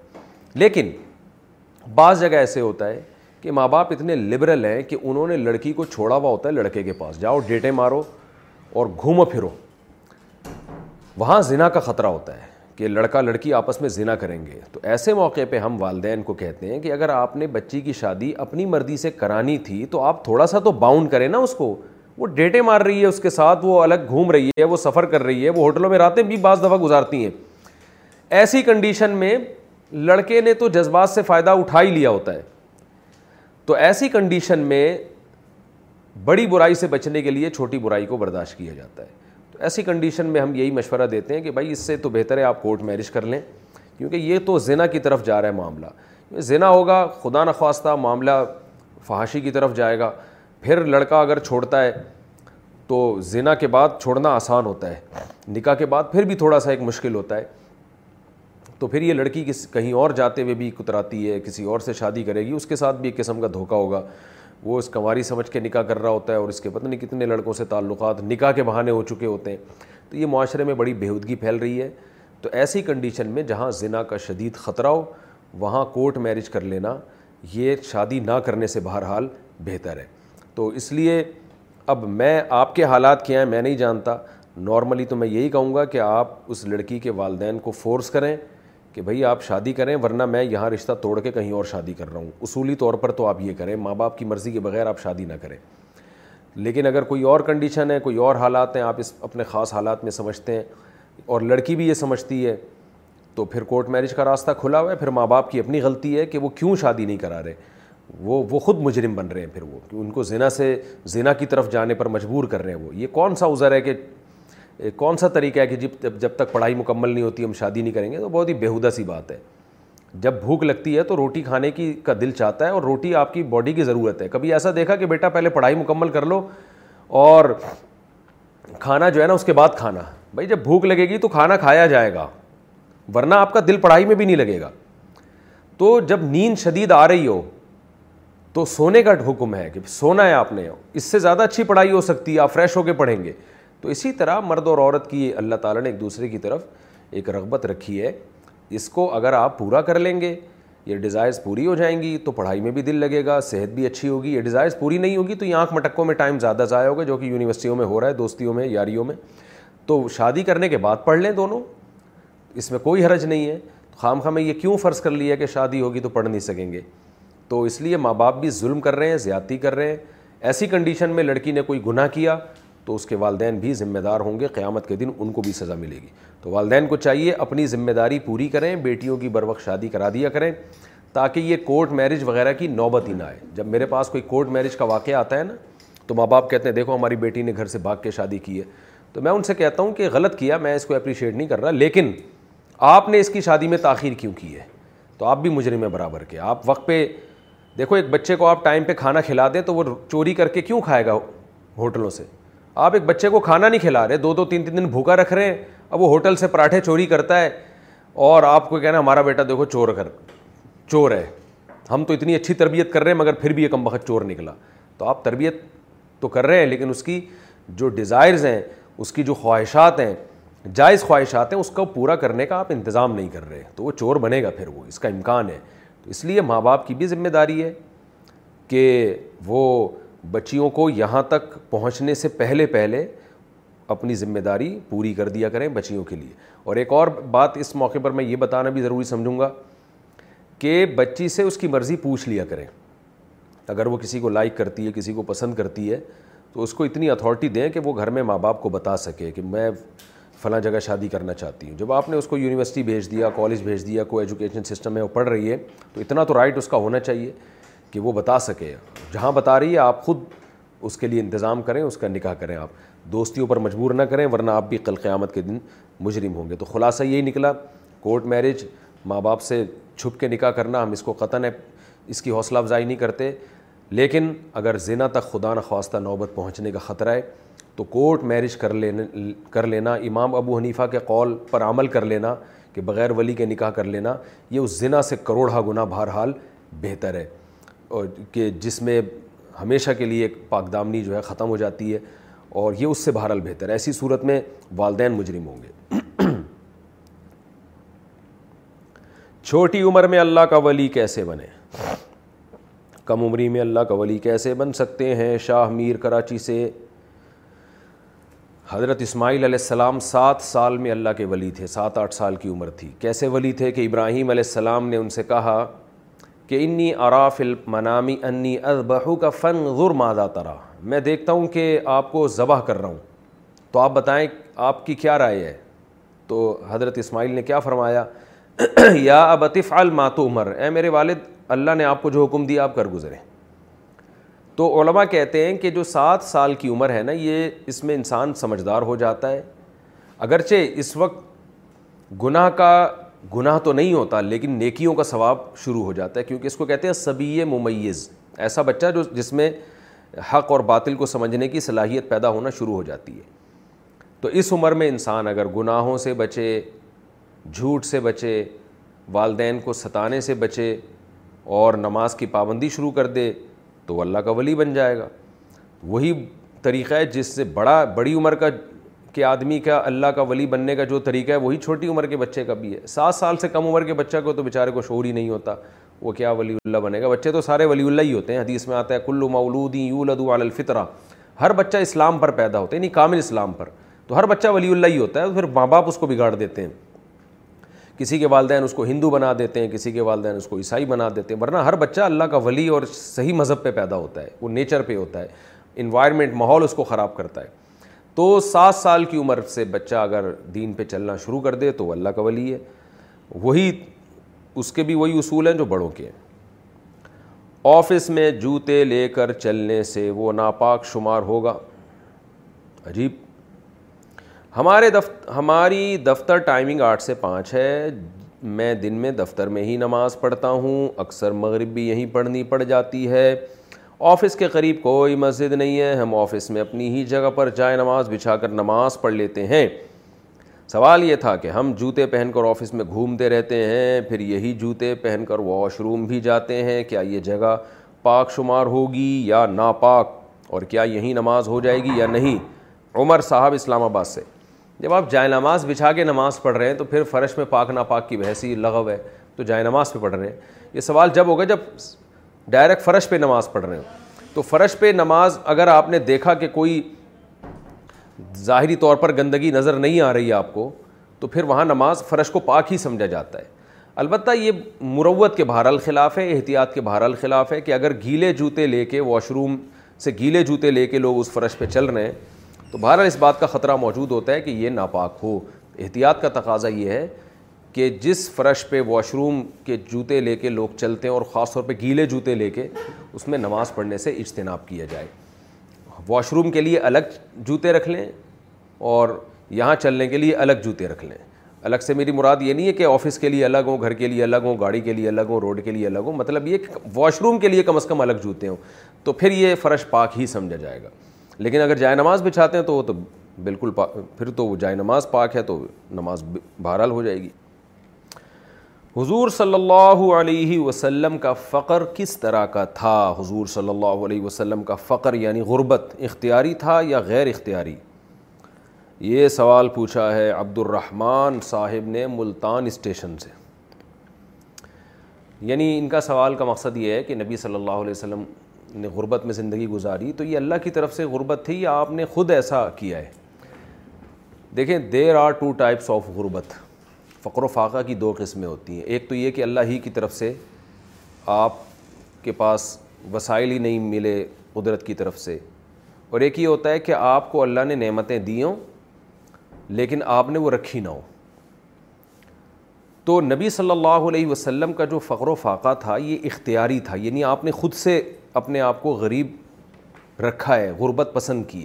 لیکن بعض جگہ ایسے ہوتا ہے کہ ماں باپ اتنے لبرل ہیں کہ انہوں نے لڑکی کو چھوڑا ہوا ہوتا ہے لڑکے کے پاس جاؤ ڈیٹے مارو اور گھومو پھرو وہاں زنا کا خطرہ ہوتا ہے کہ لڑکا لڑکی آپس میں زنا کریں گے تو ایسے موقع پہ ہم والدین کو کہتے ہیں کہ اگر آپ نے بچی کی شادی اپنی مرضی سے کرانی تھی تو آپ تھوڑا سا تو باؤنڈ کریں نا اس کو وہ ڈیٹے مار رہی ہے اس کے ساتھ وہ الگ گھوم رہی ہے وہ سفر کر رہی ہے وہ ہوٹلوں میں راتیں بھی بعض دفعہ گزارتی ہیں ایسی کنڈیشن میں لڑکے نے تو جذبات سے فائدہ اٹھا ہی لیا ہوتا ہے تو ایسی کنڈیشن میں بڑی برائی سے بچنے کے لیے چھوٹی برائی کو برداشت کیا جاتا ہے تو ایسی کنڈیشن میں ہم یہی مشورہ دیتے ہیں کہ بھائی اس سے تو بہتر ہے آپ کورٹ میرج کر لیں کیونکہ یہ تو زنا کی طرف جا رہا ہے معاملہ زنا ہوگا خدا نخواستہ معاملہ فحاشی کی طرف جائے گا پھر لڑکا اگر چھوڑتا ہے تو زنا کے بعد چھوڑنا آسان ہوتا ہے نکاح کے بعد پھر بھی تھوڑا سا ایک مشکل ہوتا ہے تو پھر یہ لڑکی کس کہیں اور جاتے ہوئے بھی کتراتی ہے کسی اور سے شادی کرے گی اس کے ساتھ بھی ایک قسم کا دھوکہ ہوگا وہ اس کنواری سمجھ کے نکاح کر رہا ہوتا ہے اور اس کے پتہ نہیں کتنے لڑکوں سے تعلقات نکاح کے بہانے ہو چکے ہوتے ہیں تو یہ معاشرے میں بڑی بےودگی پھیل رہی ہے تو ایسی کنڈیشن میں جہاں زنا کا شدید خطرہ ہو وہاں کورٹ میرج کر لینا یہ شادی نہ کرنے سے بہرحال بہتر ہے تو اس لیے اب میں آپ کے حالات کیا ہیں میں نہیں جانتا نارملی تو میں یہی کہوں گا کہ آپ اس لڑکی کے والدین کو فورس کریں کہ بھائی آپ شادی کریں ورنہ میں یہاں رشتہ توڑ کے کہیں اور شادی کر رہا ہوں اصولی طور پر تو آپ یہ کریں ماں باپ کی مرضی کے بغیر آپ شادی نہ کریں لیکن اگر کوئی اور کنڈیشن ہے کوئی اور حالات ہیں آپ اس اپنے خاص حالات میں سمجھتے ہیں اور لڑکی بھی یہ سمجھتی ہے تو پھر کورٹ میرج کا راستہ کھلا ہوا ہے پھر ماں باپ کی اپنی غلطی ہے کہ وہ کیوں شادی نہیں کرا رہے وہ وہ خود مجرم بن رہے ہیں پھر وہ ان کو زنا سے زنا کی طرف جانے پر مجبور کر رہے ہیں وہ یہ کون سا ازر ہے کہ کون سا طریقہ ہے کہ جب جب تک پڑھائی مکمل نہیں ہوتی ہم شادی نہیں کریں گے تو بہت ہی بےحودہ سی بات ہے جب بھوک لگتی ہے تو روٹی کھانے کی کا دل چاہتا ہے اور روٹی آپ کی باڈی کی ضرورت ہے کبھی ایسا دیکھا کہ بیٹا پہلے پڑھائی مکمل کر لو اور کھانا جو ہے نا اس کے بعد کھانا بھائی جب بھوک لگے گی تو کھانا کھایا جائے گا ورنہ آپ کا دل پڑھائی میں بھی نہیں لگے گا تو جب نیند شدید آ رہی ہو تو سونے کا حکم ہے کہ سونا ہے آپ نے اس سے زیادہ اچھی پڑھائی ہو سکتی ہے آپ فریش ہو کے پڑھیں گے تو اسی طرح مرد اور عورت کی اللہ تعالیٰ نے ایک دوسرے کی طرف ایک رغبت رکھی ہے اس کو اگر آپ پورا کر لیں گے یہ ڈیزائرز پوری ہو جائیں گی تو پڑھائی میں بھی دل لگے گا صحت بھی اچھی ہوگی یہ ڈیزائرز پوری نہیں ہوگی تو یہ آنکھ مٹکوں میں ٹائم زیادہ ضائع ہوگا جو کہ یونیورسٹیوں میں ہو رہا ہے دوستیوں میں یاریوں میں تو شادی کرنے کے بعد پڑھ لیں دونوں اس میں کوئی حرج نہیں ہے خام خام خواہ میں یہ کیوں فرض کر لیا کہ شادی ہوگی تو پڑھ نہیں سکیں گے تو اس لیے ماں باپ بھی ظلم کر رہے ہیں زیادتی کر رہے ہیں ایسی کنڈیشن میں لڑکی نے کوئی گناہ کیا تو اس کے والدین بھی ذمہ دار ہوں گے قیامت کے دن ان کو بھی سزا ملے گی تو والدین کو چاہیے اپنی ذمہ داری پوری کریں بیٹیوں کی بروقت شادی کرا دیا کریں تاکہ یہ کورٹ میرج وغیرہ کی نوبت ہی نہ آئے جب میرے پاس کوئی کورٹ میرج کا واقعہ آتا ہے نا تو ماں باپ کہتے ہیں دیکھو ہماری بیٹی نے گھر سے بھاگ کے شادی کی ہے تو میں ان سے کہتا ہوں کہ غلط کیا میں اس کو اپریشیٹ نہیں کر رہا لیکن آپ نے اس کی شادی میں تاخیر کیوں کی ہے تو آپ بھی ہیں برابر کے آپ وقت پہ دیکھو ایک بچے کو آپ ٹائم پہ کھانا کھلا دیں تو وہ چوری کر کے کیوں کھائے گا ہوٹلوں سے آپ ایک بچے کو کھانا نہیں کھلا رہے دو دو تین تین دن بھوکا رکھ رہے ہیں اب وہ ہوٹل سے پراٹھے چوری کرتا ہے اور آپ کو کہنا ہمارا بیٹا دیکھو چور کر چور ہے ہم تو اتنی اچھی تربیت کر رہے ہیں مگر پھر بھی ایک کم بخت چور نکلا تو آپ تربیت تو کر رہے ہیں لیکن اس کی جو ڈیزائرز ہیں اس کی جو خواہشات ہیں جائز خواہشات ہیں اس کو پورا کرنے کا آپ انتظام نہیں کر رہے تو وہ چور بنے گا پھر وہ اس کا امکان ہے تو اس لیے ماں باپ کی بھی ذمہ داری ہے کہ وہ بچیوں کو یہاں تک پہنچنے سے پہلے پہلے اپنی ذمہ داری پوری کر دیا کریں بچیوں کے لیے اور ایک اور بات اس موقع پر میں یہ بتانا بھی ضروری سمجھوں گا کہ بچی سے اس کی مرضی پوچھ لیا کریں اگر وہ کسی کو لائک کرتی ہے کسی کو پسند کرتی ہے تو اس کو اتنی اتھارٹی دیں کہ وہ گھر میں ماں باپ کو بتا سکے کہ میں فلاں جگہ شادی کرنا چاہتی ہوں جب آپ نے اس کو یونیورسٹی بھیج دیا کالج بھیج دیا کوئی ایجوکیشن سسٹم ہے وہ پڑھ رہی ہے تو اتنا تو رائٹ اس کا ہونا چاہیے کہ وہ بتا سکے جہاں بتا رہی ہے آپ خود اس کے لیے انتظام کریں اس کا نکاح کریں آپ دوستیوں پر مجبور نہ کریں ورنہ آپ بھی کل قیامت کے دن مجرم ہوں گے تو خلاصہ یہی نکلا کورٹ میرج ماں باپ سے چھپ کے نکاح کرنا ہم اس کو قطن ہے اس کی حوصلہ افزائی نہیں کرتے لیکن اگر زنا تک خدا نخواستہ نوبت پہنچنے کا خطرہ ہے تو کورٹ میرج کر لینا کر لینا امام ابو حنیفہ کے قول پر عمل کر لینا کہ بغیر ولی کے نکاح کر لینا یہ اس زنا سے کروڑہ گنا بہرحال بہتر ہے کہ جس میں ہمیشہ کے لیے ایک پاکدامنی جو ہے ختم ہو جاتی ہے اور یہ اس سے بہرحال بہتر ہے ایسی صورت میں والدین مجرم ہوں گے چھوٹی عمر میں اللہ کا ولی کیسے بنے کم عمری میں اللہ کا ولی کیسے بن سکتے ہیں شاہ میر کراچی سے حضرت اسماعیل علیہ السلام سات سال میں اللہ کے ولی تھے سات آٹھ سال کی عمر تھی کیسے ولی تھے کہ ابراہیم علیہ السلام نے ان سے کہا کہ انی اراف منامی انی اذبحو کا فن غر مادہ ترا میں دیکھتا ہوں کہ آپ کو ذبح کر رہا ہوں تو آپ بتائیں آپ کی کیا رائے ہے تو حضرت اسماعیل نے کیا فرمایا یا ابطف المات عمر اے میرے والد اللہ نے آپ کو جو حکم دیا آپ کر گزریں تو علماء کہتے ہیں کہ جو سات سال کی عمر ہے نا یہ اس میں انسان سمجھدار ہو جاتا ہے اگرچہ اس وقت گناہ کا گناہ تو نہیں ہوتا لیکن نیکیوں کا ثواب شروع ہو جاتا ہے کیونکہ اس کو کہتے ہیں سبی ممیز ایسا بچہ جو جس میں حق اور باطل کو سمجھنے کی صلاحیت پیدا ہونا شروع ہو جاتی ہے تو اس عمر میں انسان اگر گناہوں سے بچے جھوٹ سے بچے والدین کو ستانے سے بچے اور نماز کی پابندی شروع کر دے تو اللہ کا ولی بن جائے گا وہی طریقہ ہے جس سے بڑا بڑی عمر کا کہ آدمی کا اللہ کا ولی بننے کا جو طریقہ ہے وہی چھوٹی عمر کے بچے کا بھی ہے سات سال سے کم عمر کے بچہ کو تو بیچارے کو شعور ہی نہیں ہوتا وہ کیا ولی اللہ بنے گا بچے تو سارے ولی اللہ ہی ہوتے ہیں حدیث میں آتا ہے کل مولودی اول علی الفطرہ ہر بچہ اسلام پر پیدا ہوتا ہے یعنی کامل اسلام پر تو ہر بچہ ولی اللہ ہی ہوتا ہے پھر ماں باپ اس کو بگاڑ دیتے ہیں کسی کے والدین اس کو ہندو بنا دیتے ہیں کسی کے والدین اس کو عیسائی بنا دیتے ہیں ورنہ ہر بچہ اللہ کا ولی اور صحیح مذہب پہ پیدا ہوتا ہے وہ نیچر پہ ہوتا ہے انوائرمنٹ ماحول اس کو خراب کرتا ہے تو سات سال کی عمر سے بچہ اگر دین پہ چلنا شروع کر دے تو اللہ کا ولی ہے وہی اس کے بھی وہی اصول ہیں جو بڑوں کے ہیں آفس میں جوتے لے کر چلنے سے وہ ناپاک شمار ہوگا عجیب ہمارے دف ہماری دفتر ٹائمنگ آٹھ سے پانچ ہے میں دن میں دفتر میں ہی نماز پڑھتا ہوں اکثر مغرب بھی یہیں پڑھنی پڑ جاتی ہے آفس کے قریب کوئی مسجد نہیں ہے ہم آفس میں اپنی ہی جگہ پر جائے نماز بچھا کر نماز پڑھ لیتے ہیں سوال یہ تھا کہ ہم جوتے پہن کر آفس میں گھومتے رہتے ہیں پھر یہی جوتے پہن کر واش روم بھی جاتے ہیں کیا یہ جگہ پاک شمار ہوگی یا ناپاک اور کیا یہی نماز ہو جائے گی یا نہیں عمر صاحب اسلام آباد سے جب آپ جائے نماز بچھا کے نماز پڑھ رہے ہیں تو پھر فرش میں پاک ناپاک کی بحثی لغو ہے تو جائے نماز پہ پڑھ رہے ہیں یہ سوال جب ہوگا جب ڈائریکٹ فرش پہ نماز پڑھ رہے ہو تو فرش پہ نماز اگر آپ نے دیکھا کہ کوئی ظاہری طور پر گندگی نظر نہیں آ رہی آپ کو تو پھر وہاں نماز فرش کو پاک ہی سمجھا جاتا ہے البتہ یہ مروت کے بہر الخلاف ہے احتیاط کے بہر الخلاف ہے کہ اگر گیلے جوتے لے کے واش روم سے گیلے جوتے لے کے لوگ اس فرش پہ چل رہے ہیں تو بہرحال اس بات کا خطرہ موجود ہوتا ہے کہ یہ ناپاک ہو احتیاط کا تقاضا یہ ہے کہ جس فرش پہ واش روم کے جوتے لے کے لوگ چلتے ہیں اور خاص طور پہ گیلے جوتے لے کے اس میں نماز پڑھنے سے اجتناب کیا جائے واش روم کے لیے الگ جوتے رکھ لیں اور یہاں چلنے کے لیے الگ جوتے رکھ لیں الگ سے میری مراد یہ نہیں ہے کہ آفس کے لیے الگ ہوں گھر کے لیے الگ ہوں گاڑی کے لیے الگ ہوں روڈ کے لیے الگ ہوں مطلب یہ کہ واش روم کے لیے کم از کم الگ جوتے ہوں تو پھر یہ فرش پاک ہی سمجھا جائے گا لیکن اگر جائے نماز بچھاتے ہیں تو وہ تو بالکل پا... پھر تو وہ جائے نماز پاک ہے تو نماز بہرحال ہو جائے گی حضور صلی اللہ علیہ وسلم کا فقر کس طرح کا تھا حضور صلی اللہ علیہ وسلم کا فقر یعنی غربت اختیاری تھا یا غیر اختیاری یہ سوال پوچھا ہے عبد الرحمن صاحب نے ملتان اسٹیشن سے یعنی ان کا سوال کا مقصد یہ ہے کہ نبی صلی اللہ علیہ وسلم نے غربت میں زندگی گزاری تو یہ اللہ کی طرف سے غربت تھی یا آپ نے خود ایسا کیا ہے دیکھیں there are two types of غربت فقر و فاقہ کی دو قسمیں ہوتی ہیں ایک تو یہ کہ اللہ ہی کی طرف سے آپ کے پاس وسائل ہی نہیں ملے قدرت کی طرف سے اور ایک یہ ہوتا ہے کہ آپ کو اللہ نے نعمتیں دی ہوں لیکن آپ نے وہ رکھی نہ ہو تو نبی صلی اللہ علیہ وسلم کا جو فقر و فاقہ تھا یہ اختیاری تھا یعنی آپ نے خود سے اپنے آپ کو غریب رکھا ہے غربت پسند کی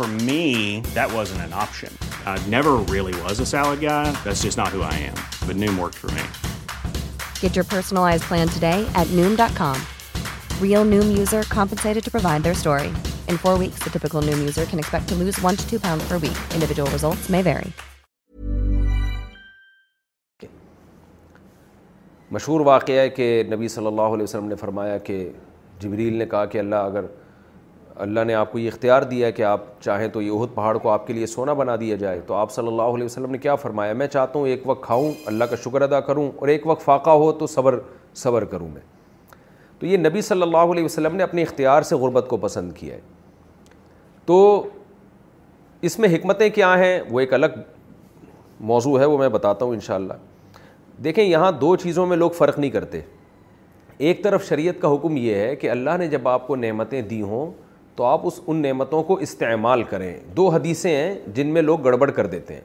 مشہور واقعہ ہے کہ نبی صلی اللہ علیہ وسلم نے فرمایا کہ جبریل نے کہا کہ اللہ اگر اللہ نے آپ کو یہ اختیار دیا ہے کہ آپ چاہیں تو یہ عہد پہاڑ کو آپ کے لیے سونا بنا دیا جائے تو آپ صلی اللہ علیہ وسلم نے کیا فرمایا میں چاہتا ہوں ایک وقت کھاؤں اللہ کا شکر ادا کروں اور ایک وقت فاقہ ہو تو صبر صبر کروں میں تو یہ نبی صلی اللہ علیہ وسلم نے اپنے اختیار سے غربت کو پسند کیا ہے تو اس میں حکمتیں کیا ہیں وہ ایک الگ موضوع ہے وہ میں بتاتا ہوں انشاءاللہ دیکھیں یہاں دو چیزوں میں لوگ فرق نہیں کرتے ایک طرف شریعت کا حکم یہ ہے کہ اللہ نے جب آپ کو نعمتیں دی ہوں تو آپ اس ان نعمتوں کو استعمال کریں دو حدیثیں ہیں جن میں لوگ گڑبڑ کر دیتے ہیں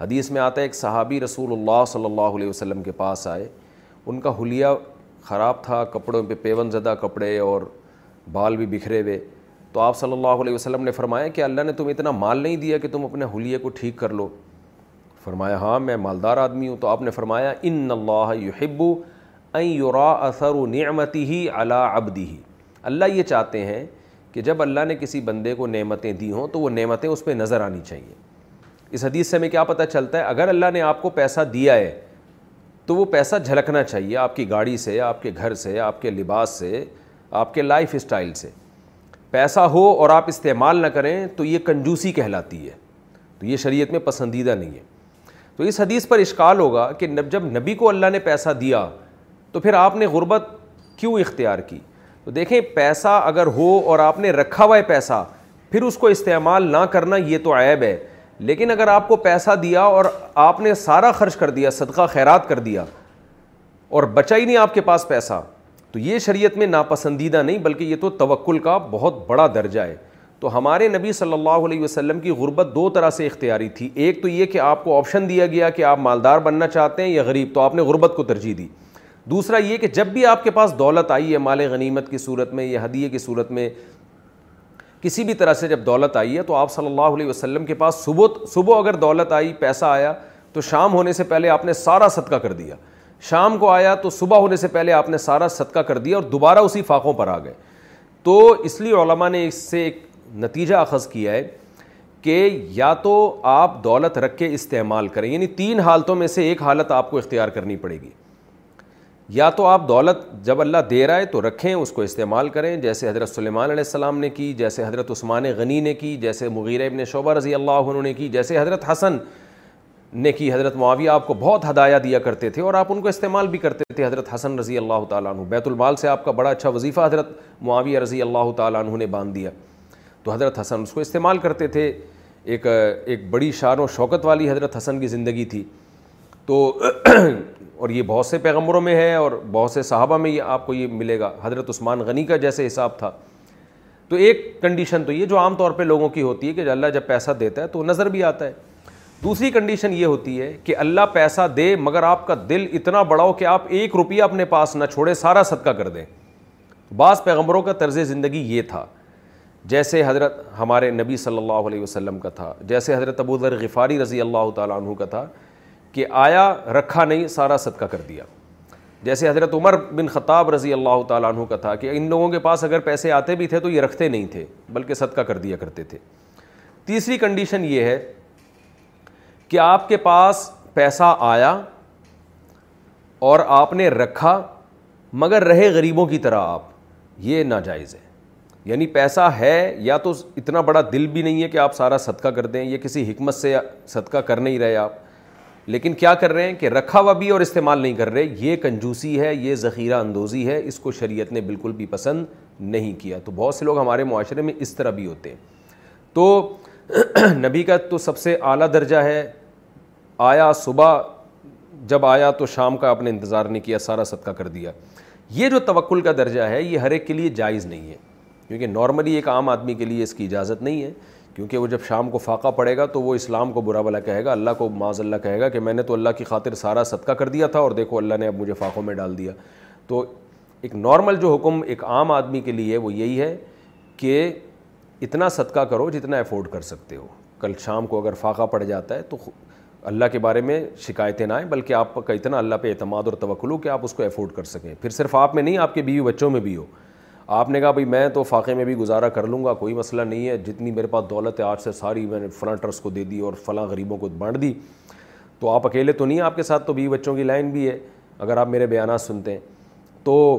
حدیث میں آتا ہے ایک صحابی رسول اللہ صلی اللہ علیہ وسلم کے پاس آئے ان کا حلیہ خراب تھا کپڑوں پہ پیون زدہ کپڑے اور بال بھی بکھرے ہوئے تو آپ صلی اللہ علیہ وسلم نے فرمایا کہ اللہ نے تم اتنا مال نہیں دیا کہ تم اپنے حلیہ کو ٹھیک کر لو فرمایا ہاں میں مالدار آدمی ہوں تو آپ نے فرمایا ان اللہ ان یرا اثر نعمتی ہی علا ابدی ہی اللہ یہ چاہتے ہیں کہ جب اللہ نے کسی بندے کو نعمتیں دی ہوں تو وہ نعمتیں اس پہ نظر آنی چاہیے اس حدیث سے ہمیں کیا پتہ چلتا ہے اگر اللہ نے آپ کو پیسہ دیا ہے تو وہ پیسہ جھلکنا چاہیے آپ کی گاڑی سے آپ کے گھر سے آپ کے لباس سے آپ کے لائف اسٹائل سے پیسہ ہو اور آپ استعمال نہ کریں تو یہ کنجوسی کہلاتی ہے تو یہ شریعت میں پسندیدہ نہیں ہے تو اس حدیث پر اشکال ہوگا کہ جب نبی کو اللہ نے پیسہ دیا تو پھر آپ نے غربت کیوں اختیار کی تو دیکھیں پیسہ اگر ہو اور آپ نے رکھا ہوا ہے پیسہ پھر اس کو استعمال نہ کرنا یہ تو عیب ہے لیکن اگر آپ کو پیسہ دیا اور آپ نے سارا خرچ کر دیا صدقہ خیرات کر دیا اور بچا ہی نہیں آپ کے پاس پیسہ تو یہ شریعت میں ناپسندیدہ نہیں بلکہ یہ تو توکل کا بہت بڑا درجہ ہے تو ہمارے نبی صلی اللہ علیہ وسلم کی غربت دو طرح سے اختیاری تھی ایک تو یہ کہ آپ کو آپشن دیا گیا کہ آپ مالدار بننا چاہتے ہیں یا غریب تو آپ نے غربت کو ترجیح دی دوسرا یہ کہ جب بھی آپ کے پاس دولت آئی ہے مال غنیمت کی صورت میں یا ہدیے کی صورت میں کسی بھی طرح سے جب دولت آئی ہے تو آپ صلی اللہ علیہ وسلم کے پاس صبح صبح اگر دولت آئی پیسہ آیا تو شام ہونے سے پہلے آپ نے سارا صدقہ کر دیا شام کو آیا تو صبح ہونے سے پہلے آپ نے سارا صدقہ کر دیا اور دوبارہ اسی فاقوں پر آ گئے تو اس لیے علماء نے اس سے ایک نتیجہ اخذ کیا ہے کہ یا تو آپ دولت رکھ کے استعمال کریں یعنی تین حالتوں میں سے ایک حالت آپ کو اختیار کرنی پڑے گی یا تو آپ دولت جب اللہ دے رہا ہے تو رکھیں اس کو استعمال کریں جیسے حضرت سلیمان علیہ السلام نے کی جیسے حضرت عثمان غنی نے کی جیسے مغیر ابن شعبہ رضی اللہ عنہ نے کی جیسے حضرت حسن نے کی حضرت معاویہ آپ کو بہت ہدایہ دیا کرتے تھے اور آپ ان کو استعمال بھی کرتے تھے حضرت حسن رضی اللہ تعالیٰ عنہ بیت المال سے آپ کا بڑا اچھا وظیفہ حضرت معاویہ رضی اللہ تعالیٰ عنہ نے باندھ دیا تو حضرت حسن اس کو استعمال کرتے تھے ایک ایک بڑی شان و شوکت والی حضرت حسن کی زندگی تھی تو اور یہ بہت سے پیغمبروں میں ہے اور بہت سے صحابہ میں یہ آپ کو یہ ملے گا حضرت عثمان غنی کا جیسے حساب تھا تو ایک کنڈیشن تو یہ جو عام طور پہ لوگوں کی ہوتی ہے کہ اللہ جب پیسہ دیتا ہے تو نظر بھی آتا ہے دوسری کنڈیشن یہ ہوتی ہے کہ اللہ پیسہ دے مگر آپ کا دل اتنا بڑا ہو کہ آپ ایک روپیہ اپنے پاس نہ چھوڑے سارا صدقہ کر دیں بعض پیغمبروں کا طرز زندگی یہ تھا جیسے حضرت ہمارے نبی صلی اللہ علیہ وسلم کا تھا جیسے حضرت ابو ذر غفاری رضی اللہ تعالیٰ عنہ کا تھا کہ آیا رکھا نہیں سارا صدقہ کر دیا جیسے حضرت عمر بن خطاب رضی اللہ تعالیٰ عنہ کا تھا کہ ان لوگوں کے پاس اگر پیسے آتے بھی تھے تو یہ رکھتے نہیں تھے بلکہ صدقہ کر دیا کرتے تھے تیسری کنڈیشن یہ ہے کہ آپ کے پاس پیسہ آیا اور آپ نے رکھا مگر رہے غریبوں کی طرح آپ یہ ناجائز ہے یعنی پیسہ ہے یا تو اتنا بڑا دل بھی نہیں ہے کہ آپ سارا صدقہ کر دیں یا کسی حکمت سے صدقہ کر نہیں رہے آپ لیکن کیا کر رہے ہیں کہ رکھا ہوا بھی اور استعمال نہیں کر رہے یہ کنجوسی ہے یہ ذخیرہ اندوزی ہے اس کو شریعت نے بالکل بھی پسند نہیں کیا تو بہت سے لوگ ہمارے معاشرے میں اس طرح بھی ہوتے ہیں تو نبی کا تو سب سے اعلیٰ درجہ ہے آیا صبح جب آیا تو شام کا آپ نے انتظار نہیں کیا سارا صدقہ کر دیا یہ جو توکل کا درجہ ہے یہ ہر ایک کے لیے جائز نہیں ہے کیونکہ نارملی ایک عام آدمی کے لیے اس کی اجازت نہیں ہے کیونکہ وہ جب شام کو فاقہ پڑے گا تو وہ اسلام کو برا بلا کہے گا اللہ کو معاذ اللہ کہے گا کہ میں نے تو اللہ کی خاطر سارا صدقہ کر دیا تھا اور دیکھو اللہ نے اب مجھے فاقوں میں ڈال دیا تو ایک نارمل جو حکم ایک عام آدمی کے لیے وہ یہی ہے کہ اتنا صدقہ کرو جتنا ایفورڈ کر سکتے ہو کل شام کو اگر فاقہ پڑ جاتا ہے تو اللہ کے بارے میں شکایتیں نہ آئیں بلکہ آپ کا اتنا اللہ پہ اعتماد اور توقل ہو کہ آپ اس کو ایفورڈ کر سکیں پھر صرف آپ میں نہیں آپ کے بیوی بچوں میں بھی ہو آپ نے کہا بھائی میں تو فاقے میں بھی گزارا کر لوں گا کوئی مسئلہ نہیں ہے جتنی میرے پاس دولت ہے آج سے ساری میں نے فلاں ٹرس کو دے دی اور فلاں غریبوں کو بانٹ دی تو آپ اکیلے تو نہیں آپ کے ساتھ تو بھی بچوں کی لائن بھی ہے اگر آپ میرے بیانات سنتے ہیں تو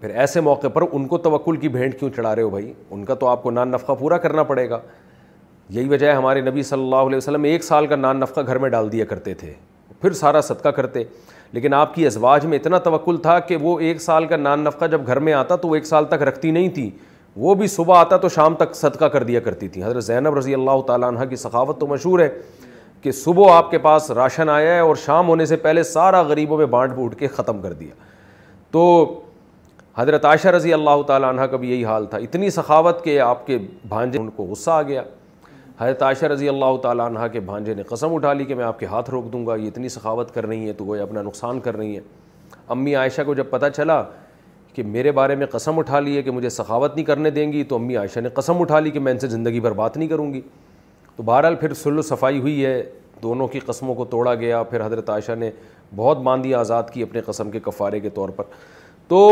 پھر ایسے موقع پر ان کو توکل کی بھینٹ کیوں چڑھا رہے ہو بھائی ان کا تو آپ کو نان نفقہ پورا کرنا پڑے گا یہی وجہ ہے ہمارے نبی صلی اللہ علیہ وسلم ایک سال کا نان نفقہ گھر میں ڈال دیا کرتے تھے پھر سارا صدقہ کرتے لیکن آپ کی ازواج میں اتنا توقل تھا کہ وہ ایک سال کا نان نفقہ جب گھر میں آتا تو وہ ایک سال تک رکھتی نہیں تھی وہ بھی صبح آتا تو شام تک صدقہ کر دیا کرتی تھی حضرت زینب رضی اللہ تعالیٰ عنہ کی ثقافت تو مشہور ہے کہ صبح آپ کے پاس راشن آیا ہے اور شام ہونے سے پہلے سارا غریبوں میں بانٹ بوٹ کے ختم کر دیا تو حضرت عائشہ رضی اللہ تعالیٰ عنہ کا بھی یہی حال تھا اتنی سخاوت کہ آپ کے بھانجے ان کو غصہ آ گیا حضرت عائشہ رضی اللہ تعالیٰ عنہ کے بھانجے نے قسم اٹھا لی کہ میں آپ کے ہاتھ روک دوں گا یہ اتنی سخاوت کر رہی ہیں تو وہ اپنا نقصان کر رہی ہیں امی عائشہ کو جب پتہ چلا کہ میرے بارے میں قسم اٹھا لی ہے کہ مجھے سخاوت نہیں کرنے دیں گی تو امی عائشہ نے قسم اٹھا لی کہ میں ان سے زندگی بھر بات نہیں کروں گی تو بہرحال پھر سلو صفائی ہوئی ہے دونوں کی قسموں کو توڑا گیا پھر حضرت عائشہ نے بہت باندھی آزاد کی اپنے قسم کے کفارے کے طور پر تو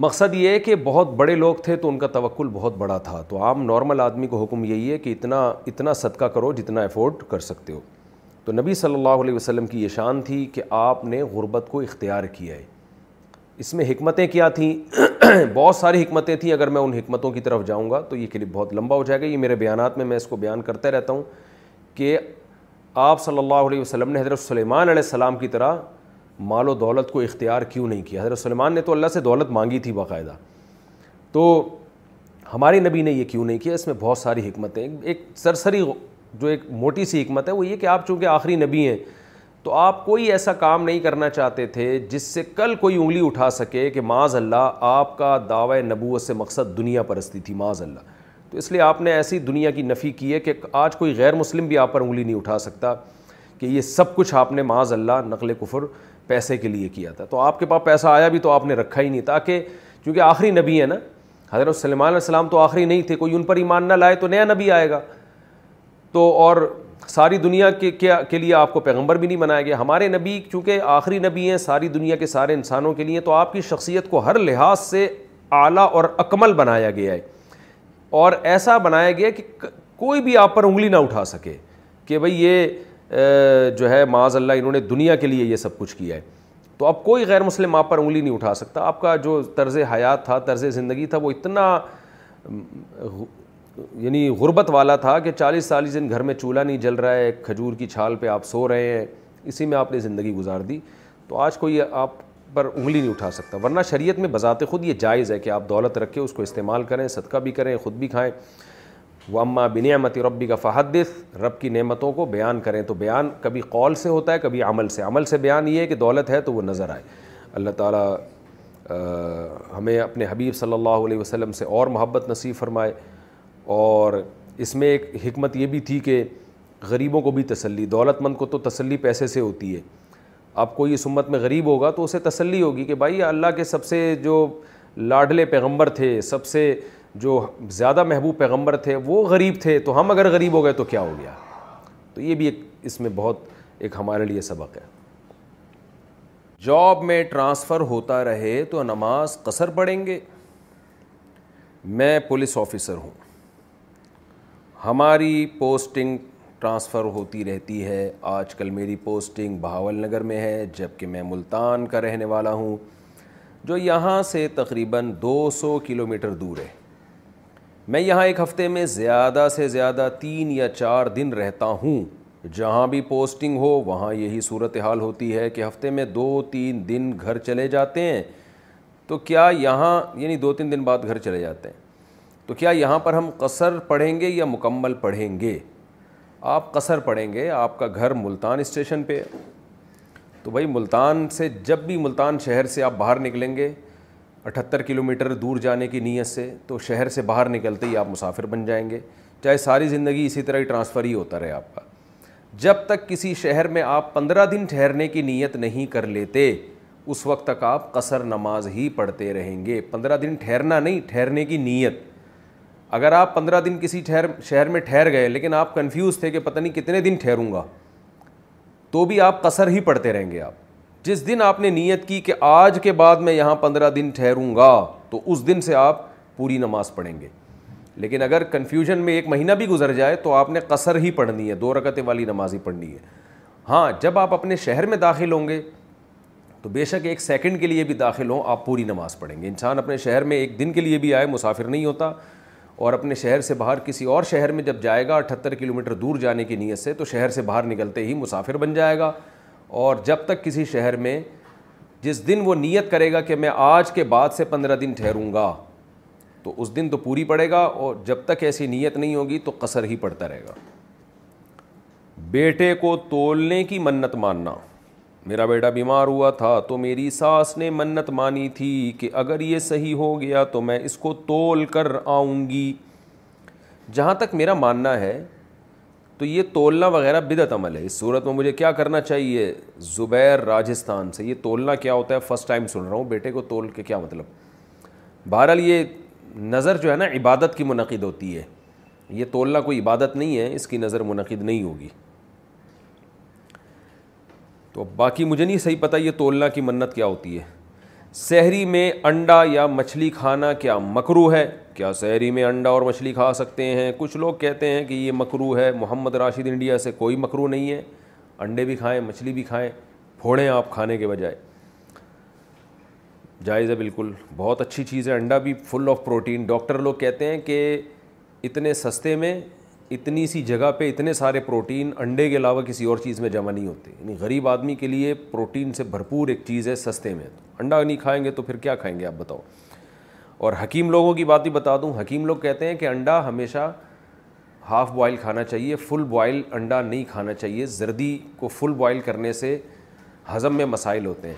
مقصد یہ ہے کہ بہت بڑے لوگ تھے تو ان کا توقل بہت بڑا تھا تو عام نارمل آدمی کو حکم یہی ہے کہ اتنا اتنا صدقہ کرو جتنا افورڈ کر سکتے ہو تو نبی صلی اللہ علیہ وسلم کی یہ شان تھی کہ آپ نے غربت کو اختیار کیا ہے اس میں حکمتیں کیا تھیں بہت ساری حکمتیں تھیں اگر میں ان حکمتوں کی طرف جاؤں گا تو یہ کلپ بہت لمبا ہو جائے گا یہ میرے بیانات میں میں اس کو بیان کرتا رہتا ہوں کہ آپ صلی اللہ علیہ وسلم نے حضرت سلیمان علیہ السلام کی طرح مال و دولت کو اختیار کیوں نہیں کیا حضرت سلمان نے تو اللہ سے دولت مانگی تھی باقاعدہ تو ہمارے نبی نے یہ کیوں نہیں کیا اس میں بہت ساری حکمتیں ایک سرسری جو ایک موٹی سی حکمت ہے وہ یہ کہ آپ چونکہ آخری نبی ہیں تو آپ کوئی ایسا کام نہیں کرنا چاہتے تھے جس سے کل کوئی انگلی اٹھا سکے کہ معاذ اللہ آپ کا دعوی نبوت سے مقصد دنیا پرستی تھی معاذ اللہ تو اس لیے آپ نے ایسی دنیا کی نفی کی ہے کہ آج کوئی غیر مسلم بھی آپ پر انگلی نہیں اٹھا سکتا کہ یہ سب کچھ آپ نے معاذ اللہ نقل کفر پیسے کے لیے کیا تھا تو آپ کے پاس پیسہ آیا بھی تو آپ نے رکھا ہی نہیں تاکہ چونکہ آخری نبی ہے نا حضرت سلمان علیہ السلام تو آخری نہیں تھے کوئی ان پر ایمان نہ لائے تو نیا نبی آئے گا تو اور ساری دنیا کے کے لیے آپ کو پیغمبر بھی نہیں بنایا گیا ہمارے نبی چونکہ آخری نبی ہیں ساری دنیا کے سارے انسانوں کے لیے تو آپ کی شخصیت کو ہر لحاظ سے اعلیٰ اور اکمل بنایا گیا ہے اور ایسا بنایا گیا کہ کوئی بھی آپ پر انگلی نہ اٹھا سکے کہ بھئی یہ جو ہے معاذ اللہ انہوں نے دنیا کے لیے یہ سب کچھ کیا ہے تو اب کوئی غیر مسلم آپ پر انگلی نہیں اٹھا سکتا آپ کا جو طرز حیات تھا طرز زندگی تھا وہ اتنا یعنی غربت والا تھا کہ چالیس چالیس دن گھر میں چولہا نہیں جل رہا ہے کھجور کی چھال پہ آپ سو رہے ہیں اسی میں آپ نے زندگی گزار دی تو آج کوئی آپ پر انگلی نہیں اٹھا سکتا ورنہ شریعت میں بذات خود یہ جائز ہے کہ آپ دولت رکھے اس کو استعمال کریں صدقہ بھی کریں خود بھی کھائیں وہ اماں بنعمت ربی کا فحدث رب کی نعمتوں کو بیان کریں تو بیان کبھی قول سے ہوتا ہے کبھی عمل سے عمل سے بیان یہ ہے کہ دولت ہے تو وہ نظر آئے اللہ تعالیٰ ہمیں اپنے حبیب صلی اللہ علیہ وسلم سے اور محبت نصیب فرمائے اور اس میں ایک حکمت یہ بھی تھی کہ غریبوں کو بھی تسلی دولت مند کو تو تسلی پیسے سے ہوتی ہے اب کوئی اس امت میں غریب ہوگا تو اسے تسلی ہوگی کہ بھائی اللہ کے سب سے جو لاڈلے پیغمبر تھے سب سے جو زیادہ محبوب پیغمبر تھے وہ غریب تھے تو ہم اگر غریب ہو گئے تو کیا ہو گیا تو یہ بھی ایک اس میں بہت ایک ہمارے لیے سبق ہے جاب میں ٹرانسفر ہوتا رہے تو نماز قصر پڑیں گے میں پولیس آفیسر ہوں ہماری پوسٹنگ ٹرانسفر ہوتی رہتی ہے آج کل میری پوسٹنگ بہاول نگر میں ہے جب کہ میں ملتان کا رہنے والا ہوں جو یہاں سے تقریباً دو سو کلو میٹر دور ہے میں یہاں ایک ہفتے میں زیادہ سے زیادہ تین یا چار دن رہتا ہوں جہاں بھی پوسٹنگ ہو وہاں یہی صورت حال ہوتی ہے کہ ہفتے میں دو تین دن گھر چلے جاتے ہیں تو کیا یہاں یعنی دو تین دن بعد گھر چلے جاتے ہیں تو کیا یہاں پر ہم قصر پڑھیں گے یا مکمل پڑھیں گے آپ قصر پڑھیں گے آپ کا گھر ملتان اسٹیشن پہ تو بھائی ملتان سے جب بھی ملتان شہر سے آپ باہر نکلیں گے اٹھتر کلو میٹر دور جانے کی نیت سے تو شہر سے باہر نکلتے ہی آپ مسافر بن جائیں گے چاہے ساری زندگی اسی طرح ہی ٹرانسفر ہی ہوتا رہے آپ کا جب تک کسی شہر میں آپ پندرہ دن ٹھہرنے کی نیت نہیں کر لیتے اس وقت تک آپ قصر نماز ہی پڑھتے رہیں گے پندرہ دن ٹھہرنا نہیں ٹھہرنے کی نیت اگر آپ پندرہ دن کسی ٹھہر شہر میں ٹھہر گئے لیکن آپ کنفیوز تھے کہ پتہ نہیں کتنے دن ٹھہروں گا تو بھی آپ قصر ہی پڑھتے رہیں گے آپ جس دن آپ نے نیت کی کہ آج کے بعد میں یہاں پندرہ دن ٹھہروں گا تو اس دن سے آپ پوری نماز پڑھیں گے لیکن اگر کنفیوژن میں ایک مہینہ بھی گزر جائے تو آپ نے قصر ہی پڑھنی ہے دو رکتیں والی نماز ہی پڑھنی ہے ہاں جب آپ اپنے شہر میں داخل ہوں گے تو بے شک ایک سیکنڈ کے لیے بھی داخل ہوں آپ پوری نماز پڑھیں گے انسان اپنے شہر میں ایک دن کے لیے بھی آئے مسافر نہیں ہوتا اور اپنے شہر سے باہر کسی اور شہر میں جب جائے گا اٹھتر کلومیٹر دور جانے کی نیت سے تو شہر سے باہر نکلتے ہی مسافر بن جائے گا اور جب تک کسی شہر میں جس دن وہ نیت کرے گا کہ میں آج کے بعد سے پندرہ دن ٹھہروں گا تو اس دن تو پوری پڑے گا اور جب تک ایسی نیت نہیں ہوگی تو قصر ہی پڑتا رہے گا بیٹے کو تولنے کی منت ماننا میرا بیٹا بیمار ہوا تھا تو میری ساس نے منت مانی تھی کہ اگر یہ صحیح ہو گیا تو میں اس کو تول کر آؤں گی جہاں تک میرا ماننا ہے تو یہ تولنا وغیرہ بدعت عمل ہے اس صورت میں مجھے کیا کرنا چاہیے زبیر راجستھان سے یہ تولنا کیا ہوتا ہے فسٹ ٹائم سن رہا ہوں بیٹے کو تول کے کیا مطلب بہرحال یہ نظر جو ہے نا عبادت کی منعقد ہوتی ہے یہ تولنا کوئی عبادت نہیں ہے اس کی نظر منعقد نہیں ہوگی تو باقی مجھے نہیں صحیح پتہ یہ تولنا کی منت کیا ہوتی ہے سحری میں انڈا یا مچھلی کھانا کیا مکرو ہے کیا سحری میں انڈا اور مچھلی کھا سکتے ہیں کچھ لوگ کہتے ہیں کہ یہ مکرو ہے محمد راشد انڈیا سے کوئی مکرو نہیں ہے انڈے بھی کھائیں مچھلی بھی کھائیں پھوڑیں آپ کھانے کے بجائے جائز ہے بالکل بہت اچھی چیز ہے انڈا بھی فل آف پروٹین ڈاکٹر لوگ کہتے ہیں کہ اتنے سستے میں اتنی سی جگہ پہ اتنے سارے پروٹین انڈے کے علاوہ کسی اور چیز میں جمع نہیں ہوتے یعنی غریب آدمی کے لیے پروٹین سے بھرپور ایک چیز ہے سستے میں تو انڈا نہیں کھائیں گے تو پھر کیا کھائیں گے آپ بتاؤ اور حکیم لوگوں کی بات بھی بتا دوں حکیم لوگ کہتے ہیں کہ انڈا ہمیشہ ہاف بوائل کھانا چاہیے فل بوائل انڈا نہیں کھانا چاہیے زردی کو فل بوائل کرنے سے ہضم میں مسائل ہوتے ہیں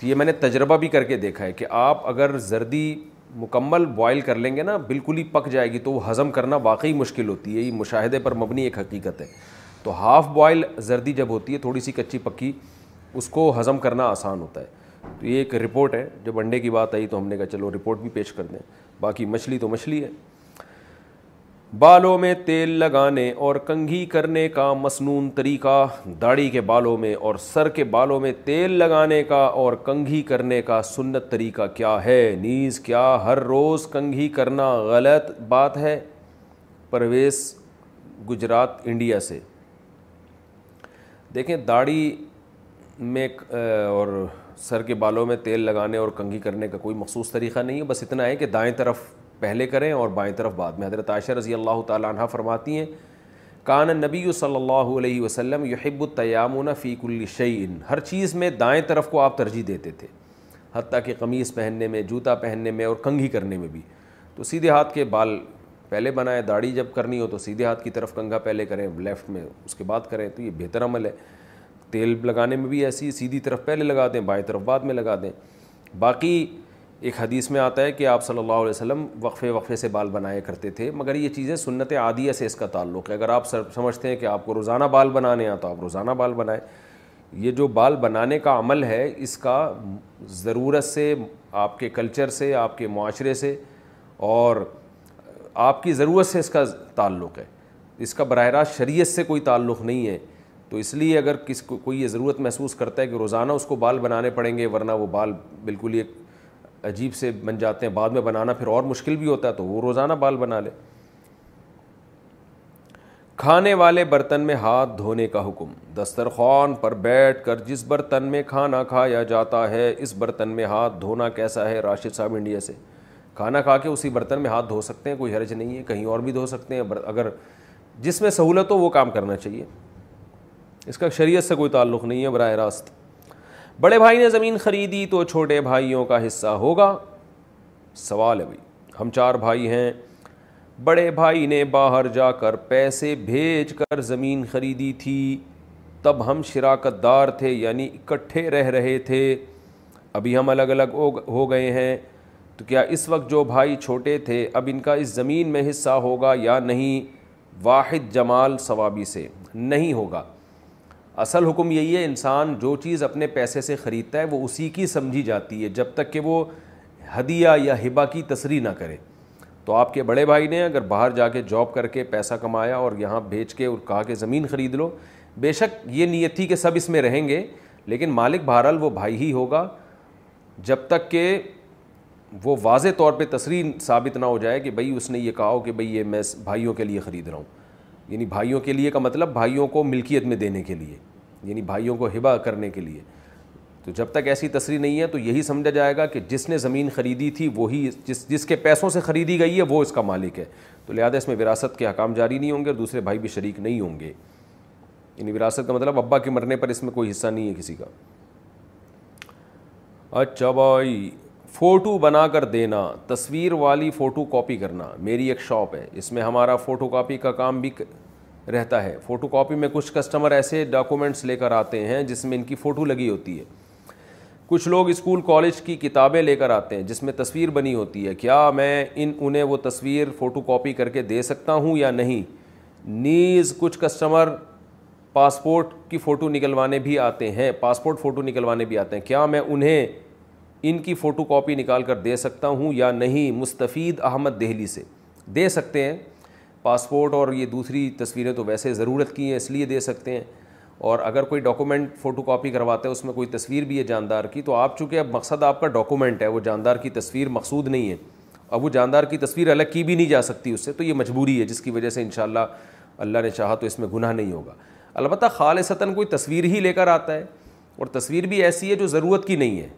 تو یہ میں نے تجربہ بھی کر کے دیکھا ہے کہ آپ اگر زردی مکمل بوائل کر لیں گے نا بالکل ہی پک جائے گی تو وہ ہضم کرنا واقعی مشکل ہوتی ہے یہ مشاہدے پر مبنی ایک حقیقت ہے تو ہاف بوائل زردی جب ہوتی ہے تھوڑی سی کچی پکی اس کو ہضم کرنا آسان ہوتا ہے تو یہ ایک رپورٹ ہے جب انڈے کی بات آئی تو ہم نے کہا چلو رپورٹ بھی پیش کر دیں باقی مچھلی تو مچھلی ہے بالوں میں تیل لگانے اور کنگھی کرنے کا مصنون طریقہ داڑھی کے بالوں میں اور سر کے بالوں میں تیل لگانے کا اور کنگھی کرنے کا سنت طریقہ کیا ہے نیز کیا ہر روز کنگھی کرنا غلط بات ہے پرویس گجرات انڈیا سے دیکھیں داڑھی میں اور سر کے بالوں میں تیل لگانے اور کنگھی کرنے کا کوئی مخصوص طریقہ نہیں ہے بس اتنا ہے کہ دائیں طرف پہلے کریں اور بائیں طرف بعد میں حضرت عائشہ رضی اللہ تعالیٰ عنہ فرماتی ہیں کان نبی صلی اللہ علیہ وسلم یحب التیامون فی کل شعین ہر چیز میں دائیں طرف کو آپ ترجیح دیتے تھے حتیٰ کہ قمیص پہننے میں جوتا پہننے میں اور کنگھی کرنے میں بھی تو سیدھے ہاتھ کے بال پہلے بنائیں داڑھی جب کرنی ہو تو سیدھے ہاتھ کی طرف کنگھا پہلے کریں لیفٹ میں اس کے بعد کریں تو یہ بہتر عمل ہے تیل لگانے میں بھی ایسی سیدھی طرف پہلے لگا دیں بائیں طرف بعد میں لگا دیں باقی ایک حدیث میں آتا ہے کہ آپ صلی اللہ علیہ وسلم وقفے وقفے سے بال بنایا کرتے تھے مگر یہ چیزیں سنت عادیہ سے اس کا تعلق ہے اگر آپ سمجھتے ہیں کہ آپ کو روزانہ بال بنانے ہیں تو آپ روزانہ بال بنائیں یہ جو بال بنانے کا عمل ہے اس کا ضرورت سے آپ کے کلچر سے آپ کے معاشرے سے اور آپ کی ضرورت سے اس کا تعلق ہے اس کا براہ راست شریعت سے کوئی تعلق نہیں ہے تو اس لیے اگر کس کو کوئی یہ ضرورت محسوس کرتا ہے کہ روزانہ اس کو بال بنانے پڑیں گے ورنہ وہ بال بالکل ایک عجیب سے بن جاتے ہیں بعد میں بنانا پھر اور مشکل بھی ہوتا ہے تو وہ روزانہ بال بنا لے کھانے والے برتن میں ہاتھ دھونے کا حکم دسترخوان پر بیٹھ کر جس برتن میں کھانا کھایا جاتا ہے اس برتن میں ہاتھ دھونا کیسا ہے راشد صاحب انڈیا سے کھانا کھا کے اسی برتن میں ہاتھ دھو سکتے ہیں کوئی حرج نہیں ہے کہیں اور بھی دھو سکتے ہیں اگر جس میں سہولت ہو وہ کام کرنا چاہیے اس کا شریعت سے کوئی تعلق نہیں ہے براہ راست بڑے بھائی نے زمین خریدی تو چھوٹے بھائیوں کا حصہ ہوگا سوال ہے بھائی ہم چار بھائی ہیں بڑے بھائی نے باہر جا کر پیسے بھیج کر زمین خریدی تھی تب ہم شراکت دار تھے یعنی اکٹھے رہ رہے تھے ابھی ہم الگ الگ ہو گئے ہیں تو کیا اس وقت جو بھائی چھوٹے تھے اب ان کا اس زمین میں حصہ ہوگا یا نہیں واحد جمال ثوابی سے نہیں ہوگا اصل حکم یہی ہے انسان جو چیز اپنے پیسے سے خریدتا ہے وہ اسی کی سمجھی جاتی ہے جب تک کہ وہ ہدیہ یا ہبا کی تصریح نہ کرے تو آپ کے بڑے بھائی نے اگر باہر جا کے جاب کر کے پیسہ کمایا اور یہاں بھیج کے اور کہا کہ زمین خرید لو بے شک یہ نیت تھی کہ سب اس میں رہیں گے لیکن مالک بہرحال وہ بھائی ہی ہوگا جب تک کہ وہ واضح طور پہ تصریح ثابت نہ ہو جائے کہ بھائی اس نے یہ کہا ہو کہ بھئی یہ میں بھائیوں کے لیے خرید رہا ہوں یعنی بھائیوں کے لیے کا مطلب بھائیوں کو ملکیت میں دینے کے لیے یعنی بھائیوں کو ہبا کرنے کے لیے تو جب تک ایسی تصریح نہیں ہے تو یہی سمجھا جائے گا کہ جس نے زمین خریدی تھی وہی جس جس کے پیسوں سے خریدی گئی ہے وہ اس کا مالک ہے تو لہٰذا اس میں وراثت کے حکام جاری نہیں ہوں گے اور دوسرے بھائی بھی شریک نہیں ہوں گے یعنی وراثت کا مطلب ابا کے مرنے پر اس میں کوئی حصہ نہیں ہے کسی کا اچھا بھائی فوٹو بنا کر دینا تصویر والی فوٹو کاپی کرنا میری ایک شاپ ہے اس میں ہمارا فوٹو کاپی کا کام بھی رہتا ہے فوٹو کاپی میں کچھ کسٹمر ایسے ڈاکومنٹس لے کر آتے ہیں جس میں ان کی فوٹو لگی ہوتی ہے کچھ لوگ اسکول کالج کی کتابیں لے کر آتے ہیں جس میں تصویر بنی ہوتی ہے کیا میں ان انہیں وہ تصویر فوٹو کاپی کر کے دے سکتا ہوں یا نہیں نیز کچھ کسٹمر پاسپورٹ کی فوٹو نکلوانے بھی آتے ہیں پاسپورٹ فوٹو نکلوانے بھی آتے ہیں کیا میں انہیں ان کی فوٹو کاپی نکال کر دے سکتا ہوں یا نہیں مستفید احمد دہلی سے دے سکتے ہیں پاسپورٹ اور یہ دوسری تصویریں تو ویسے ضرورت کی ہیں اس لیے دے سکتے ہیں اور اگر کوئی ڈاکومنٹ فوٹو کاپی کرواتا ہے اس میں کوئی تصویر بھی ہے جاندار کی تو آپ چونکہ اب مقصد آپ کا ڈاکومنٹ ہے وہ جاندار کی تصویر مقصود نہیں ہے اب وہ جاندار کی تصویر الگ کی بھی نہیں جا سکتی اس سے تو یہ مجبوری ہے جس کی وجہ سے ان شاء اللہ اللہ نے چاہا تو اس میں گناہ نہیں ہوگا البتہ خالصتاً کوئی تصویر ہی لے کر آتا ہے اور تصویر بھی ایسی ہے جو ضرورت کی نہیں ہے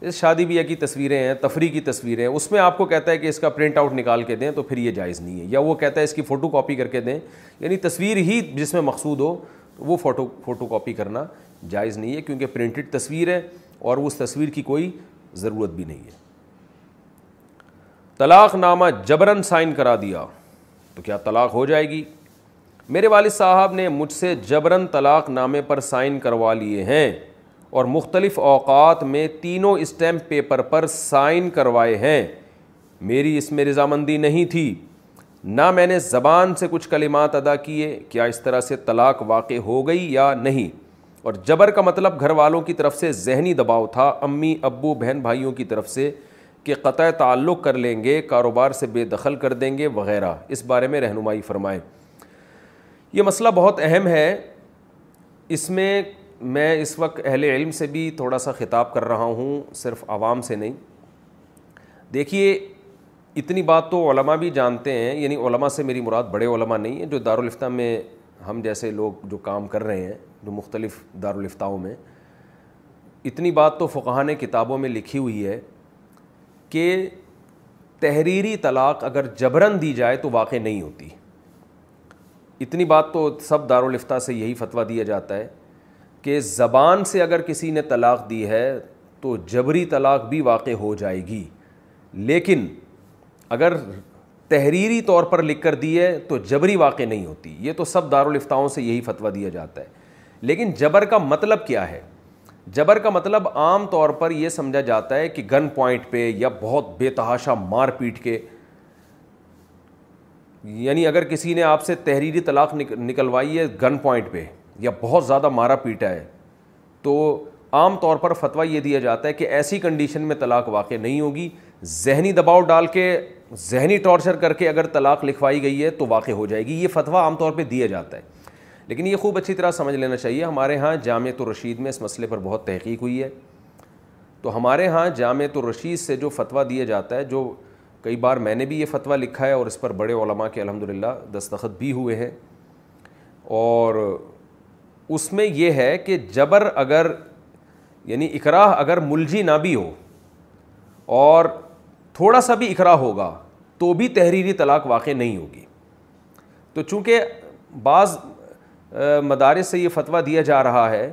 اس شادی بیاہ کی تصویریں ہیں تفریح کی تصویریں ہیں اس میں آپ کو کہتا ہے کہ اس کا پرنٹ آؤٹ نکال کے دیں تو پھر یہ جائز نہیں ہے یا وہ کہتا ہے اس کی فوٹو کاپی کر کے دیں یعنی تصویر ہی جس میں مقصود ہو تو وہ فوٹو فوٹو کاپی کرنا جائز نہیں ہے کیونکہ پرنٹڈ تصویر ہے اور اس تصویر کی کوئی ضرورت بھی نہیں ہے طلاق نامہ جبرن سائن کرا دیا تو کیا طلاق ہو جائے گی میرے والد صاحب نے مجھ سے جبرن طلاق نامے پر سائن کروا لیے ہیں اور مختلف اوقات میں تینوں اسٹیمپ پیپر پر سائن کروائے ہیں میری اس میں رضامندی نہیں تھی نہ میں نے زبان سے کچھ کلمات ادا کیے کیا اس طرح سے طلاق واقع ہو گئی یا نہیں اور جبر کا مطلب گھر والوں کی طرف سے ذہنی دباؤ تھا امی ابو بہن بھائیوں کی طرف سے کہ قطع تعلق کر لیں گے کاروبار سے بے دخل کر دیں گے وغیرہ اس بارے میں رہنمائی فرمائیں یہ مسئلہ بہت اہم ہے اس میں میں اس وقت اہل علم سے بھی تھوڑا سا خطاب کر رہا ہوں صرف عوام سے نہیں دیکھیے اتنی بات تو علماء بھی جانتے ہیں یعنی علماء سے میری مراد بڑے علماء نہیں ہیں جو دارالفتہ میں ہم جیسے لوگ جو کام کر رہے ہیں جو مختلف دارالفتاؤں میں اتنی بات تو فقہ نے کتابوں میں لکھی ہوئی ہے کہ تحریری طلاق اگر جبرن دی جائے تو واقع نہیں ہوتی اتنی بات تو سب دارالفتہ سے یہی فتویٰ دیا جاتا ہے کہ زبان سے اگر کسی نے طلاق دی ہے تو جبری طلاق بھی واقع ہو جائے گی لیکن اگر تحریری طور پر لکھ کر دی ہے تو جبری واقع نہیں ہوتی یہ تو سب دارالفتاؤں سے یہی فتویٰ دیا جاتا ہے لیکن جبر کا مطلب کیا ہے جبر کا مطلب عام طور پر یہ سمجھا جاتا ہے کہ گن پوائنٹ پہ یا بہت بے تحاشا مار پیٹ کے یعنی اگر کسی نے آپ سے تحریری طلاق نکلوائی ہے گن پوائنٹ پہ یا بہت زیادہ مارا پیٹا ہے تو عام طور پر فتویٰ یہ دیا جاتا ہے کہ ایسی کنڈیشن میں طلاق واقع نہیں ہوگی ذہنی دباؤ ڈال کے ذہنی ٹارچر کر کے اگر طلاق لکھوائی گئی ہے تو واقع ہو جائے گی یہ فتویٰ عام طور پہ دیا جاتا ہے لیکن یہ خوب اچھی طرح سمجھ لینا چاہیے ہمارے یہاں جامع الرشید میں اس مسئلے پر بہت تحقیق ہوئی ہے تو ہمارے یہاں جامع الرشید سے جو فتویٰ دیا جاتا ہے جو کئی بار میں نے بھی یہ فتویٰ لکھا ہے اور اس پر بڑے علماء کے الحمد للہ دستخط بھی ہوئے ہیں اور اس میں یہ ہے کہ جبر اگر یعنی اقرا اگر ملجی نہ بھی ہو اور تھوڑا سا بھی اقرا ہوگا تو بھی تحریری طلاق واقع نہیں ہوگی تو چونکہ بعض مدارس سے یہ فتویٰ دیا جا رہا ہے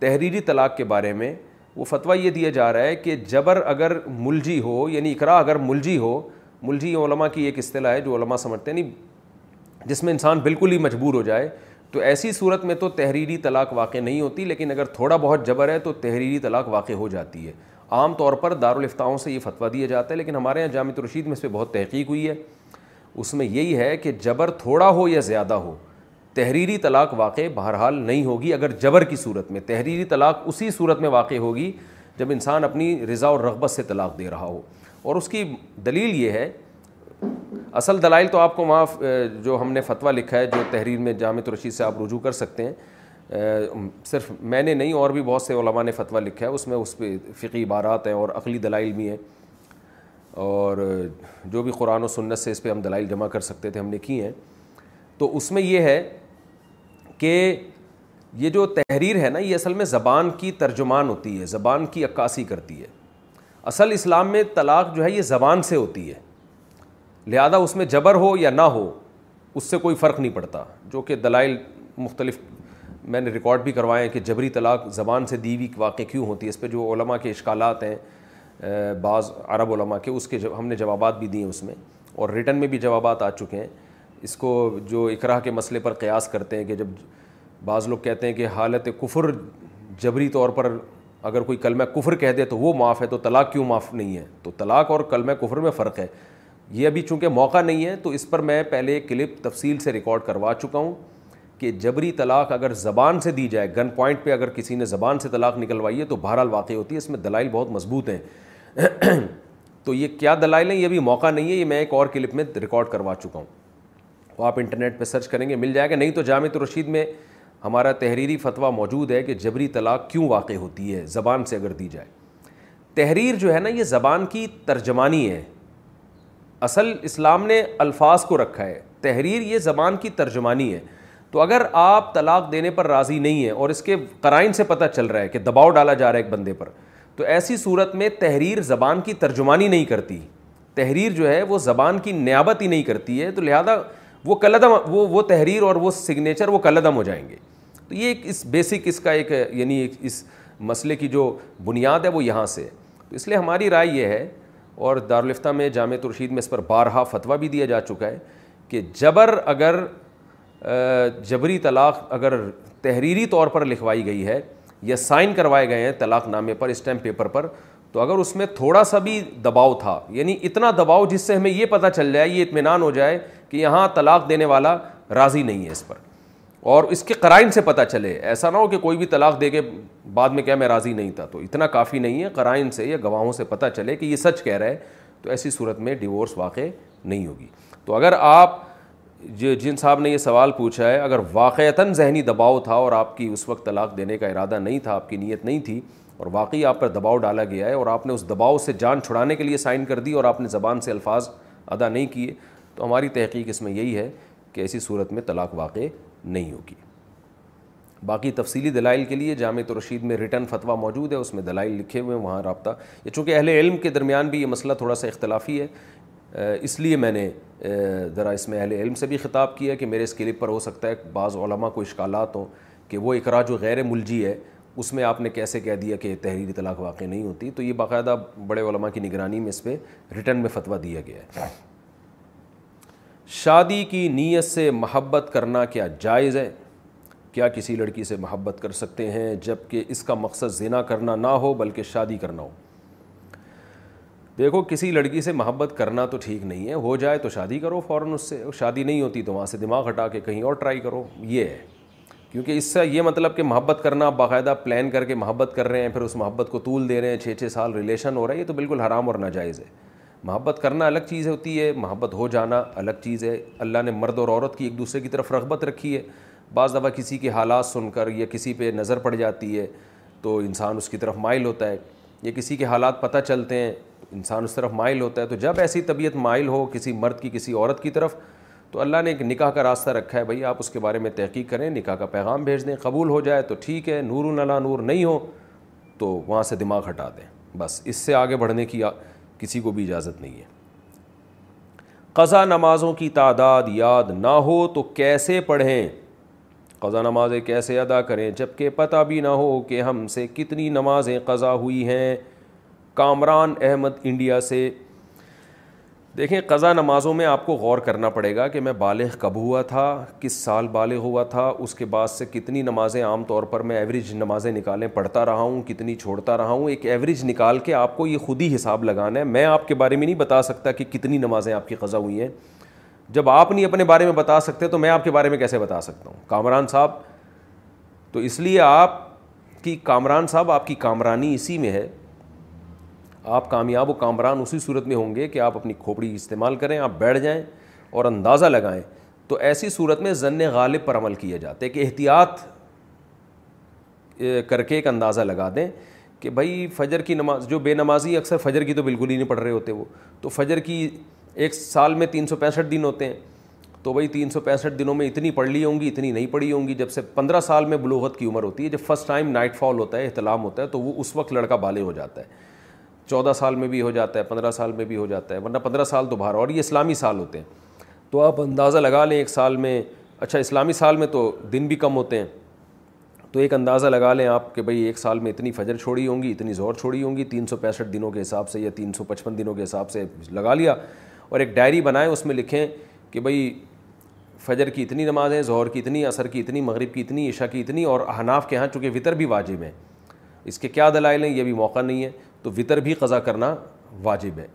تحریری طلاق کے بارے میں وہ فتویٰ یہ دیا جا رہا ہے کہ جبر اگر ملجی ہو یعنی اقرا اگر ملجی ہو ملجی علماء کی ایک اصطلاح ہے جو علماء سمجھتے ہیں نہیں یعنی جس میں انسان بالکل ہی مجبور ہو جائے تو ایسی صورت میں تو تحریری طلاق واقع نہیں ہوتی لیکن اگر تھوڑا بہت جبر ہے تو تحریری طلاق واقع ہو جاتی ہے عام طور پر دارالفتاؤں سے یہ فتویٰ دیا جاتا ہے لیکن ہمارے یہاں جامع رشید میں اس پہ بہت تحقیق ہوئی ہے اس میں یہی ہے کہ جبر تھوڑا ہو یا زیادہ ہو تحریری طلاق واقع بہرحال نہیں ہوگی اگر جبر کی صورت میں تحریری طلاق اسی صورت میں واقع ہوگی جب انسان اپنی رضا اور رغبت سے طلاق دے رہا ہو اور اس کی دلیل یہ ہے اصل دلائل تو آپ کو وہاں جو ہم نے فتویٰ لکھا ہے جو تحریر میں جامع رشید سے آپ رجوع کر سکتے ہیں صرف میں نے نہیں اور بھی بہت سے علماء نے فتویٰ لکھا ہے اس میں اس پہ فقی عبارات ہیں اور عقلی دلائل بھی ہیں اور جو بھی قرآن و سنت سے اس پہ ہم دلائل جمع کر سکتے تھے ہم نے کی ہیں تو اس میں یہ ہے کہ یہ جو تحریر ہے نا یہ اصل میں زبان کی ترجمان ہوتی ہے زبان کی عکاسی کرتی ہے اصل اسلام میں طلاق جو ہے یہ زبان سے ہوتی ہے لہذا اس میں جبر ہو یا نہ ہو اس سے کوئی فرق نہیں پڑتا جو کہ دلائل مختلف میں نے ریکارڈ بھی کروائے ہیں کہ جبری طلاق زبان سے دیوی واقع کیوں ہوتی ہے اس پہ جو علماء کے اشکالات ہیں بعض عرب علماء کے اس کے ہم نے جوابات بھی دیے اس میں اور ریٹن میں بھی جوابات آ چکے ہیں اس کو جو اقرا کے مسئلے پر قیاس کرتے ہیں کہ جب بعض لوگ کہتے ہیں کہ حالت کفر جبری طور پر اگر کوئی کلمہ کفر کہہ دے تو وہ معاف ہے تو طلاق کیوں معاف نہیں ہے تو طلاق اور کلمہ کفر میں فرق ہے یہ ابھی چونکہ موقع نہیں ہے تو اس پر میں پہلے کلپ تفصیل سے ریکارڈ کروا چکا ہوں کہ جبری طلاق اگر زبان سے دی جائے گن پوائنٹ پہ اگر کسی نے زبان سے طلاق نکلوائی ہے تو بہرحال واقع ہوتی ہے اس میں دلائل بہت مضبوط ہیں تو یہ کیا دلائل ہیں یہ بھی موقع نہیں ہے یہ میں ایک اور کلپ میں ریکارڈ کروا چکا ہوں تو آپ انٹرنیٹ پہ سرچ کریں گے مل جائے گا نہیں تو جامع رشید میں ہمارا تحریری فتویٰ موجود ہے کہ جبری طلاق کیوں واقع ہوتی ہے زبان سے اگر دی جائے تحریر جو ہے نا یہ زبان کی ترجمانی ہے اصل اسلام نے الفاظ کو رکھا ہے تحریر یہ زبان کی ترجمانی ہے تو اگر آپ طلاق دینے پر راضی نہیں ہیں اور اس کے قرائن سے پتہ چل رہا ہے کہ دباؤ ڈالا جا رہا ہے ایک بندے پر تو ایسی صورت میں تحریر زبان کی ترجمانی نہیں کرتی تحریر جو ہے وہ زبان کی نیابت ہی نہیں کرتی ہے تو لہٰذا وہ کلدم وہ وہ تحریر اور وہ سگنیچر وہ کلدم ہو جائیں گے تو یہ ایک اس بیسک اس کا ایک یعنی ایک اس مسئلے کی جو بنیاد ہے وہ یہاں سے ہے تو اس لیے ہماری رائے یہ ہے اور دارالفتہ میں جامع ترشید میں اس پر بارہا فتویٰ بھی دیا جا چکا ہے کہ جبر اگر جبری طلاق اگر تحریری طور پر لکھوائی گئی ہے یا سائن کروائے گئے ہیں طلاق نامے پر اسٹیمپ پیپر پر تو اگر اس میں تھوڑا سا بھی دباؤ تھا یعنی اتنا دباؤ جس سے ہمیں یہ پتہ چل جائے یہ اطمینان ہو جائے کہ یہاں طلاق دینے والا راضی نہیں ہے اس پر اور اس کے قرائن سے پتہ چلے ایسا نہ ہو کہ کوئی بھی طلاق دے کے بعد میں کیا میں راضی نہیں تھا تو اتنا کافی نہیں ہے قرائن سے یا گواہوں سے پتہ چلے کہ یہ سچ کہہ رہا ہے تو ایسی صورت میں ڈیورس واقع نہیں ہوگی تو اگر آپ جن صاحب نے یہ سوال پوچھا ہے اگر واقعتاً ذہنی دباؤ تھا اور آپ کی اس وقت طلاق دینے کا ارادہ نہیں تھا آپ کی نیت نہیں تھی اور واقعی آپ پر دباؤ ڈالا گیا ہے اور آپ نے اس دباؤ سے جان چھڑانے کے لیے سائن کر دی اور آپ نے زبان سے الفاظ ادا نہیں کیے تو ہماری تحقیق اس میں یہی ہے کہ ایسی صورت میں طلاق واقع نہیں ہوگی باقی تفصیلی دلائل کے لیے جامع تو رشید میں ریٹرن فتویٰ موجود ہے اس میں دلائل لکھے ہوئے ہیں وہاں رابطہ یہ چونکہ اہل علم کے درمیان بھی یہ مسئلہ تھوڑا سا اختلافی ہے اس لیے میں نے ذرا اس میں اہل علم سے بھی خطاب کیا کہ میرے اس کلپ پر ہو سکتا ہے بعض علماء کو اشکالات ہوں کہ وہ اقرا جو غیر ملجی ہے اس میں آپ نے کیسے کہہ دیا کہ تحریری طلاق واقع نہیں ہوتی تو یہ باقاعدہ بڑے علماء کی نگرانی میں اس پہ ریٹرن میں فتویٰ دیا گیا ہے شادی کی نیت سے محبت کرنا کیا جائز ہے کیا کسی لڑکی سے محبت کر سکتے ہیں جب کہ اس کا مقصد زنا کرنا نہ ہو بلکہ شادی کرنا ہو دیکھو کسی لڑکی سے محبت کرنا تو ٹھیک نہیں ہے ہو جائے تو شادی کرو فوراً اس سے شادی نہیں ہوتی تو وہاں سے دماغ ہٹا کے کہیں اور ٹرائی کرو یہ ہے کیونکہ اس سے یہ مطلب کہ محبت کرنا باقاعدہ پلان کر کے محبت کر رہے ہیں پھر اس محبت کو طول دے رہے ہیں چھ چھ سال ریلیشن ہو رہا ہے یہ تو بالکل حرام اور ناجائز ہے محبت کرنا الگ چیز ہوتی ہے محبت ہو جانا الگ چیز ہے اللہ نے مرد اور عورت کی ایک دوسرے کی طرف رغبت رکھی ہے بعض دفعہ کسی کے حالات سن کر یا کسی پہ نظر پڑ جاتی ہے تو انسان اس کی طرف مائل ہوتا ہے یا کسی کے حالات پتہ چلتے ہیں انسان اس طرف مائل ہوتا ہے تو جب ایسی طبیعت مائل ہو کسی مرد کی کسی عورت کی طرف تو اللہ نے ایک نکاح کا راستہ رکھا ہے بھائی آپ اس کے بارے میں تحقیق کریں نکاح کا پیغام بھیج دیں قبول ہو جائے تو ٹھیک ہے نور و نلا نور نہیں ہو تو وہاں سے دماغ ہٹا دیں بس اس سے آگے بڑھنے کی آ... کسی کو بھی اجازت نہیں ہے قضا نمازوں کی تعداد یاد نہ ہو تو کیسے پڑھیں قضا نمازیں کیسے ادا کریں جب کہ پتہ بھی نہ ہو کہ ہم سے کتنی نمازیں قضا ہوئی ہیں کامران احمد انڈیا سے دیکھیں قضا نمازوں میں آپ کو غور کرنا پڑے گا کہ میں بالغ کب ہوا تھا کس سال بالغ ہوا تھا اس کے بعد سے کتنی نمازیں عام طور پر میں ایوریج نمازیں نکالیں پڑھتا رہا ہوں کتنی چھوڑتا رہا ہوں ایک ایوریج نکال کے آپ کو یہ خود ہی حساب لگانا ہے میں آپ کے بارے میں نہیں بتا سکتا کہ کتنی نمازیں آپ کی قضا ہوئی ہیں جب آپ نہیں اپنے بارے میں بتا سکتے تو میں آپ کے بارے میں کیسے بتا سکتا ہوں کامران صاحب تو اس لیے آپ کی کامران صاحب آپ کی کامرانی اسی میں ہے آپ کامیاب و کامران اسی صورت میں ہوں گے کہ آپ اپنی کھوپڑی استعمال کریں آپ بیٹھ جائیں اور اندازہ لگائیں تو ایسی صورت میں ضن غالب پر عمل کیا جاتا ہے کہ احتیاط کر کے ایک اندازہ لگا دیں کہ بھائی فجر کی نماز جو بے نمازی اکثر فجر کی تو بالکل ہی نہیں پڑھ رہے ہوتے وہ تو فجر کی ایک سال میں تین سو پینسٹھ دن ہوتے ہیں تو بھائی تین سو پینسٹھ دنوں میں اتنی پڑھ لی ہوں گی اتنی نہیں پڑھی ہوں گی جب سے پندرہ سال میں بلوغت کی عمر ہوتی ہے جب فرسٹ ٹائم نائٹ فال ہوتا ہے احتلام ہوتا ہے تو وہ اس وقت لڑکا بالے ہو جاتا ہے چودہ سال میں بھی ہو جاتا ہے پندرہ سال میں بھی ہو جاتا ہے ورنہ پندرہ سال تو باہر اور یہ اسلامی سال ہوتے ہیں تو آپ اندازہ لگا لیں ایک سال میں اچھا اسلامی سال میں تو دن بھی کم ہوتے ہیں تو ایک اندازہ لگا لیں آپ کہ بھائی ایک سال میں اتنی فجر چھوڑی ہوں گی اتنی زہر چھوڑی ہوں گی تین سو پینسٹھ دنوں کے حساب سے یا تین سو پچپن دنوں کے حساب سے لگا لیا اور ایک ڈائری بنائیں اس میں لکھیں کہ بھئی فجر کی اتنی نمازیں زہر کی اتنی عصر کی اتنی مغرب کی اتنی عشاء کی اتنی اور احناف کے ہاں چونکہ وطر بھی واجب ہیں اس کے کیا دلائل ہیں یہ بھی موقع نہیں ہے تو وطر بھی قضا کرنا واجب ہے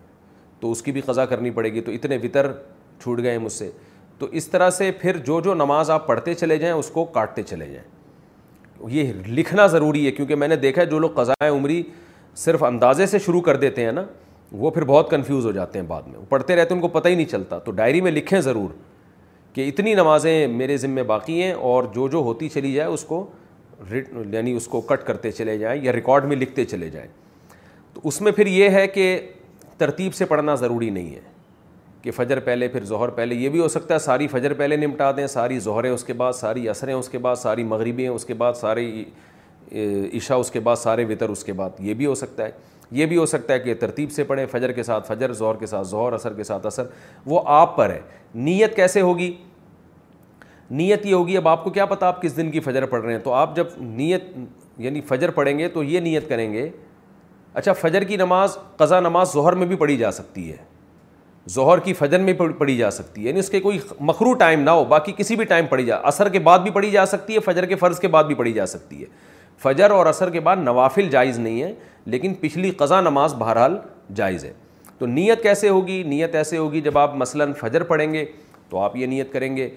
تو اس کی بھی قضا کرنی پڑے گی تو اتنے وطر چھوٹ گئے ہیں مجھ سے تو اس طرح سے پھر جو جو نماز آپ پڑھتے چلے جائیں اس کو کاٹتے چلے جائیں یہ لکھنا ضروری ہے کیونکہ میں نے دیکھا ہے جو لوگ قضاء عمری صرف اندازے سے شروع کر دیتے ہیں نا وہ پھر بہت کنفیوز ہو جاتے ہیں بعد میں وہ پڑھتے رہتے ہیں ان کو پتہ ہی نہیں چلتا تو ڈائری میں لکھیں ضرور کہ اتنی نمازیں میرے ذمے باقی ہیں اور جو جو ہوتی چلی جائے اس کو یعنی اس کو کٹ کرتے چلے جائیں یا ریکارڈ میں لکھتے چلے جائیں تو اس میں پھر یہ ہے کہ ترتیب سے پڑھنا ضروری نہیں ہے کہ فجر پہلے پھر ظہر پہلے یہ بھی ہو سکتا ہے ساری فجر پہلے نمٹا دیں ساری ظہریں اس کے بعد ساری عصریں اس کے بعد ساری مغربیں اس کے بعد ساری عشاء اس کے بعد سارے وطر اس کے بعد یہ بھی ہو سکتا ہے یہ بھی ہو سکتا ہے کہ ترتیب سے پڑھیں فجر کے ساتھ فجر ظہر کے ساتھ ظہر عصر کے ساتھ اثر وہ آپ پر ہے نیت کیسے ہوگی نیت یہ ہوگی اب آپ کو کیا پتہ آپ کس دن کی فجر پڑھ رہے ہیں تو آپ جب نیت یعنی فجر پڑھیں گے تو یہ نیت کریں گے اچھا فجر کی نماز قضا نماز ظہر میں بھی پڑھی جا سکتی ہے ظہر کی فجر میں پڑھی جا سکتی ہے یعنی اس کے کوئی مخرو ٹائم نہ ہو باقی کسی بھی ٹائم پڑھی جا اثر کے بعد بھی پڑھی جا سکتی ہے فجر کے فرض کے بعد بھی پڑھی جا سکتی ہے فجر اور عصر کے بعد نوافل جائز نہیں ہے لیکن پچھلی قضا نماز بہرحال جائز ہے تو نیت کیسے ہوگی نیت ایسے ہوگی جب آپ مثلاً فجر پڑھیں گے تو آپ یہ نیت کریں گے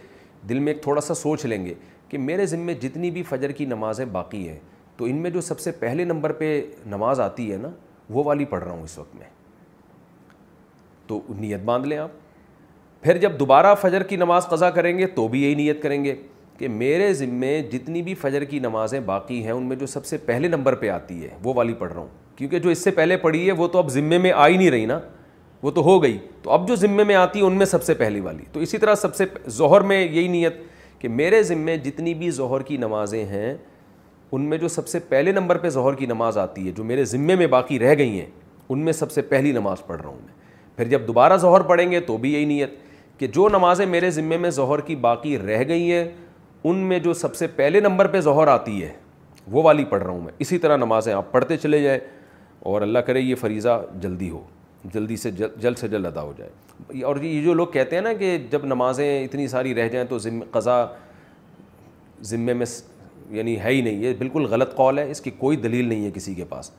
دل میں ایک تھوڑا سا سوچ لیں گے کہ میرے ذمے جتنی بھی فجر کی نمازیں باقی ہیں تو ان میں جو سب سے پہلے نمبر پہ نماز آتی ہے نا وہ والی پڑھ رہا ہوں اس وقت میں تو نیت باندھ لیں آپ پھر جب دوبارہ فجر کی نماز قضا کریں گے تو بھی یہی نیت کریں گے کہ میرے ذمے جتنی بھی فجر کی نمازیں باقی ہیں ان میں جو سب سے پہلے نمبر پہ آتی ہے وہ والی پڑھ رہا ہوں کیونکہ جو اس سے پہلے پڑھی ہے وہ تو اب ذمے میں آ ہی نہیں رہی نا وہ تو ہو گئی تو اب جو ذمے میں آتی ہے ان میں سب سے پہلی والی تو اسی طرح سب سے ظہر میں یہی نیت کہ میرے ذمے جتنی بھی ظہر کی نمازیں ہیں ان میں جو سب سے پہلے نمبر پہ ظہر کی نماز آتی ہے جو میرے ذمے میں باقی رہ گئی ہیں ان میں سب سے پہلی نماز پڑھ رہا ہوں میں پھر جب دوبارہ ظہر پڑھیں گے تو بھی یہی نیت کہ جو نمازیں میرے ذمے میں ظہر کی باقی رہ گئی ہیں ان میں جو سب سے پہلے نمبر پہ ظہر آتی ہے وہ والی پڑھ رہا ہوں میں اسی طرح نمازیں آپ پڑھتے چلے جائیں اور اللہ کرے یہ فریضہ جلدی ہو جلدی سے جلد سے جلد ادا ہو جائے اور یہ جو لوگ کہتے ہیں نا کہ جب نمازیں اتنی ساری رہ جائیں تو ذمہ قضا ذمے میں یعنی ہے ہی نہیں یہ بالکل غلط قول ہے اس کی کوئی دلیل نہیں ہے کسی کے پاس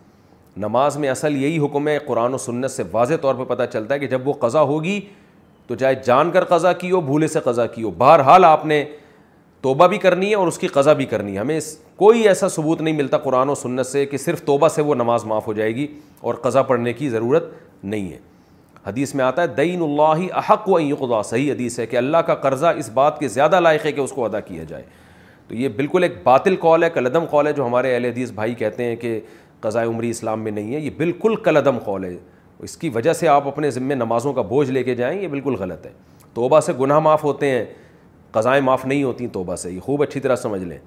نماز میں اصل یہی حکم ہے قرآن و سنت سے واضح طور پہ پتہ چلتا ہے کہ جب وہ قضا ہوگی تو چاہے جان کر قضا کی ہو بھولے سے قضا کی ہو بہرحال آپ نے توبہ بھی کرنی ہے اور اس کی قضا بھی کرنی ہے ہمیں کوئی ایسا ثبوت نہیں ملتا قرآن و سنت سے کہ صرف توبہ سے وہ نماز معاف ہو جائے گی اور قضا پڑھنے کی ضرورت نہیں ہے حدیث میں آتا ہے دین اللہ احق و عی صحیح حدیث ہے کہ اللہ کا قرضہ اس بات کے زیادہ لائق ہے کہ اس کو ادا کیا جائے تو یہ بالکل ایک باطل قول ہے کلدم قول ہے جو ہمارے اہل حدیث بھائی کہتے ہیں کہ قضاء عمری اسلام میں نہیں ہے یہ بالکل کلدم قول ہے اس کی وجہ سے آپ اپنے ذمے نمازوں کا بوجھ لے کے جائیں یہ بالکل غلط ہے توبہ سے گناہ معاف ہوتے ہیں قضائیں معاف نہیں ہوتی توبہ سے یہ خوب اچھی طرح سمجھ لیں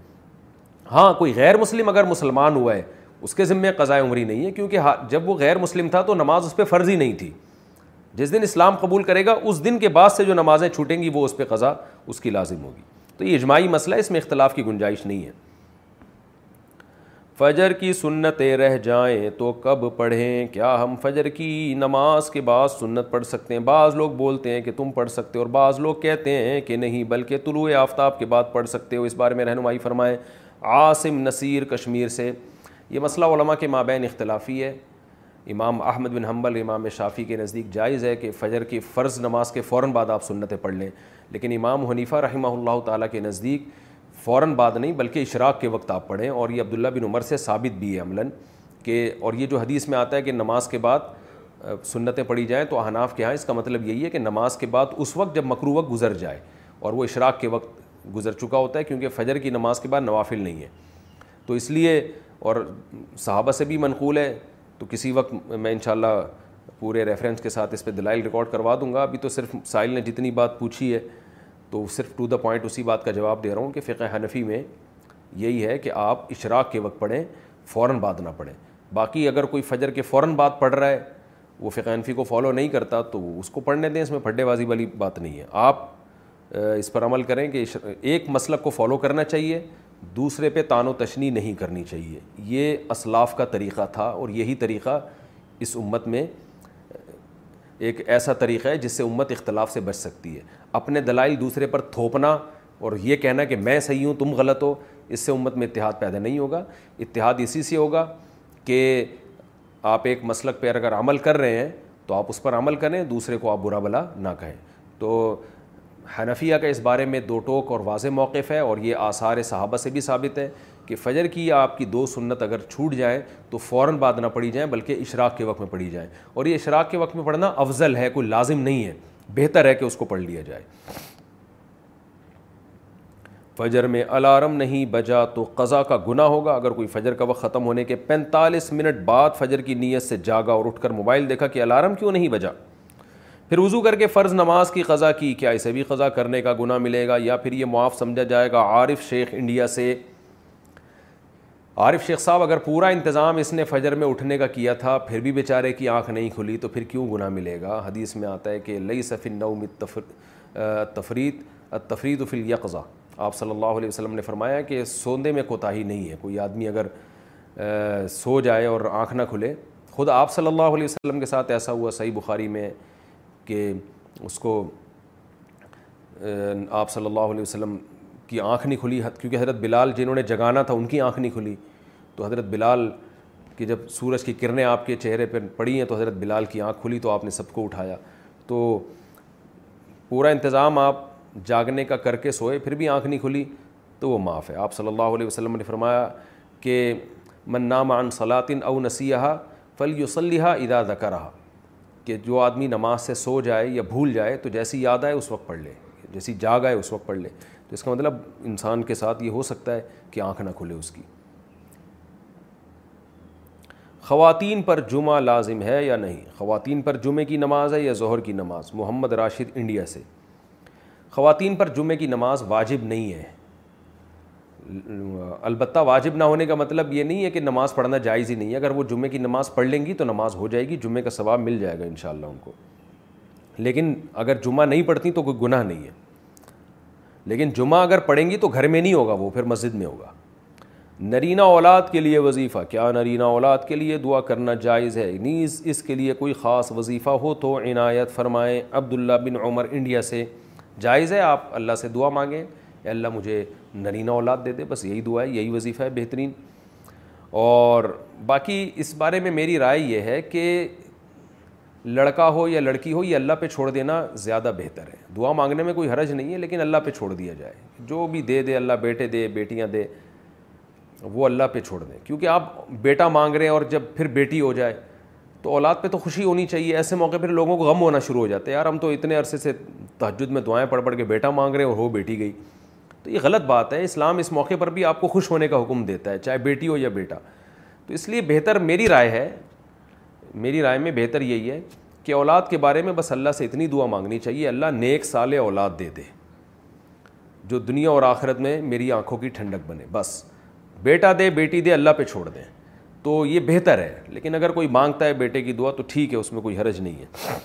ہاں کوئی غیر مسلم اگر مسلمان ہوا ہے اس کے ذمے قضاء عمری نہیں ہے کیونکہ ہاں، جب وہ غیر مسلم تھا تو نماز اس پہ فرضی نہیں تھی جس دن اسلام قبول کرے گا اس دن کے بعد سے جو نمازیں چھوٹیں گی وہ اس پہ قضا اس کی لازم ہوگی تو یہ اجماعی مسئلہ اس میں اختلاف کی گنجائش نہیں ہے فجر کی سنتیں رہ جائیں تو کب پڑھیں کیا ہم فجر کی نماز کے بعد سنت پڑھ سکتے ہیں بعض لوگ بولتے ہیں کہ تم پڑھ سکتے ہو اور بعض لوگ کہتے ہیں کہ نہیں بلکہ طلوع آفتاب کے بعد پڑھ سکتے ہو اس بارے میں رہنمائی فرمائیں عاصم نصیر کشمیر سے یہ مسئلہ علماء کے مابین اختلافی ہے امام احمد بن حنبل امام شافی کے نزدیک جائز ہے کہ فجر کی فرض نماز کے فوراً بعد آپ سنتیں پڑھ لیں لیکن امام حنیفہ رحمہ اللہ تعالیٰ کے نزدیک فوراً بعد نہیں بلکہ اشراق کے وقت آپ پڑھیں اور یہ عبداللہ بن عمر سے ثابت بھی ہے عملاً کہ اور یہ جو حدیث میں آتا ہے کہ نماز کے بعد سنتیں پڑھی جائیں تو احناف کے ہاں اس کا مطلب یہی ہے کہ نماز کے بعد اس وقت جب مکرو وقت گزر جائے اور وہ اشراق کے وقت گزر چکا ہوتا ہے کیونکہ فجر کی نماز کے بعد نوافل نہیں ہے تو اس لیے اور صحابہ سے بھی منقول ہے تو کسی وقت میں انشاءاللہ پورے ریفرنس کے ساتھ اس پہ دلائل ریکارڈ کروا دوں گا ابھی تو صرف سائل نے جتنی بات پوچھی ہے تو صرف ٹو دا پوائنٹ اسی بات کا جواب دے رہا ہوں کہ فقہ حنفی میں یہی ہے کہ آپ اشراق کے وقت پڑھیں فوراً بعد نہ پڑھیں باقی اگر کوئی فجر کے فوراً بعد پڑھ رہا ہے وہ فقہ حنفی کو فالو نہیں کرتا تو اس کو پڑھنے دیں اس میں پھڈے بازی والی بات نہیں ہے آپ اس پر عمل کریں کہ ایک مسلک کو فالو کرنا چاہیے دوسرے پہ تان و تشنی نہیں کرنی چاہیے یہ اسلاف کا طریقہ تھا اور یہی طریقہ اس امت میں ایک ایسا طریقہ ہے جس سے امت اختلاف سے بچ سکتی ہے اپنے دلائل دوسرے پر تھوپنا اور یہ کہنا کہ میں صحیح ہوں تم غلط ہو اس سے امت میں اتحاد پیدا نہیں ہوگا اتحاد اسی سے ہوگا کہ آپ ایک مسلک پہ اگر عمل کر رہے ہیں تو آپ اس پر عمل کریں دوسرے کو آپ برا بلا نہ کہیں تو حنفیہ کا اس بارے میں دو ٹوک اور واضح موقف ہے اور یہ آثار صحابہ سے بھی ثابت ہے کہ فجر کی آپ کی دو سنت اگر چھوٹ جائیں تو فوراً بعد نہ پڑی جائیں بلکہ اشراق کے وقت میں پڑھی جائیں اور یہ اشراق کے وقت میں پڑھنا افضل ہے کوئی لازم نہیں ہے بہتر ہے کہ اس کو پڑھ لیا جائے فجر میں الارم نہیں بجا تو قضا کا گناہ ہوگا اگر کوئی فجر کا وقت ختم ہونے کے پینتالیس منٹ بعد فجر کی نیت سے جاگا اور اٹھ کر موبائل دیکھا کہ الارم کیوں نہیں بجا پھر وضو کر کے فرض نماز کی قضا کی کیا اسے بھی قضا کرنے کا گناہ ملے گا یا پھر یہ معاف سمجھا جائے گا عارف شیخ انڈیا سے عارف شیخ صاحب اگر پورا انتظام اس نے فجر میں اٹھنے کا کیا تھا پھر بھی بیچارے کی آنکھ نہیں کھلی تو پھر کیوں گناہ ملے گا حدیث میں آتا ہے کہ لئی صفی نو تفریح تفریت و فل آپ صلی اللہ علیہ وسلم نے فرمایا کہ سوندے میں کوتاہی نہیں ہے کوئی آدمی اگر سو جائے اور آنکھ نہ کھلے خود آپ صلی اللہ علیہ وسلم کے ساتھ ایسا ہوا صحیح بخاری میں کہ اس کو آپ صلی اللہ علیہ وسلم کی آنکھ نہیں کھلی کیونکہ حضرت بلال جنہوں نے جگانا تھا ان کی آنکھ نہیں کھلی تو حضرت بلال کہ جب سورج کی کرنیں آپ کے چہرے پر پڑی ہیں تو حضرت بلال کی آنکھ کھلی تو آپ نے سب کو اٹھایا تو پورا انتظام آپ جاگنے کا کر کے سوئے پھر بھی آنکھ نہیں کھلی تو وہ معاف ہے آپ صلی اللہ علیہ وسلم نے فرمایا کہ عن صلاطن او نسیحہ فل و ادا دہ رہا کہ جو آدمی نماز سے سو جائے یا بھول جائے تو جیسی یاد آئے اس وقت پڑھ لے جیسی جاگ آئے اس وقت پڑھ لے تو اس کا مطلب انسان کے ساتھ یہ ہو سکتا ہے کہ آنکھ نہ کھلے اس کی خواتین پر جمعہ لازم ہے یا نہیں خواتین پر جمعہ کی نماز ہے یا ظہر کی نماز محمد راشد انڈیا سے خواتین پر جمعے کی نماز واجب نہیں ہے البتہ واجب نہ ہونے کا مطلب یہ نہیں ہے کہ نماز پڑھنا جائز ہی نہیں ہے اگر وہ جمعے کی نماز پڑھ لیں گی تو نماز ہو جائے گی جمعے کا ثواب مل جائے گا انشاءاللہ ان کو لیکن اگر جمعہ نہیں پڑھتی تو کوئی گناہ نہیں ہے لیکن جمعہ اگر پڑھیں گی تو گھر میں نہیں ہوگا وہ پھر مسجد میں ہوگا نرینہ اولاد کے لیے وظیفہ کیا نرینہ اولاد کے لیے دعا کرنا جائز ہے نیز اس کے لیے کوئی خاص وظیفہ ہو تو عنایت فرمائیں عبداللہ بن عمر انڈیا سے جائز ہے آپ اللہ سے دعا مانگیں اے اللہ مجھے نرینہ اولاد دے دے بس یہی دعا ہے یہی وظیفہ ہے بہترین اور باقی اس بارے میں میری رائے یہ ہے کہ لڑکا ہو یا لڑکی ہو یہ اللہ پہ چھوڑ دینا زیادہ بہتر ہے دعا مانگنے میں کوئی حرج نہیں ہے لیکن اللہ پہ چھوڑ دیا جائے جو بھی دے دے اللہ بیٹے دے بیٹیاں دے وہ اللہ پہ چھوڑ دیں کیونکہ آپ بیٹا مانگ رہے ہیں اور جب پھر بیٹی ہو جائے تو اولاد پہ تو خوشی ہونی چاہیے ایسے موقع پھر لوگوں کو غم ہونا شروع ہو جاتا ہے یار ہم تو اتنے عرصے سے تہجد میں دعائیں پڑھ پڑھ کے بیٹا مانگ رہے ہیں اور ہو بیٹی گئی تو یہ غلط بات ہے اسلام اس موقع پر بھی آپ کو خوش ہونے کا حکم دیتا ہے چاہے بیٹی ہو یا بیٹا تو اس لیے بہتر میری رائے ہے میری رائے میں بہتر یہی ہے کہ اولاد کے بارے میں بس اللہ سے اتنی دعا مانگنی چاہیے اللہ نیک سال اولاد دے دے جو دنیا اور آخرت میں میری آنکھوں کی ٹھنڈک بنے بس بیٹا دے بیٹی دے اللہ پہ چھوڑ دیں تو یہ بہتر ہے لیکن اگر کوئی مانگتا ہے بیٹے کی دعا تو ٹھیک ہے اس میں کوئی حرج نہیں ہے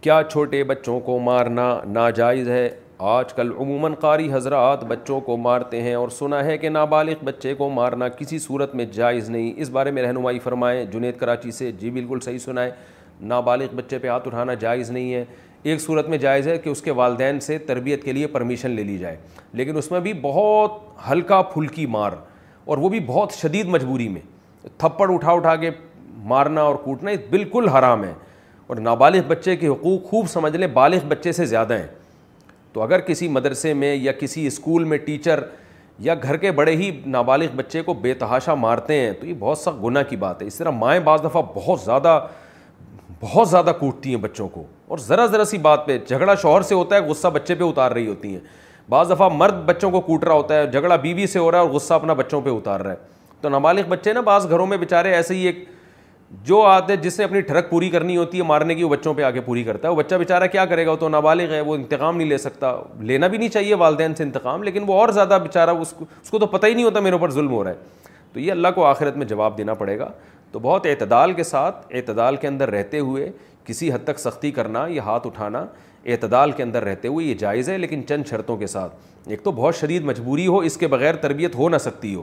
کیا چھوٹے بچوں کو مارنا ناجائز ہے آج کل عموماً قاری حضرات بچوں کو مارتے ہیں اور سنا ہے کہ نابالغ بچے کو مارنا کسی صورت میں جائز نہیں اس بارے میں رہنمائی فرمائیں جنید کراچی سے جی بالکل صحیح سنا ہے نابالغ بچے پہ ہاتھ اٹھانا جائز نہیں ہے ایک صورت میں جائز ہے کہ اس کے والدین سے تربیت کے لیے پرمیشن لے لی جائے لیکن اس میں بھی بہت ہلکا پھلکی مار اور وہ بھی بہت شدید مجبوری میں تھپڑ اٹھا اٹھا کے مارنا اور کوٹنا بالکل حرام ہے اور نابالغ بچے کے حقوق خوب سمجھ لیں بالغ بچے سے زیادہ ہیں تو اگر کسی مدرسے میں یا کسی اسکول میں ٹیچر یا گھر کے بڑے ہی نابالغ بچے کو بے تحاشا مارتے ہیں تو یہ بہت سخت گناہ کی بات ہے اس طرح مائیں بعض دفعہ بہت زیادہ بہت زیادہ کوٹتی ہیں بچوں کو اور ذرا ذرا سی بات پہ جھگڑا شوہر سے ہوتا ہے غصہ بچے پہ اتار رہی ہوتی ہیں بعض دفعہ مرد بچوں کو کوٹ رہا ہوتا ہے جھگڑا بیوی سے ہو رہا ہے اور غصہ اپنا بچوں پہ اتار رہا ہے تو نابالغ بچے نا بعض گھروں میں بیچارے ایسے ہی ایک جو آتے جس نے اپنی ٹھڑک پوری کرنی ہوتی ہے مارنے کی وہ بچوں پہ آ کے پوری کرتا ہے وہ بچہ بیچارہ کیا کرے گا وہ تو نابالغ ہے وہ انتقام نہیں لے سکتا لینا بھی نہیں چاہیے والدین سے انتقام لیکن وہ اور زیادہ بیچارہ اس کو اس کو تو پتہ ہی نہیں ہوتا میرے اوپر ظلم ہو رہا ہے تو یہ اللہ کو آخرت میں جواب دینا پڑے گا تو بہت اعتدال کے ساتھ اعتدال کے اندر رہتے ہوئے کسی حد تک سختی کرنا یا ہاتھ اٹھانا اعتدال کے اندر رہتے ہوئے یہ جائز ہے لیکن چند شرطوں کے ساتھ ایک تو بہت شدید مجبوری ہو اس کے بغیر تربیت ہو نہ سکتی ہو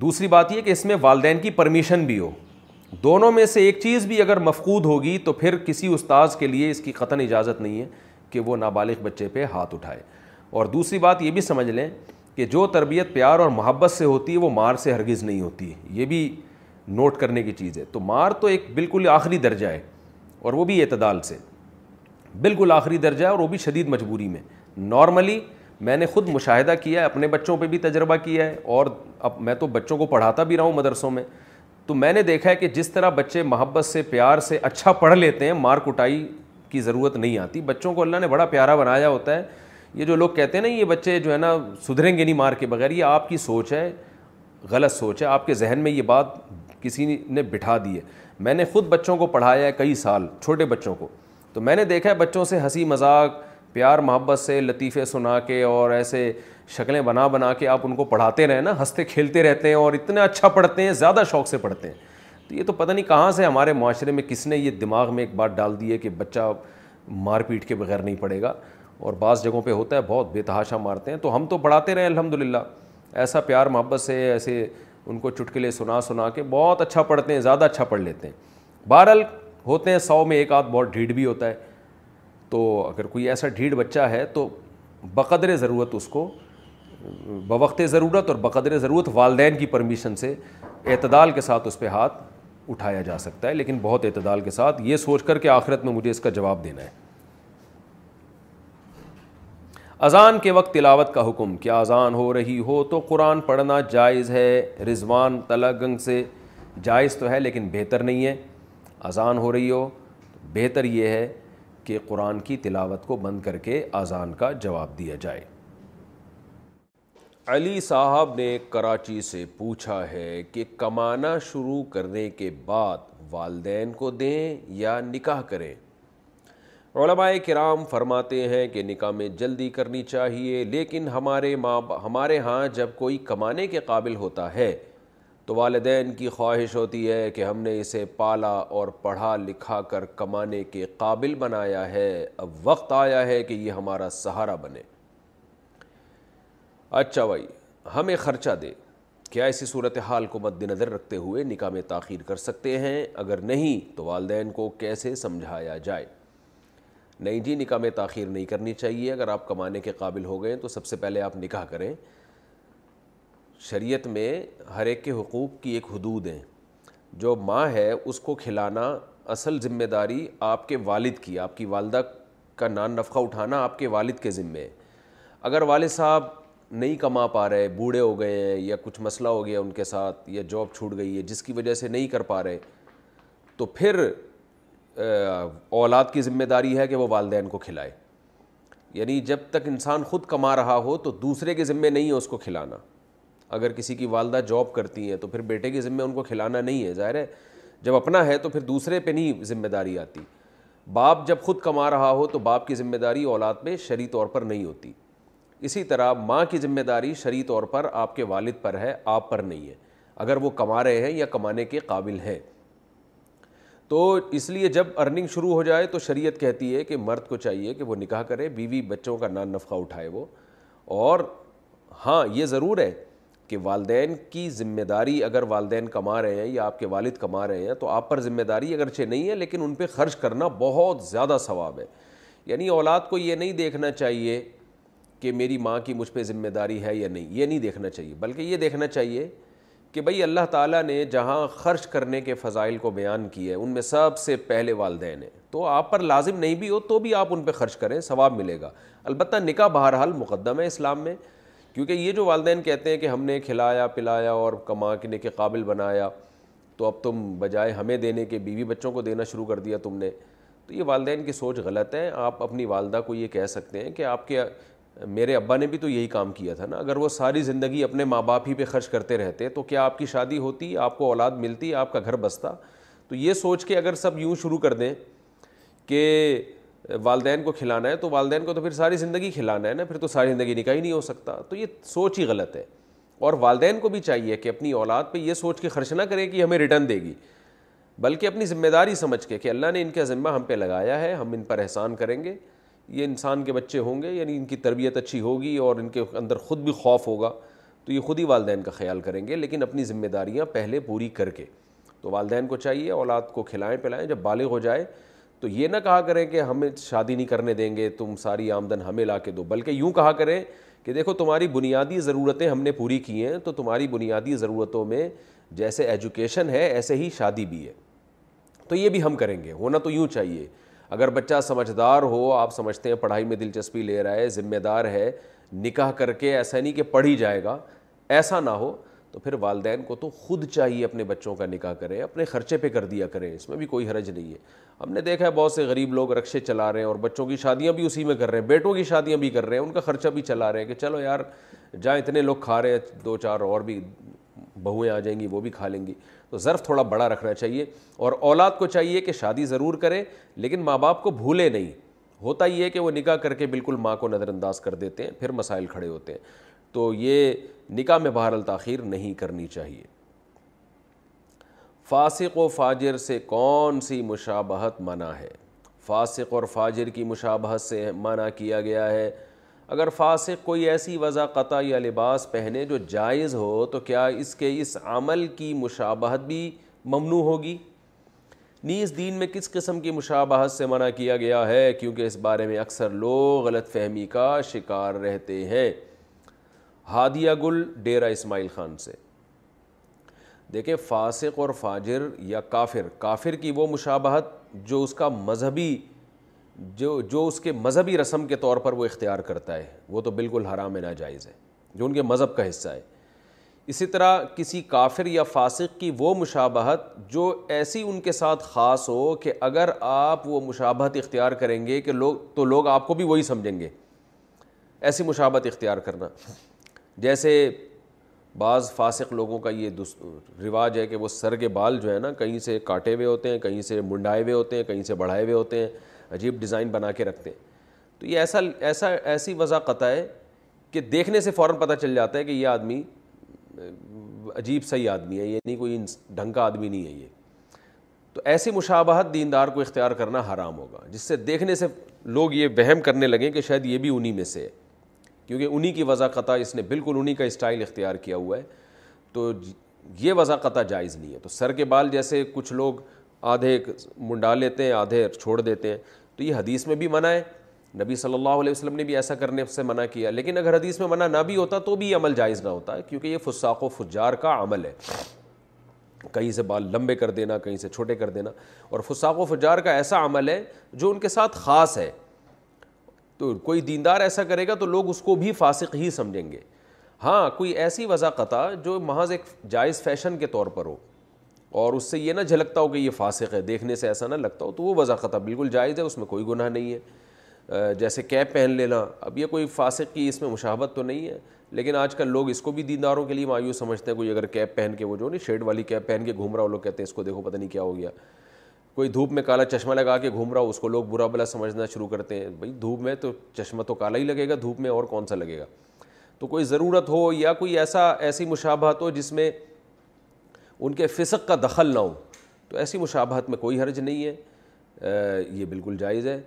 دوسری بات یہ کہ اس میں والدین کی پرمیشن بھی ہو دونوں میں سے ایک چیز بھی اگر مفقود ہوگی تو پھر کسی استاذ کے لیے اس کی قطن اجازت نہیں ہے کہ وہ نابالغ بچے پہ ہاتھ اٹھائے اور دوسری بات یہ بھی سمجھ لیں کہ جو تربیت پیار اور محبت سے ہوتی ہے وہ مار سے ہرگز نہیں ہوتی یہ بھی نوٹ کرنے کی چیز ہے تو مار تو ایک بالکل آخری درجہ ہے اور وہ بھی اعتدال سے بالکل آخری درجہ ہے اور وہ بھی شدید مجبوری میں نارملی میں نے خود مشاہدہ کیا ہے اپنے بچوں پہ بھی تجربہ کیا ہے اور اب میں تو بچوں کو پڑھاتا بھی رہا ہوں مدرسوں میں تو میں نے دیکھا ہے کہ جس طرح بچے محبت سے پیار سے اچھا پڑھ لیتے ہیں مار کٹائی کی ضرورت نہیں آتی بچوں کو اللہ نے بڑا پیارا بنایا ہوتا ہے یہ جو لوگ کہتے ہیں نا یہ بچے جو ہے نا سدھریں گے نہیں مار کے بغیر یہ آپ کی سوچ ہے غلط سوچ ہے آپ کے ذہن میں یہ بات کسی نے بٹھا دی ہے میں نے خود بچوں کو پڑھایا ہے کئی سال چھوٹے بچوں کو تو میں نے دیکھا ہے بچوں سے ہنسی مذاق پیار محبت سے لطیفے سنا کے اور ایسے شکلیں بنا بنا کے آپ ان کو پڑھاتے رہیں نا ہنستے کھیلتے رہتے ہیں اور اتنا اچھا پڑھتے ہیں زیادہ شوق سے پڑھتے ہیں تو یہ تو پتہ نہیں کہاں سے ہمارے معاشرے میں کس نے یہ دماغ میں ایک بات ڈال دی ہے کہ بچہ مار پیٹ کے بغیر نہیں پڑھے گا اور بعض جگہوں پہ ہوتا ہے بہت بے تحاشا مارتے ہیں تو ہم تو پڑھاتے رہے الحمد للہ ایسا پیار محبت سے ایسے ان کو چٹکلے سنا سنا کے بہت اچھا پڑھتے ہیں زیادہ اچھا پڑھ لیتے ہیں بہرحال ہوتے ہیں سو میں ایک آدھ بہت ڈھیڑ بھی ہوتا ہے تو اگر کوئی ایسا ڈھیڑ بچہ ہے تو بقدر ضرورت اس کو بوقت ضرورت اور بقدر ضرورت والدین کی پرمیشن سے اعتدال کے ساتھ اس پہ ہاتھ اٹھایا جا سکتا ہے لیکن بہت اعتدال کے ساتھ یہ سوچ کر کے آخرت میں مجھے اس کا جواب دینا ہے اذان کے وقت تلاوت کا حکم کیا اذان ہو رہی ہو تو قرآن پڑھنا جائز ہے رضوان تلا گنگ سے جائز تو ہے لیکن بہتر نہیں ہے اذان ہو رہی ہو بہتر یہ ہے کہ قرآن کی تلاوت کو بند کر کے اذان کا جواب دیا جائے علی صاحب نے کراچی سے پوچھا ہے کہ کمانا شروع کرنے کے بعد والدین کو دیں یا نکاح کریں علماء کرام فرماتے ہیں کہ نکاح میں جلدی کرنی چاہیے لیکن ہمارے ماں ہمارے ہاں جب کوئی کمانے کے قابل ہوتا ہے تو والدین کی خواہش ہوتی ہے کہ ہم نے اسے پالا اور پڑھا لکھا کر کمانے کے قابل بنایا ہے اب وقت آیا ہے کہ یہ ہمارا سہارا بنے اچھا بھائی ہمیں خرچہ دے کیا اسی صورت حال کو مد نظر رکھتے ہوئے نکاح میں تاخیر کر سکتے ہیں اگر نہیں تو والدین کو کیسے سمجھایا جائے نہیں جی نکاح میں تاخیر نہیں کرنی چاہیے اگر آپ کمانے کے قابل ہو گئے تو سب سے پہلے آپ نکاح کریں شریعت میں ہر ایک کے حقوق کی ایک حدود ہیں جو ماں ہے اس کو کھلانا اصل ذمہ داری آپ کے والد کی آپ کی والدہ کا نان نفقہ اٹھانا آپ کے والد کے ذمے ہے اگر والد صاحب نہیں کما پا رہے بوڑھے ہو گئے ہیں یا کچھ مسئلہ ہو گیا ان کے ساتھ یا جاب چھوٹ گئی ہے جس کی وجہ سے نہیں کر پا رہے تو پھر اولاد کی ذمہ داری ہے کہ وہ والدین کو کھلائے یعنی جب تک انسان خود کما رہا ہو تو دوسرے کے ذمے نہیں ہے اس کو کھلانا اگر کسی کی والدہ جاب کرتی ہیں تو پھر بیٹے کے ذمے ان کو کھلانا نہیں ہے ظاہر ہے جب اپنا ہے تو پھر دوسرے پہ نہیں ذمہ داری آتی باپ جب خود کما رہا ہو تو باپ کی ذمہ داری اولاد پہ شرعی طور پر نہیں ہوتی اسی طرح ماں کی ذمہ داری شرعی طور پر آپ کے والد پر ہے آپ پر نہیں ہے اگر وہ کما رہے ہیں یا کمانے کے قابل ہیں تو اس لیے جب ارننگ شروع ہو جائے تو شریعت کہتی ہے کہ مرد کو چاہیے کہ وہ نکاح کرے بیوی بچوں کا نان نفقہ اٹھائے وہ اور ہاں یہ ضرور ہے کہ والدین کی ذمہ داری اگر والدین کما رہے ہیں یا آپ کے والد کما رہے ہیں تو آپ پر ذمہ داری اگرچہ نہیں ہے لیکن ان پہ خرچ کرنا بہت زیادہ ثواب ہے یعنی اولاد کو یہ نہیں دیکھنا چاہیے کہ میری ماں کی مجھ پہ ذمہ داری ہے یا نہیں یہ نہیں دیکھنا چاہیے بلکہ یہ دیکھنا چاہیے کہ بھائی اللہ تعالیٰ نے جہاں خرچ کرنے کے فضائل کو بیان کی ہے ان میں سب سے پہلے والدین ہیں تو آپ پر لازم نہیں بھی ہو تو بھی آپ ان پہ خرچ کریں ثواب ملے گا البتہ نکاح بہرحال مقدم ہے اسلام میں کیونکہ یہ جو والدین کہتے ہیں کہ ہم نے کھلایا پلایا اور کمانے کے قابل بنایا تو اب تم بجائے ہمیں دینے کے بیوی بچوں کو دینا شروع کر دیا تم نے تو یہ والدین کی سوچ غلط ہے آپ اپنی والدہ کو یہ کہہ سکتے ہیں کہ آپ کے میرے ابا نے بھی تو یہی کام کیا تھا نا اگر وہ ساری زندگی اپنے ماں باپ ہی پہ خرچ کرتے رہتے تو کیا آپ کی شادی ہوتی آپ کو اولاد ملتی آپ کا گھر بستا تو یہ سوچ کے اگر سب یوں شروع کر دیں کہ والدین کو کھلانا ہے تو والدین کو تو پھر ساری زندگی کھلانا ہے نا پھر تو ساری زندگی نکاح ہی نہیں ہو سکتا تو یہ سوچ ہی غلط ہے اور والدین کو بھی چاہیے کہ اپنی اولاد پہ یہ سوچ کے خرچ نہ کرے کہ ہمیں ریٹرن دے گی بلکہ اپنی ذمہ داری سمجھ کے کہ اللہ نے ان کا ذمہ ہم پہ لگایا ہے ہم ان پر احسان کریں گے یہ انسان کے بچے ہوں گے یعنی ان کی تربیت اچھی ہوگی اور ان کے اندر خود بھی خوف ہوگا تو یہ خود ہی والدین کا خیال کریں گے لیکن اپنی ذمہ داریاں پہلے پوری کر کے تو والدین کو چاہیے اولاد کو کھلائیں پلائیں جب بالغ ہو جائے تو یہ نہ کہا کریں کہ ہمیں شادی نہیں کرنے دیں گے تم ساری آمدن ہمیں لا کے دو بلکہ یوں کہا کریں کہ دیکھو تمہاری بنیادی ضرورتیں ہم نے پوری کی ہیں تو تمہاری بنیادی ضرورتوں میں جیسے ایجوکیشن ہے ایسے ہی شادی بھی ہے تو یہ بھی ہم کریں گے ہونا تو یوں چاہیے اگر بچہ سمجھدار ہو آپ سمجھتے ہیں پڑھائی میں دلچسپی لے رہا ہے ذمہ دار ہے نکاح کر کے ایسا نہیں کہ پڑھ ہی جائے گا ایسا نہ ہو تو پھر والدین کو تو خود چاہیے اپنے بچوں کا نکاح کریں اپنے خرچے پہ کر دیا کریں اس میں بھی کوئی حرج نہیں ہے ہم نے دیکھا ہے بہت سے غریب لوگ رقشے چلا رہے ہیں اور بچوں کی شادیاں بھی اسی میں کر رہے ہیں بیٹوں کی شادیاں بھی کر رہے ہیں ان کا خرچہ بھی چلا رہے ہیں کہ چلو یار جہاں اتنے لوگ کھا رہے ہیں دو چار اور بھی بہویں آ جائیں گی وہ بھی کھا لیں گی تو ظرف تھوڑا بڑا رکھنا چاہیے اور اولاد کو چاہیے کہ شادی ضرور کرے لیکن ماں باپ کو بھولے نہیں ہوتا یہ ہے کہ وہ نکاح کر کے بالکل ماں کو نظر انداز کر دیتے ہیں پھر مسائل کھڑے ہوتے ہیں تو یہ نکاح میں بہر تاخیر نہیں کرنی چاہیے فاسق و فاجر سے کون سی مشابہت منع ہے فاسق اور فاجر کی مشابہت سے منع کیا گیا ہے اگر فاسق کوئی ایسی وضع قطع یا لباس پہنے جو جائز ہو تو کیا اس کے اس عمل کی مشابہت بھی ممنوع ہوگی نیز دین میں کس قسم کی مشابہت سے منع کیا گیا ہے کیونکہ اس بارے میں اکثر لوگ غلط فہمی کا شکار رہتے ہیں ہادیہ گل ڈیرا اسماعیل خان سے دیکھیں فاسق اور فاجر یا کافر کافر کی وہ مشابہت جو اس کا مذہبی جو جو اس کے مذہبی رسم کے طور پر وہ اختیار کرتا ہے وہ تو بالکل حرام ناجائز ہے جو ان کے مذہب کا حصہ ہے اسی طرح کسی کافر یا فاسق کی وہ مشابہت جو ایسی ان کے ساتھ خاص ہو کہ اگر آپ وہ مشابہت اختیار کریں گے کہ لوگ تو لوگ آپ کو بھی وہی سمجھیں گے ایسی مشابہت اختیار کرنا جیسے بعض فاسق لوگوں کا یہ رواج ہے کہ وہ سر کے بال جو ہے نا کہیں سے کاٹے ہوئے ہوتے ہیں کہیں سے منڈائے ہوئے ہوتے ہیں کہیں سے بڑھائے ہوئے ہوتے ہیں عجیب ڈیزائن بنا کے رکھتے ہیں تو یہ ایسا ایسا ایسی وضع قطع ہے کہ دیکھنے سے فوراً پتہ چل جاتا ہے کہ یہ آدمی عجیب صحیح آدمی ہے یہ نہیں کوئی ڈھنگ کا آدمی نہیں ہے یہ تو ایسی مشابہت دیندار کو اختیار کرنا حرام ہوگا جس سے دیکھنے سے لوگ یہ وہم کرنے لگیں کہ شاید یہ بھی انہی میں سے ہے کیونکہ انہی کی وضع قطع اس نے بالکل انہی کا اسٹائل اختیار کیا ہوا ہے تو یہ وضع قطع جائز نہیں ہے تو سر کے بال جیسے کچھ لوگ آدھے منڈا لیتے ہیں آدھے چھوڑ دیتے ہیں تو یہ حدیث میں بھی منع ہے نبی صلی اللہ علیہ وسلم نے بھی ایسا کرنے سے منع کیا لیکن اگر حدیث میں منع نہ بھی ہوتا تو بھی یہ عمل جائز نہ ہوتا ہے کیونکہ یہ فساق و فجار کا عمل ہے کہیں سے بال لمبے کر دینا کہیں سے چھوٹے کر دینا اور فساق و فجار کا ایسا عمل ہے جو ان کے ساتھ خاص ہے تو کوئی دیندار ایسا کرے گا تو لوگ اس کو بھی فاسق ہی سمجھیں گے ہاں کوئی ایسی وضاقتہ جو محض ایک جائز فیشن کے طور پر ہو اور اس سے یہ نہ جھلکتا ہو کہ یہ فاسق ہے دیکھنے سے ایسا نہ لگتا ہو تو وہ وضاحت بالکل جائز ہے اس میں کوئی گناہ نہیں ہے جیسے کیپ پہن لینا اب یہ کوئی فاسق کی اس میں مشابت تو نہیں ہے لیکن آج کل لوگ اس کو بھی دینداروں کے لیے مایوس سمجھتے ہیں کوئی اگر کیپ پہن کے وہ جو نہیں شیڈ والی کیپ پہن کے گھوم رہا ہو لوگ کہتے ہیں اس کو دیکھو پتہ نہیں کیا ہو گیا کوئی دھوپ میں کالا چشمہ لگا کے گھوم رہا ہو اس کو لوگ برا بلا سمجھنا شروع کرتے ہیں بھائی دھوپ میں تو چشمہ تو کالا ہی لگے گا دھوپ میں اور کون سا لگے گا تو کوئی ضرورت ہو یا کوئی ایسا ایسی مشابہت ہو جس میں ان کے فسق کا دخل نہ ہو تو ایسی مشابہت میں کوئی حرج نہیں ہے یہ بالکل جائز ہے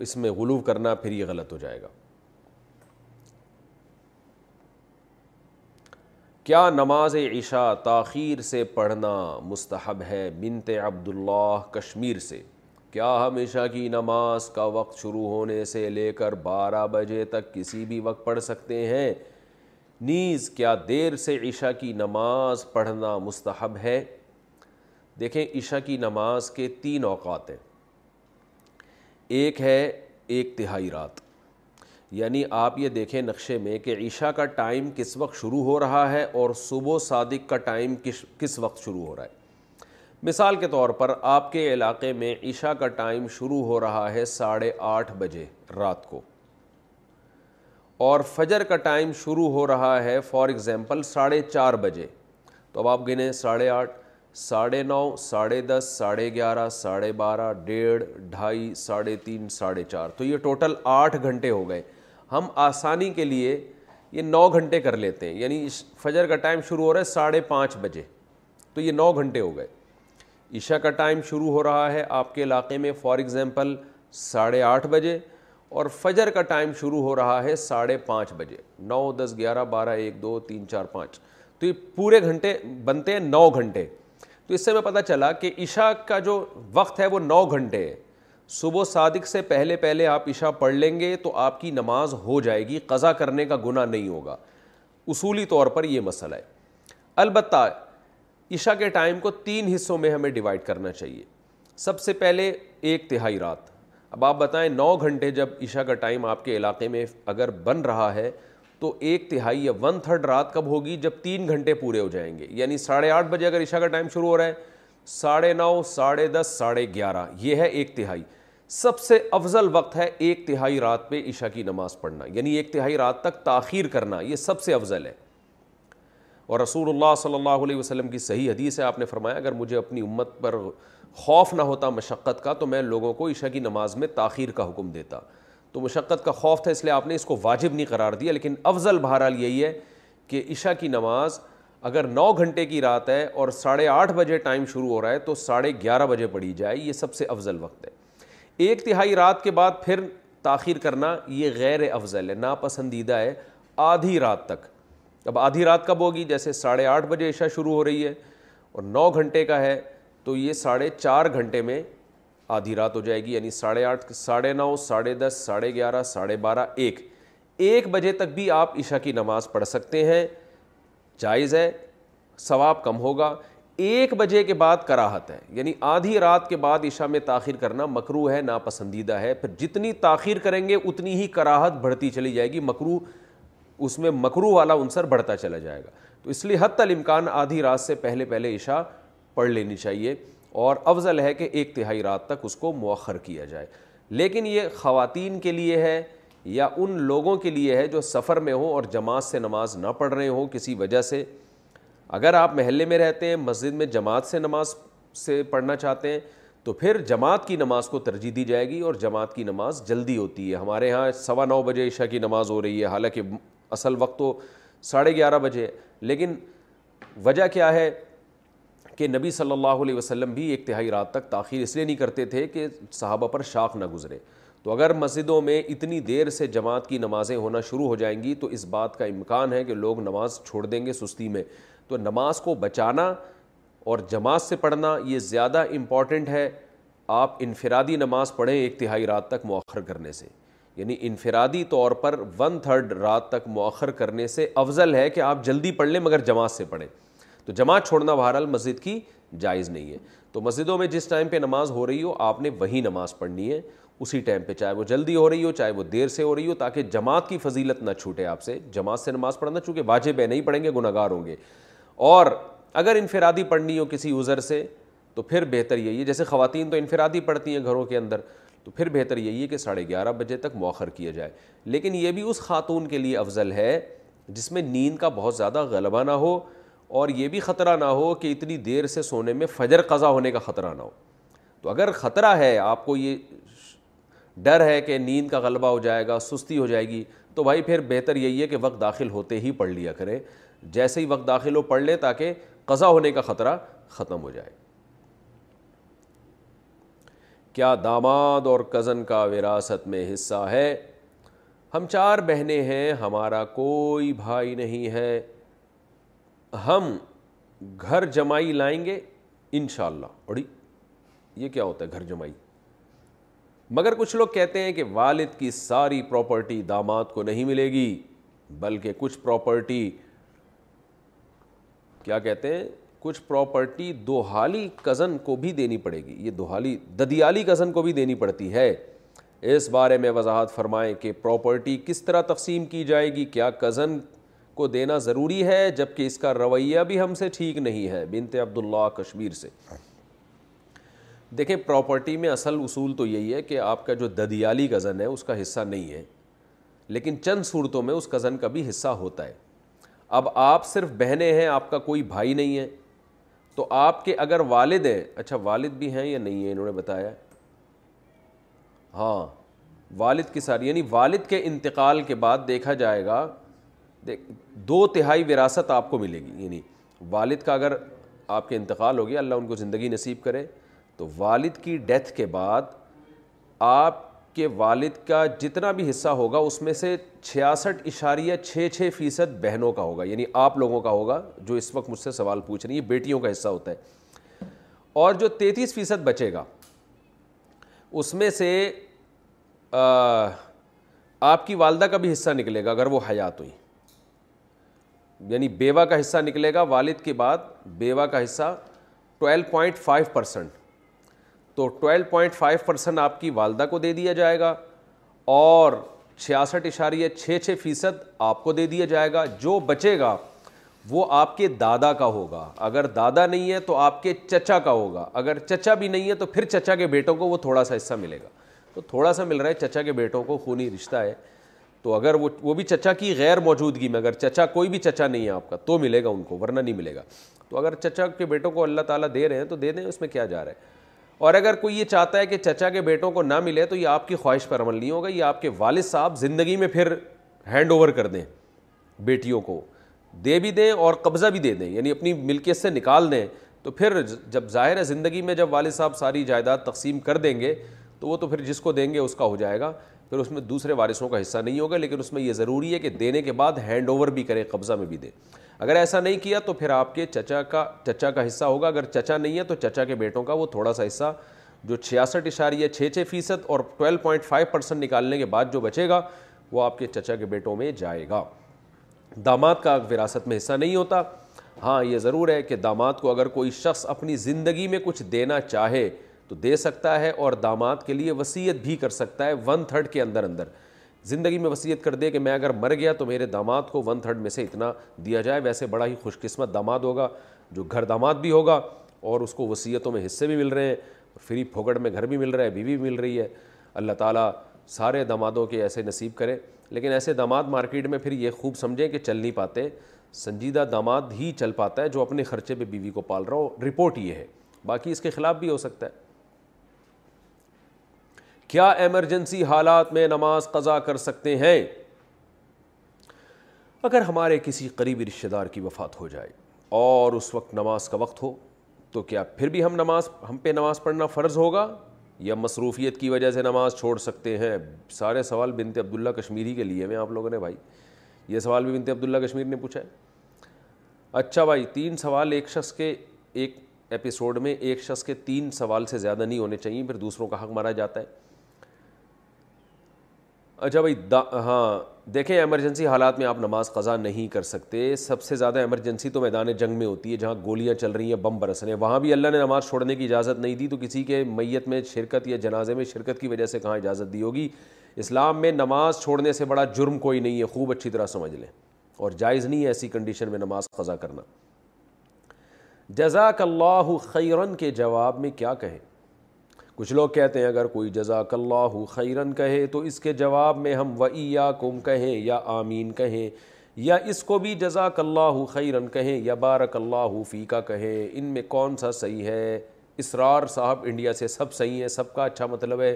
اس میں غلو کرنا پھر یہ غلط ہو جائے گا کیا نماز عشاء تاخیر سے پڑھنا مستحب ہے بنت عبداللہ کشمیر سے کیا ہم عشاء کی نماز کا وقت شروع ہونے سے لے کر بارہ بجے تک کسی بھی وقت پڑھ سکتے ہیں نیز کیا دیر سے عشاء کی نماز پڑھنا مستحب ہے دیکھیں عشاء کی نماز کے تین اوقات ہیں ایک ہے ایک تہائی رات یعنی آپ یہ دیکھیں نقشے میں کہ عشاء کا ٹائم کس وقت شروع ہو رہا ہے اور صبح صادق کا ٹائم کس کس وقت شروع ہو رہا ہے مثال کے طور پر آپ کے علاقے میں عشاء کا ٹائم شروع ہو رہا ہے ساڑھے آٹھ بجے رات کو اور فجر کا ٹائم شروع ہو رہا ہے فار ایگزامپل ساڑھے چار بجے تو اب آپ گنے ساڑھے آٹھ ساڑھے نو ساڑھے دس ساڑھے گیارہ ساڑھے بارہ ڈیڑھ ڈھائی ساڑھے تین ساڑھے چار تو یہ ٹوٹل آٹھ گھنٹے ہو گئے ہم آسانی کے لیے یہ نو گھنٹے کر لیتے ہیں یعنی فجر کا ٹائم شروع ہو رہا ہے ساڑھے پانچ بجے تو یہ نو گھنٹے ہو گئے عشاء کا ٹائم شروع ہو رہا ہے آپ کے علاقے میں فار ایگزامپل ساڑھے آٹھ بجے اور فجر کا ٹائم شروع ہو رہا ہے ساڑھے پانچ بجے نو دس گیارہ بارہ ایک دو تین چار پانچ تو یہ پورے گھنٹے بنتے ہیں نو گھنٹے تو اس سے میں پتہ چلا کہ عشاء کا جو وقت ہے وہ نو گھنٹے ہے صبح صادق سے پہلے پہلے آپ عشاء پڑھ لیں گے تو آپ کی نماز ہو جائے گی قضا کرنے کا گناہ نہیں ہوگا اصولی طور پر یہ مسئلہ ہے البتہ عشاء کے ٹائم کو تین حصوں میں ہمیں ڈیوائڈ کرنا چاہیے سب سے پہلے ایک تہائی رات اب آپ بتائیں نو گھنٹے جب عشاء کا ٹائم آپ کے علاقے میں اگر بن رہا ہے تو ایک تہائی یا ون تھرڈ رات کب ہوگی جب تین گھنٹے پورے ہو جائیں گے یعنی ساڑھے آٹھ بجے اگر عشاء کا ٹائم شروع ہو رہا ہے ساڑھے نو ساڑھے دس ساڑھے گیارہ یہ ہے ایک تہائی سب سے افضل وقت ہے ایک تہائی رات پہ عشاء کی نماز پڑھنا یعنی ایک تہائی رات تک تاخیر کرنا یہ سب سے افضل ہے اور رسول اللہ صلی اللہ علیہ وسلم کی صحیح حدیث ہے آپ نے فرمایا اگر مجھے اپنی امت پر خوف نہ ہوتا مشقت کا تو میں لوگوں کو عشاء کی نماز میں تاخیر کا حکم دیتا تو مشقت کا خوف تھا اس لیے آپ نے اس کو واجب نہیں قرار دیا لیکن افضل بہرحال یہی ہے کہ عشاء کی نماز اگر نو گھنٹے کی رات ہے اور ساڑھے آٹھ بجے ٹائم شروع ہو رہا ہے تو ساڑھے گیارہ بجے پڑھی جائے یہ سب سے افضل وقت ہے ایک تہائی رات کے بعد پھر تاخیر کرنا یہ غیر افضل ہے ناپسندیدہ ہے آدھی رات تک اب آدھی رات کب ہوگی جیسے ساڑھے آٹھ بجے عشاء شروع ہو رہی ہے اور نو گھنٹے کا ہے تو یہ ساڑھے چار گھنٹے میں آدھی رات ہو جائے گی یعنی ساڑھے آٹھ ساڑھے نو ساڑھے دس ساڑھے گیارہ ساڑھے بارہ ایک ایک بجے تک بھی آپ عشاء کی نماز پڑھ سکتے ہیں جائز ہے ثواب کم ہوگا ایک بجے کے بعد کراہت ہے یعنی آدھی رات کے بعد عشاء میں تاخیر کرنا مکرو ہے ناپسندیدہ ہے پھر جتنی تاخیر کریں گے اتنی ہی کراہت بڑھتی چلی جائے گی مکرو اس میں مکرو والا عنصر بڑھتا چلا جائے گا تو اس لیے حتی الامکان آدھی رات سے پہلے پہلے عشاء پڑھ لینی چاہیے اور افضل ہے کہ ایک تہائی رات تک اس کو مؤخر کیا جائے لیکن یہ خواتین کے لیے ہے یا ان لوگوں کے لیے ہے جو سفر میں ہوں اور جماعت سے نماز نہ پڑھ رہے ہوں کسی وجہ سے اگر آپ محلے میں رہتے ہیں مسجد میں جماعت سے نماز سے پڑھنا چاہتے ہیں تو پھر جماعت کی نماز کو ترجیح دی جائے گی اور جماعت کی نماز جلدی ہوتی ہے ہمارے ہاں سوا نو بجے عشاء کی نماز ہو رہی ہے حالانکہ اصل وقت تو ساڑھے گیارہ بجے لیکن وجہ کیا ہے کہ نبی صلی اللہ علیہ وسلم بھی ایک تہائی رات تک تاخیر اس لیے نہیں کرتے تھے کہ صحابہ پر شاخ نہ گزرے تو اگر مسجدوں میں اتنی دیر سے جماعت کی نمازیں ہونا شروع ہو جائیں گی تو اس بات کا امکان ہے کہ لوگ نماز چھوڑ دیں گے سستی میں تو نماز کو بچانا اور جماعت سے پڑھنا یہ زیادہ امپورٹنٹ ہے آپ انفرادی نماز پڑھیں ایک تہائی رات تک مؤخر کرنے سے یعنی انفرادی طور پر ون تھرڈ رات تک مؤخر کرنے سے افضل ہے کہ آپ جلدی پڑھ لیں مگر جماعت سے پڑھیں تو جماعت چھوڑنا بہرحال مسجد کی جائز نہیں ہے تو مسجدوں میں جس ٹائم پہ نماز ہو رہی ہو آپ نے وہی نماز پڑھنی ہے اسی ٹائم پہ چاہے وہ جلدی ہو رہی ہو چاہے وہ دیر سے ہو رہی ہو تاکہ جماعت کی فضیلت نہ چھوٹے آپ سے جماعت سے نماز پڑھنا چونکہ واجب ہے نہیں پڑھیں گے گناہ گار ہوں گے اور اگر انفرادی پڑھنی ہو کسی عذر سے تو پھر بہتر یہی ہے جیسے خواتین تو انفرادی پڑھتی ہیں گھروں کے اندر تو پھر بہتر یہی ہے کہ ساڑھے گیارہ بجے تک مؤخر کیا جائے لیکن یہ بھی اس خاتون کے لیے افضل ہے جس میں نیند کا بہت زیادہ غلبہ نہ ہو اور یہ بھی خطرہ نہ ہو کہ اتنی دیر سے سونے میں فجر قضا ہونے کا خطرہ نہ ہو تو اگر خطرہ ہے آپ کو یہ ڈر ہے کہ نیند کا غلبہ ہو جائے گا سستی ہو جائے گی تو بھائی پھر بہتر یہی ہے کہ وقت داخل ہوتے ہی پڑھ لیا کریں جیسے ہی وقت داخل ہو پڑھ لیں تاکہ قضا ہونے کا خطرہ ختم ہو جائے کیا داماد اور کزن کا وراثت میں حصہ ہے ہم چار بہنیں ہیں ہمارا کوئی بھائی نہیں ہے ہم گھر جمائی لائیں گے ان شاء اللہ یہ کیا ہوتا ہے گھر جمائی مگر کچھ لوگ کہتے ہیں کہ والد کی ساری پراپرٹی داماد کو نہیں ملے گی بلکہ کچھ پراپرٹی کیا کہتے ہیں کچھ پراپرٹی دوہالی کزن کو بھی دینی پڑے گی یہ دوہالی ددیالی کزن کو بھی دینی پڑتی ہے اس بارے میں وضاحت فرمائیں کہ پراپرٹی کس طرح تقسیم کی جائے گی کیا کزن کو دینا ضروری ہے جبکہ اس کا رویہ بھی ہم سے ٹھیک نہیں ہے بنت عبداللہ کشمیر سے دیکھیں پراپرٹی میں اصل اصول تو یہی ہے کہ آپ کا جو ددیالی کزن ہے اس کا حصہ نہیں ہے لیکن چند صورتوں میں اس کزن کا بھی حصہ ہوتا ہے اب آپ صرف بہنیں ہیں آپ کا کوئی بھائی نہیں ہے تو آپ کے اگر والد ہیں اچھا والد بھی ہیں یا نہیں ہیں انہوں نے بتایا ہاں والد کے ساتھ یعنی والد کے انتقال کے بعد دیکھا جائے گا دیکھ دو تہائی وراثت آپ کو ملے گی یعنی والد کا اگر آپ کے انتقال ہو گیا اللہ ان کو زندگی نصیب کرے تو والد کی ڈیتھ کے بعد آپ کے والد کا جتنا بھی حصہ ہوگا اس میں سے چھیاسٹھ اشاریہ چھ چھ فیصد بہنوں کا ہوگا یعنی آپ لوگوں کا ہوگا جو اس وقت مجھ سے سوال پوچھ رہی ہے بیٹیوں کا حصہ ہوتا ہے اور جو تینتیس فیصد بچے گا اس میں سے آپ کی والدہ کا بھی حصہ نکلے گا اگر وہ حیات ہوئی یعنی بیوہ کا حصہ نکلے گا والد کے بعد بیوہ کا حصہ ٹویلو پوائنٹ فائیو پرسینٹ تو ٹویلو پوائنٹ فائیو پرسینٹ آپ کی والدہ کو دے دیا جائے گا اور چھیاسٹھ اشاریہ چھ چھ فیصد آپ کو دے دیا جائے گا جو بچے گا وہ آپ کے دادا کا ہوگا اگر دادا نہیں ہے تو آپ کے چچا کا ہوگا اگر چچا بھی نہیں ہے تو پھر چچا کے بیٹوں کو وہ تھوڑا سا حصہ ملے گا تو تھوڑا سا مل رہا ہے چچا کے بیٹوں کو خونی رشتہ ہے تو اگر وہ وہ بھی چچا کی غیر موجودگی میں اگر چچا کوئی بھی چچا نہیں ہے آپ کا تو ملے گا ان کو ورنہ نہیں ملے گا تو اگر چچا کے بیٹوں کو اللہ تعالیٰ دے رہے ہیں تو دے دیں اس میں کیا جا رہا ہے اور اگر کوئی یہ چاہتا ہے کہ چچا کے بیٹوں کو نہ ملے تو یہ آپ کی خواہش پر عمل نہیں ہوگا یہ آپ کے والد صاحب زندگی میں پھر ہینڈ اوور کر دیں بیٹیوں کو دے بھی دیں اور قبضہ بھی دے دیں یعنی اپنی ملکیت سے نکال دیں تو پھر جب ظاہر ہے زندگی میں جب والد صاحب ساری جائیداد تقسیم کر دیں گے تو وہ تو پھر جس کو دیں گے اس کا ہو جائے گا پھر اس میں دوسرے وارثوں کا حصہ نہیں ہوگا لیکن اس میں یہ ضروری ہے کہ دینے کے بعد ہینڈ اوور بھی کریں قبضہ میں بھی دیں اگر ایسا نہیں کیا تو پھر آپ کے چچا کا چچا کا حصہ ہوگا اگر چچا نہیں ہے تو چچا کے بیٹوں کا وہ تھوڑا سا حصہ جو چھیاسٹھ اشاریہ چھ چھ فیصد اور ٹویلو پوائنٹ فائیو پرسینٹ نکالنے کے بعد جو بچے گا وہ آپ کے چچا کے بیٹوں میں جائے گا داماد کا وراثت میں حصہ نہیں ہوتا ہاں یہ ضرور ہے کہ داماد کو اگر کوئی شخص اپنی زندگی میں کچھ دینا چاہے تو دے سکتا ہے اور داماد کے لیے وصیت بھی کر سکتا ہے ون تھرڈ کے اندر اندر زندگی میں وصیت کر دے کہ میں اگر مر گیا تو میرے داماد کو ون تھرڈ میں سے اتنا دیا جائے ویسے بڑا ہی خوش قسمت داماد ہوگا جو گھر داماد بھی ہوگا اور اس کو وصیتوں میں حصے بھی مل رہے ہیں فری پھوکڑ میں گھر بھی مل رہا ہے بیوی بھی مل رہی ہے اللہ تعالیٰ سارے دامادوں کے ایسے نصیب کرے لیکن ایسے داماد مارکیٹ میں پھر یہ خوب سمجھیں کہ چل نہیں پاتے سنجیدہ داماد ہی چل پاتا ہے جو اپنے خرچے پہ بیوی کو پال رہا ہو رپورٹ یہ ہے باقی اس کے خلاف بھی ہو سکتا ہے کیا ایمرجنسی حالات میں نماز قضا کر سکتے ہیں اگر ہمارے کسی قریبی رشتہ دار کی وفات ہو جائے اور اس وقت نماز کا وقت ہو تو کیا پھر بھی ہم نماز ہم پہ نماز پڑھنا فرض ہوگا یا مصروفیت کی وجہ سے نماز چھوڑ سکتے ہیں سارے سوال بنت عبداللہ کشمیری کے لیے میں آپ لوگوں نے بھائی یہ سوال بھی بنت عبداللہ کشمیر نے پوچھا ہے اچھا بھائی تین سوال ایک شخص کے ایک ایپیسوڈ میں ایک شخص کے تین سوال سے زیادہ نہیں ہونے چاہیے پھر دوسروں کا حق مارا جاتا ہے اچھا بھائی دا ہاں دیکھیں ایمرجنسی حالات میں آپ نماز قضا نہیں کر سکتے سب سے زیادہ ایمرجنسی تو میدان جنگ میں ہوتی ہے جہاں گولیاں چل رہی ہیں بم برس رہے ہیں وہاں بھی اللہ نے نماز چھوڑنے کی اجازت نہیں دی تو کسی کے میت میں شرکت یا جنازے میں شرکت کی وجہ سے کہاں اجازت دی ہوگی اسلام میں نماز چھوڑنے سے بڑا جرم کوئی نہیں ہے خوب اچھی طرح سمجھ لیں اور جائز نہیں ہے ایسی کنڈیشن میں نماز قضا کرنا جزاک اللہ خیرن کے جواب میں کیا کہیں کچھ لوگ کہتے ہیں اگر کوئی جزاک اللہ خیرن کہے تو اس کے جواب میں ہم و کم کہیں یا آمین کہیں یا اس کو بھی جزاک اللہ خیرن کہیں یا بارک اللہ فی کا کہیں ان میں کون سا صحیح ہے اسرار صاحب انڈیا سے سب صحیح ہیں سب کا اچھا مطلب ہے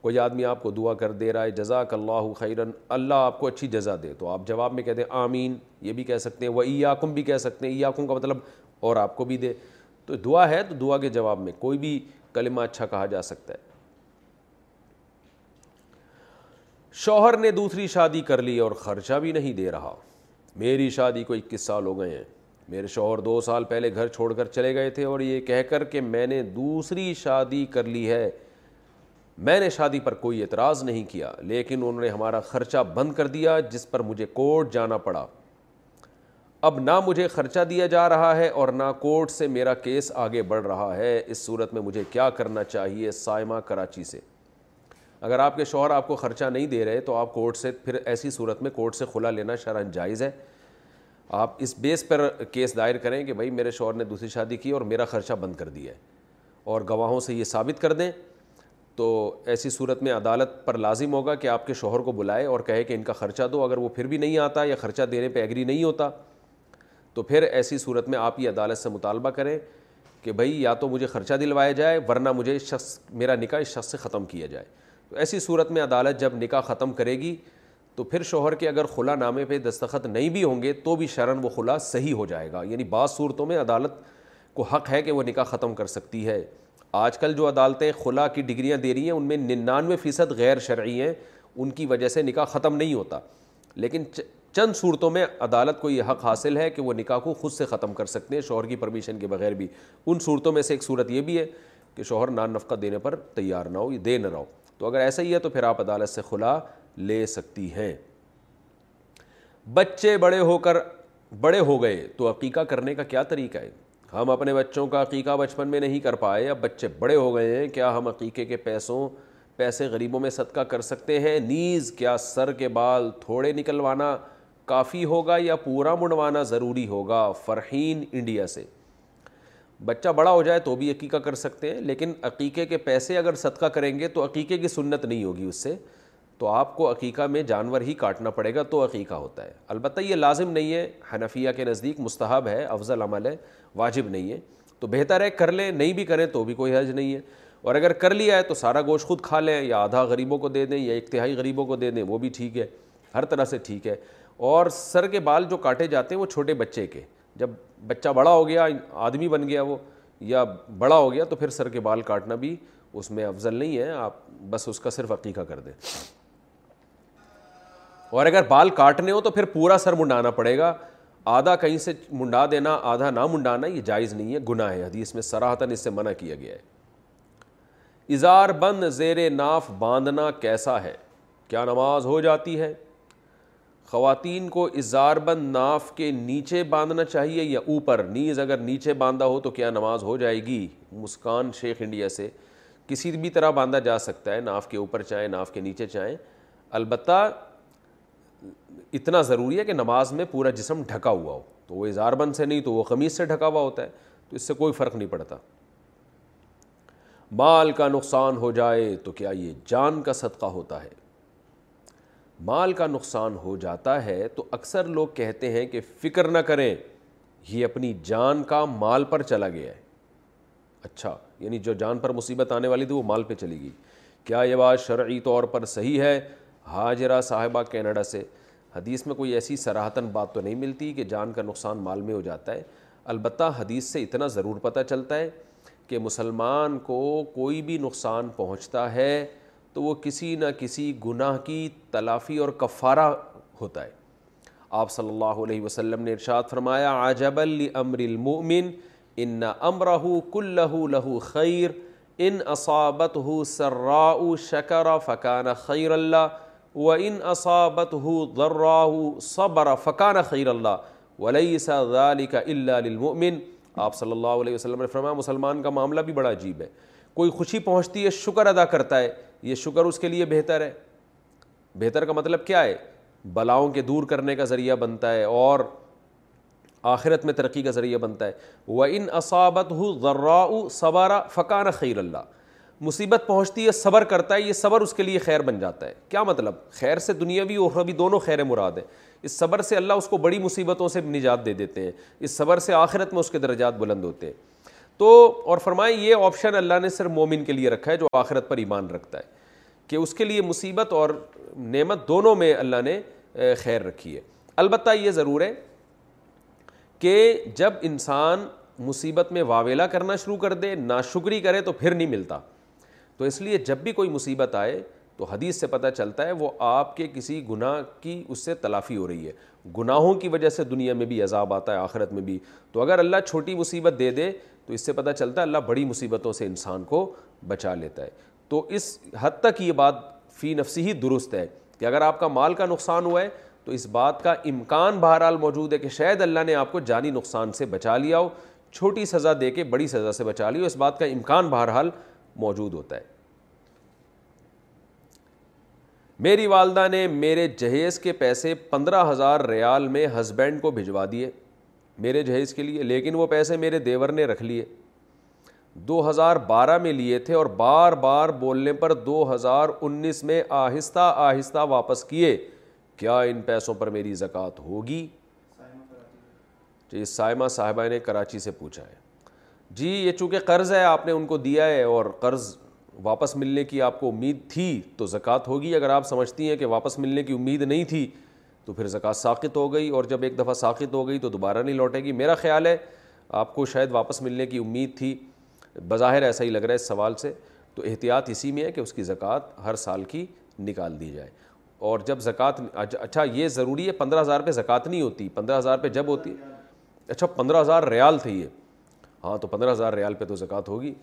کوئی آدمی آپ کو دعا کر دے رہا ہے جزاک اللہ خیرن اللہ آپ کو اچھی جزا دے تو آپ جواب میں کہتے ہیں آمین یہ بھی کہہ سکتے ہیں و بھی کہہ سکتے ہیں ایاکم کا مطلب اور آپ کو بھی دے تو دعا ہے تو دعا کے جواب میں کوئی بھی کلمہ اچھا کہا جا سکتا ہے شوہر نے دوسری شادی کر لی اور خرچہ بھی نہیں دے رہا میری شادی کو اکیس سال ہو گئے ہیں میرے شوہر دو سال پہلے گھر چھوڑ کر چلے گئے تھے اور یہ کہہ کر کہ میں نے دوسری شادی کر لی ہے میں نے شادی پر کوئی اعتراض نہیں کیا لیکن انہوں نے ہمارا خرچہ بند کر دیا جس پر مجھے کورٹ جانا پڑا اب نہ مجھے خرچہ دیا جا رہا ہے اور نہ کورٹ سے میرا کیس آگے بڑھ رہا ہے اس صورت میں مجھے کیا کرنا چاہیے سائمہ کراچی سے اگر آپ کے شوہر آپ کو خرچہ نہیں دے رہے تو آپ کورٹ سے پھر ایسی صورت میں کورٹ سے کھلا لینا شرح جائز ہے آپ اس بیس پر کیس دائر کریں کہ بھائی میرے شوہر نے دوسری شادی کی اور میرا خرچہ بند کر دیا ہے اور گواہوں سے یہ ثابت کر دیں تو ایسی صورت میں عدالت پر لازم ہوگا کہ آپ کے شوہر کو بلائے اور کہے کہ ان کا خرچہ دو اگر وہ پھر بھی نہیں آتا یا خرچہ دینے پہ ایگری نہیں ہوتا تو پھر ایسی صورت میں آپ یہ عدالت سے مطالبہ کریں کہ بھائی یا تو مجھے خرچہ دلوایا جائے ورنہ مجھے اس شخص میرا نکاح اس شخص سے ختم کیا جائے تو ایسی صورت میں عدالت جب نکاح ختم کرے گی تو پھر شوہر کے اگر خلا نامے پہ دستخط نہیں بھی ہوں گے تو بھی شرن وہ خلا صحیح ہو جائے گا یعنی بعض صورتوں میں عدالت کو حق ہے کہ وہ نکاح ختم کر سکتی ہے آج کل جو عدالتیں خلا کی ڈگریاں دے رہی ہیں ان میں ننانوے فیصد غیر شرعی ہیں ان کی وجہ سے نکاح ختم نہیں ہوتا لیکن چند صورتوں میں عدالت کو یہ حق حاصل ہے کہ وہ نکاح کو خود سے ختم کر سکتے ہیں شوہر کی پرمیشن کے بغیر بھی ان صورتوں میں سے ایک صورت یہ بھی ہے کہ شوہر نان نفقہ دینے پر تیار نہ ہو یہ دے نہ رہو تو اگر ایسا ہی ہے تو پھر آپ عدالت سے خلا لے سکتی ہیں بچے بڑے ہو کر بڑے ہو گئے تو عقیقہ کرنے کا کیا طریقہ ہے ہم اپنے بچوں کا عقیقہ بچپن میں نہیں کر پائے اب بچے بڑے ہو گئے ہیں کیا ہم عقیقے کے پیسوں پیسے غریبوں میں صدقہ کر سکتے ہیں نیز کیا سر کے بال تھوڑے نکلوانا کافی ہوگا یا پورا منڈوانا ضروری ہوگا فرحین انڈیا سے بچہ بڑا ہو جائے تو بھی عقیقہ کر سکتے ہیں لیکن عقیقے کے پیسے اگر صدقہ کریں گے تو عقیقے کی سنت نہیں ہوگی اس سے تو آپ کو عقیقہ میں جانور ہی کاٹنا پڑے گا تو عقیقہ ہوتا ہے البتہ یہ لازم نہیں ہے حنفیہ کے نزدیک مستحب ہے افضل عمل ہے واجب نہیں ہے تو بہتر ہے کر لیں نہیں بھی کریں تو بھی کوئی حج نہیں ہے اور اگر کر لیا ہے تو سارا گوشت خود کھا لیں یا آدھا غریبوں کو دے دیں یا اکتہائی غریبوں کو دے دیں وہ بھی ٹھیک ہے ہر طرح سے ٹھیک ہے اور سر کے بال جو کاٹے جاتے ہیں وہ چھوٹے بچے کے جب بچہ بڑا ہو گیا آدمی بن گیا وہ یا بڑا ہو گیا تو پھر سر کے بال کاٹنا بھی اس میں افضل نہیں ہے آپ بس اس کا صرف عقیقہ کر دیں اور اگر بال کاٹنے ہو تو پھر پورا سر منڈانا پڑے گا آدھا کہیں سے منڈا دینا آدھا نہ منڈانا یہ جائز نہیں ہے گناہ ہے حدیث میں سراہتاً اس سے منع کیا گیا ہے اظہار بند زیر ناف باندھنا کیسا ہے کیا نماز ہو جاتی ہے خواتین کو اظہار بند ناف کے نیچے باندھنا چاہیے یا اوپر نیز اگر نیچے باندھا ہو تو کیا نماز ہو جائے گی مسکان شیخ انڈیا سے کسی بھی طرح باندھا جا سکتا ہے ناف کے اوپر چاہیں ناف کے نیچے چاہیں البتہ اتنا ضروری ہے کہ نماز میں پورا جسم ڈھکا ہوا ہو تو وہ اظہار بند سے نہیں تو وہ قمیض سے ڈھکا ہوا ہوتا ہے تو اس سے کوئی فرق نہیں پڑتا مال کا نقصان ہو جائے تو کیا یہ جان کا صدقہ ہوتا ہے مال کا نقصان ہو جاتا ہے تو اکثر لوگ کہتے ہیں کہ فکر نہ کریں یہ اپنی جان کا مال پر چلا گیا ہے اچھا یعنی جو جان پر مصیبت آنے والی تھی وہ مال پہ چلی گئی کیا یہ بات شرعی طور پر صحیح ہے حاجرہ صاحبہ کینیڈا سے حدیث میں کوئی ایسی سراہتاً بات تو نہیں ملتی کہ جان کا نقصان مال میں ہو جاتا ہے البتہ حدیث سے اتنا ضرور پتہ چلتا ہے کہ مسلمان کو کوئی بھی نقصان پہنچتا ہے تو وہ کسی نہ کسی گناہ کی تلافی اور کفارہ ہوتا ہے آپ صلی اللہ علیہ وسلم نے ارشاد فرمایا المؤمن ان امرہ کلہ لہ خیر ان شکر خیر اللہ و انابت خیر اللہ ولی للمؤمن آپ صلی اللہ علیہ وسلم نے فرمایا مسلمان کا معاملہ بھی بڑا عجیب ہے کوئی خوشی پہنچتی ہے شکر ادا کرتا ہے یہ شکر اس کے لیے بہتر ہے بہتر کا مطلب کیا ہے بلاؤں کے دور کرنے کا ذریعہ بنتا ہے اور آخرت میں ترقی کا ذریعہ بنتا ہے وہ ان اصابت ہو ذرا صبارہ فقان خیر اللہ مصیبت پہنچتی ہے صبر کرتا ہے یہ صبر اس کے لیے خیر بن جاتا ہے کیا مطلب خیر سے دنیاوی اور حوی دونوں خیر مراد ہیں اس صبر سے اللہ اس کو بڑی مصیبتوں سے نجات دے دیتے ہیں اس صبر سے آخرت میں اس کے درجات بلند ہوتے ہیں تو اور فرمائے یہ آپشن اللہ نے صرف مومن کے لیے رکھا ہے جو آخرت پر ایمان رکھتا ہے کہ اس کے لیے مصیبت اور نعمت دونوں میں اللہ نے خیر رکھی ہے البتہ یہ ضرور ہے کہ جب انسان مصیبت میں واویلا کرنا شروع کر دے نا شکری کرے تو پھر نہیں ملتا تو اس لیے جب بھی کوئی مصیبت آئے تو حدیث سے پتہ چلتا ہے وہ آپ کے کسی گناہ کی اس سے تلافی ہو رہی ہے گناہوں کی وجہ سے دنیا میں بھی عذاب آتا ہے آخرت میں بھی تو اگر اللہ چھوٹی مصیبت دے دے تو اس سے پتہ چلتا ہے اللہ بڑی مصیبتوں سے انسان کو بچا لیتا ہے تو اس حد تک یہ بات فی نفسی ہی درست ہے کہ اگر آپ کا مال کا نقصان ہوا ہے تو اس بات کا امکان بہرحال موجود ہے کہ شاید اللہ نے آپ کو جانی نقصان سے بچا لیا ہو چھوٹی سزا دے کے بڑی سزا سے بچا لی بات کا امکان بہرحال موجود ہوتا ہے میری والدہ نے میرے جہیز کے پیسے پندرہ ہزار ریال میں ہسبینڈ کو بھجوا دیے میرے جہیز کے لیے لیکن وہ پیسے میرے دیور نے رکھ لیے دو ہزار بارہ میں لیے تھے اور بار بار بولنے پر دو ہزار انیس میں آہستہ آہستہ واپس کیے کیا ان پیسوں پر میری زکوٰۃ ہوگی جی سائمہ صاحبہ نے کراچی سے پوچھا ہے جی یہ چونکہ قرض ہے آپ نے ان کو دیا ہے اور قرض واپس ملنے کی آپ کو امید تھی تو زکوٰۃ ہوگی اگر آپ سمجھتی ہیں کہ واپس ملنے کی امید نہیں تھی تو پھر زکوٰۃ ساقط ہو گئی اور جب ایک دفعہ ساقط ہو گئی تو دوبارہ نہیں لوٹے گی میرا خیال ہے آپ کو شاید واپس ملنے کی امید تھی بظاہر ایسا ہی لگ رہا ہے اس سوال سے تو احتیاط اسی میں ہے کہ اس کی زکوٰۃ ہر سال کی نکال دی جائے اور جب زکوٰۃ اچھا, اچھا، یہ ضروری ہے پندرہ ہزار پہ زکوٰۃ نہیں ہوتی پندرہ ہزار پہ جب ہوتی اچھا پندرہ ہزار ریال تھے یہ ہاں تو پندرہ ہزار ریال پہ تو زکوٰۃ ہوگی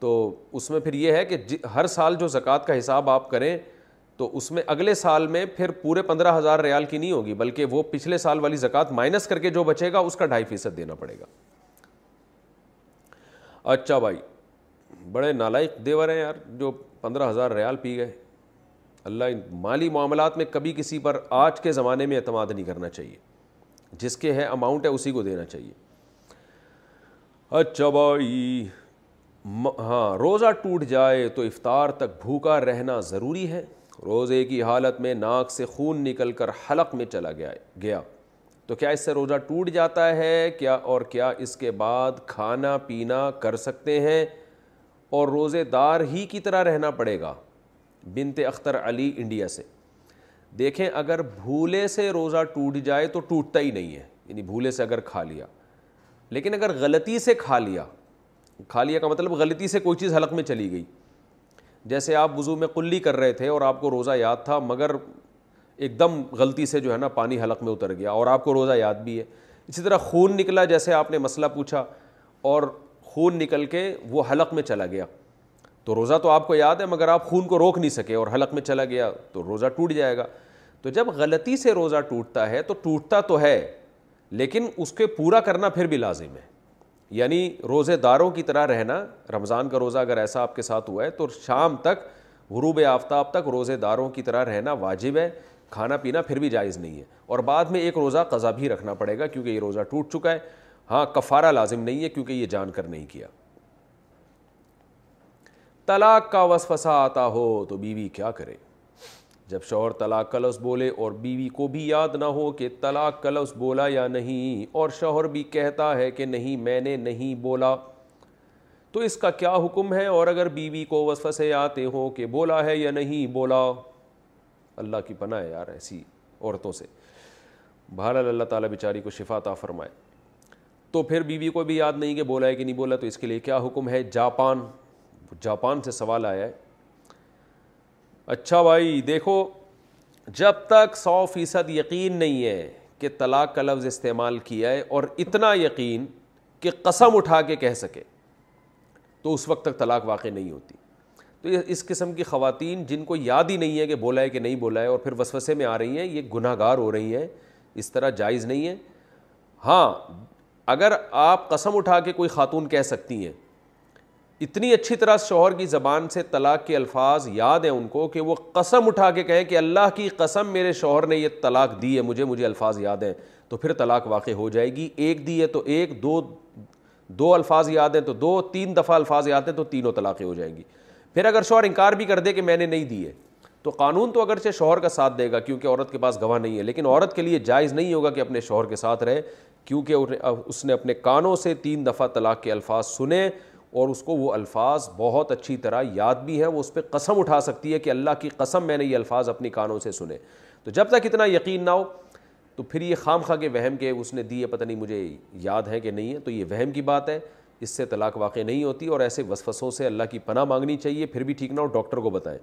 تو اس میں پھر یہ ہے کہ جی، ہر سال جو زکوٰۃ کا حساب آپ کریں تو اس میں اگلے سال میں پھر پورے پندرہ ہزار ریال کی نہیں ہوگی بلکہ وہ پچھلے سال والی زکوٰۃ مائنس کر کے جو بچے گا اس کا ڈھائی فیصد دینا پڑے گا اچھا بھائی بڑے نالائق دیور ہیں یار جو پندرہ ہزار ریال پی گئے اللہ ان مالی معاملات میں کبھی کسی پر آج کے زمانے میں اعتماد نہیں کرنا چاہیے جس کے ہے اماؤنٹ ہے اسی کو دینا چاہیے اچھا بھائی ہاں روزہ ٹوٹ جائے تو افطار تک بھوکا رہنا ضروری ہے روزے کی حالت میں ناک سے خون نکل کر حلق میں چلا گیا گیا تو کیا اس سے روزہ ٹوٹ جاتا ہے کیا اور کیا اس کے بعد کھانا پینا کر سکتے ہیں اور روزے دار ہی کی طرح رہنا پڑے گا بنت اختر علی انڈیا سے دیکھیں اگر بھولے سے روزہ ٹوٹ جائے تو ٹوٹتا ہی نہیں ہے یعنی بھولے سے اگر کھا لیا لیکن اگر غلطی سے کھا لیا کھا لیا کا مطلب غلطی سے کوئی چیز حلق میں چلی گئی جیسے آپ وضو میں کلی کر رہے تھے اور آپ کو روزہ یاد تھا مگر ایک دم غلطی سے جو ہے نا پانی حلق میں اتر گیا اور آپ کو روزہ یاد بھی ہے اسی طرح خون نکلا جیسے آپ نے مسئلہ پوچھا اور خون نکل کے وہ حلق میں چلا گیا تو روزہ تو آپ کو یاد ہے مگر آپ خون کو روک نہیں سکے اور حلق میں چلا گیا تو روزہ ٹوٹ جائے گا تو جب غلطی سے روزہ ٹوٹتا ہے تو ٹوٹتا تو ہے لیکن اس کے پورا کرنا پھر بھی لازم ہے یعنی روزے داروں کی طرح رہنا رمضان کا روزہ اگر ایسا آپ کے ساتھ ہوا ہے تو شام تک غروب آفتاب تک روزے داروں کی طرح رہنا واجب ہے کھانا پینا پھر بھی جائز نہیں ہے اور بعد میں ایک روزہ قضا بھی رکھنا پڑے گا کیونکہ یہ روزہ ٹوٹ چکا ہے ہاں کفارہ لازم نہیں ہے کیونکہ یہ جان کر نہیں کیا طلاق کا وسوسہ آتا ہو تو بیوی کیا کرے جب شوہر طلاق کا لفظ بولے اور بیوی کو بھی یاد نہ ہو کہ طلاق کا لفظ بولا یا نہیں اور شوہر بھی کہتا ہے کہ نہیں میں نے نہیں بولا تو اس کا کیا حکم ہے اور اگر بیوی کو وہ سے آتے ہوں کہ بولا ہے یا نہیں بولا اللہ کی پناہ ہے یار ایسی عورتوں سے بہر اللہ تعالیٰ بیچاری کو عطا فرمائے تو پھر بیوی کو بھی یاد نہیں کہ بولا ہے کہ نہیں بولا تو اس کے لیے کیا حکم ہے جاپان جاپان سے سوال آیا ہے اچھا بھائی دیکھو جب تک سو فیصد یقین نہیں ہے کہ طلاق کا لفظ استعمال کیا ہے اور اتنا یقین کہ قسم اٹھا کے کہہ سکے تو اس وقت تک طلاق واقع نہیں ہوتی تو یہ اس قسم کی خواتین جن کو یاد ہی نہیں ہے کہ بولا ہے کہ نہیں بولا ہے اور پھر وسوسے میں آ رہی ہیں یہ گناہ گار ہو رہی ہیں اس طرح جائز نہیں ہے ہاں اگر آپ قسم اٹھا کے کوئی خاتون کہہ سکتی ہیں اتنی اچھی طرح شوہر کی زبان سے طلاق کے الفاظ یاد ہیں ان کو کہ وہ قسم اٹھا کے کہیں کہ اللہ کی قسم میرے شوہر نے یہ طلاق دی ہے مجھے مجھے الفاظ یاد ہیں تو پھر طلاق واقع ہو جائے گی ایک دی ہے تو ایک دو دو الفاظ یاد ہیں تو دو تین دفعہ الفاظ یاد ہیں تو تینوں طلاقیں ہو جائیں گی پھر اگر شوہر انکار بھی کر دے کہ میں نے نہیں دی ہے تو قانون تو اگرچہ شوہر کا ساتھ دے گا کیونکہ عورت کے پاس گواہ نہیں ہے لیکن عورت کے لیے جائز نہیں ہوگا کہ اپنے شوہر کے ساتھ رہے کیونکہ اس نے اپنے کانوں سے تین دفعہ طلاق کے الفاظ سنے اور اس کو وہ الفاظ بہت اچھی طرح یاد بھی ہے وہ اس پہ قسم اٹھا سکتی ہے کہ اللہ کی قسم میں نے یہ الفاظ اپنی کانوں سے سنے تو جب تک اتنا یقین نہ ہو تو پھر یہ خام خواہ کے وہم کے اس نے دی ہے پتہ نہیں مجھے یاد ہے کہ نہیں ہے تو یہ وہم کی بات ہے اس سے طلاق واقع نہیں ہوتی اور ایسے وسوسوں سے اللہ کی پناہ مانگنی چاہیے پھر بھی ٹھیک نہ ہو ڈاکٹر کو بتائیں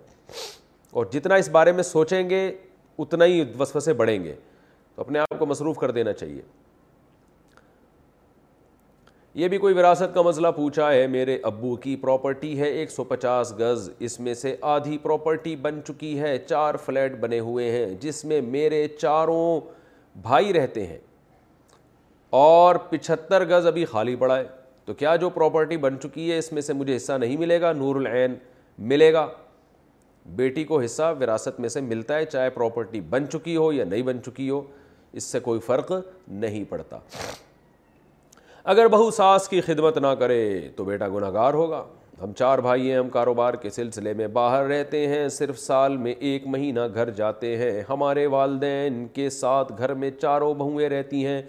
اور جتنا اس بارے میں سوچیں گے اتنا ہی وسوسے بڑھیں گے تو اپنے آپ کو مصروف کر دینا چاہیے یہ بھی کوئی وراثت کا مسئلہ پوچھا ہے میرے ابو کی پراپرٹی ہے ایک سو پچاس گز اس میں سے آدھی پراپرٹی بن چکی ہے چار فلیٹ بنے ہوئے ہیں جس میں میرے چاروں بھائی رہتے ہیں اور پچھتر گز ابھی خالی پڑا ہے تو کیا جو پراپرٹی بن چکی ہے اس میں سے مجھے حصہ نہیں ملے گا نور العین ملے گا بیٹی کو حصہ وراثت میں سے ملتا ہے چاہے پراپرٹی بن چکی ہو یا نہیں بن چکی ہو اس سے کوئی فرق نہیں پڑتا اگر بہو ساس کی خدمت نہ کرے تو بیٹا گناہ گار ہوگا ہم چار بھائی ہیں ہم کاروبار کے سلسلے میں باہر رہتے ہیں صرف سال میں ایک مہینہ گھر جاتے ہیں ہمارے والدین کے ساتھ گھر میں چاروں بہوئیں رہتی ہیں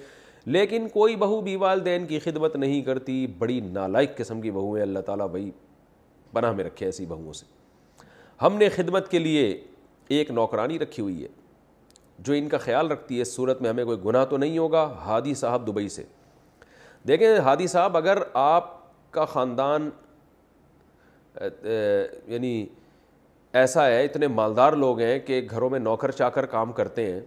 لیکن کوئی بہو بھی والدین کی خدمت نہیں کرتی بڑی نالائق قسم کی بہویں اللہ تعالیٰ بھائی پناہ میں رکھے ایسی بہوؤں سے ہم نے خدمت کے لیے ایک نوکرانی رکھی ہوئی ہے جو ان کا خیال رکھتی ہے صورت میں ہمیں کوئی گناہ تو نہیں ہوگا ہادی صاحب دبئی سے دیکھیں ہادی صاحب اگر آپ کا خاندان یعنی ایسا ہے اتنے مالدار لوگ ہیں کہ گھروں میں نوکر چاکر کر کام کرتے ہیں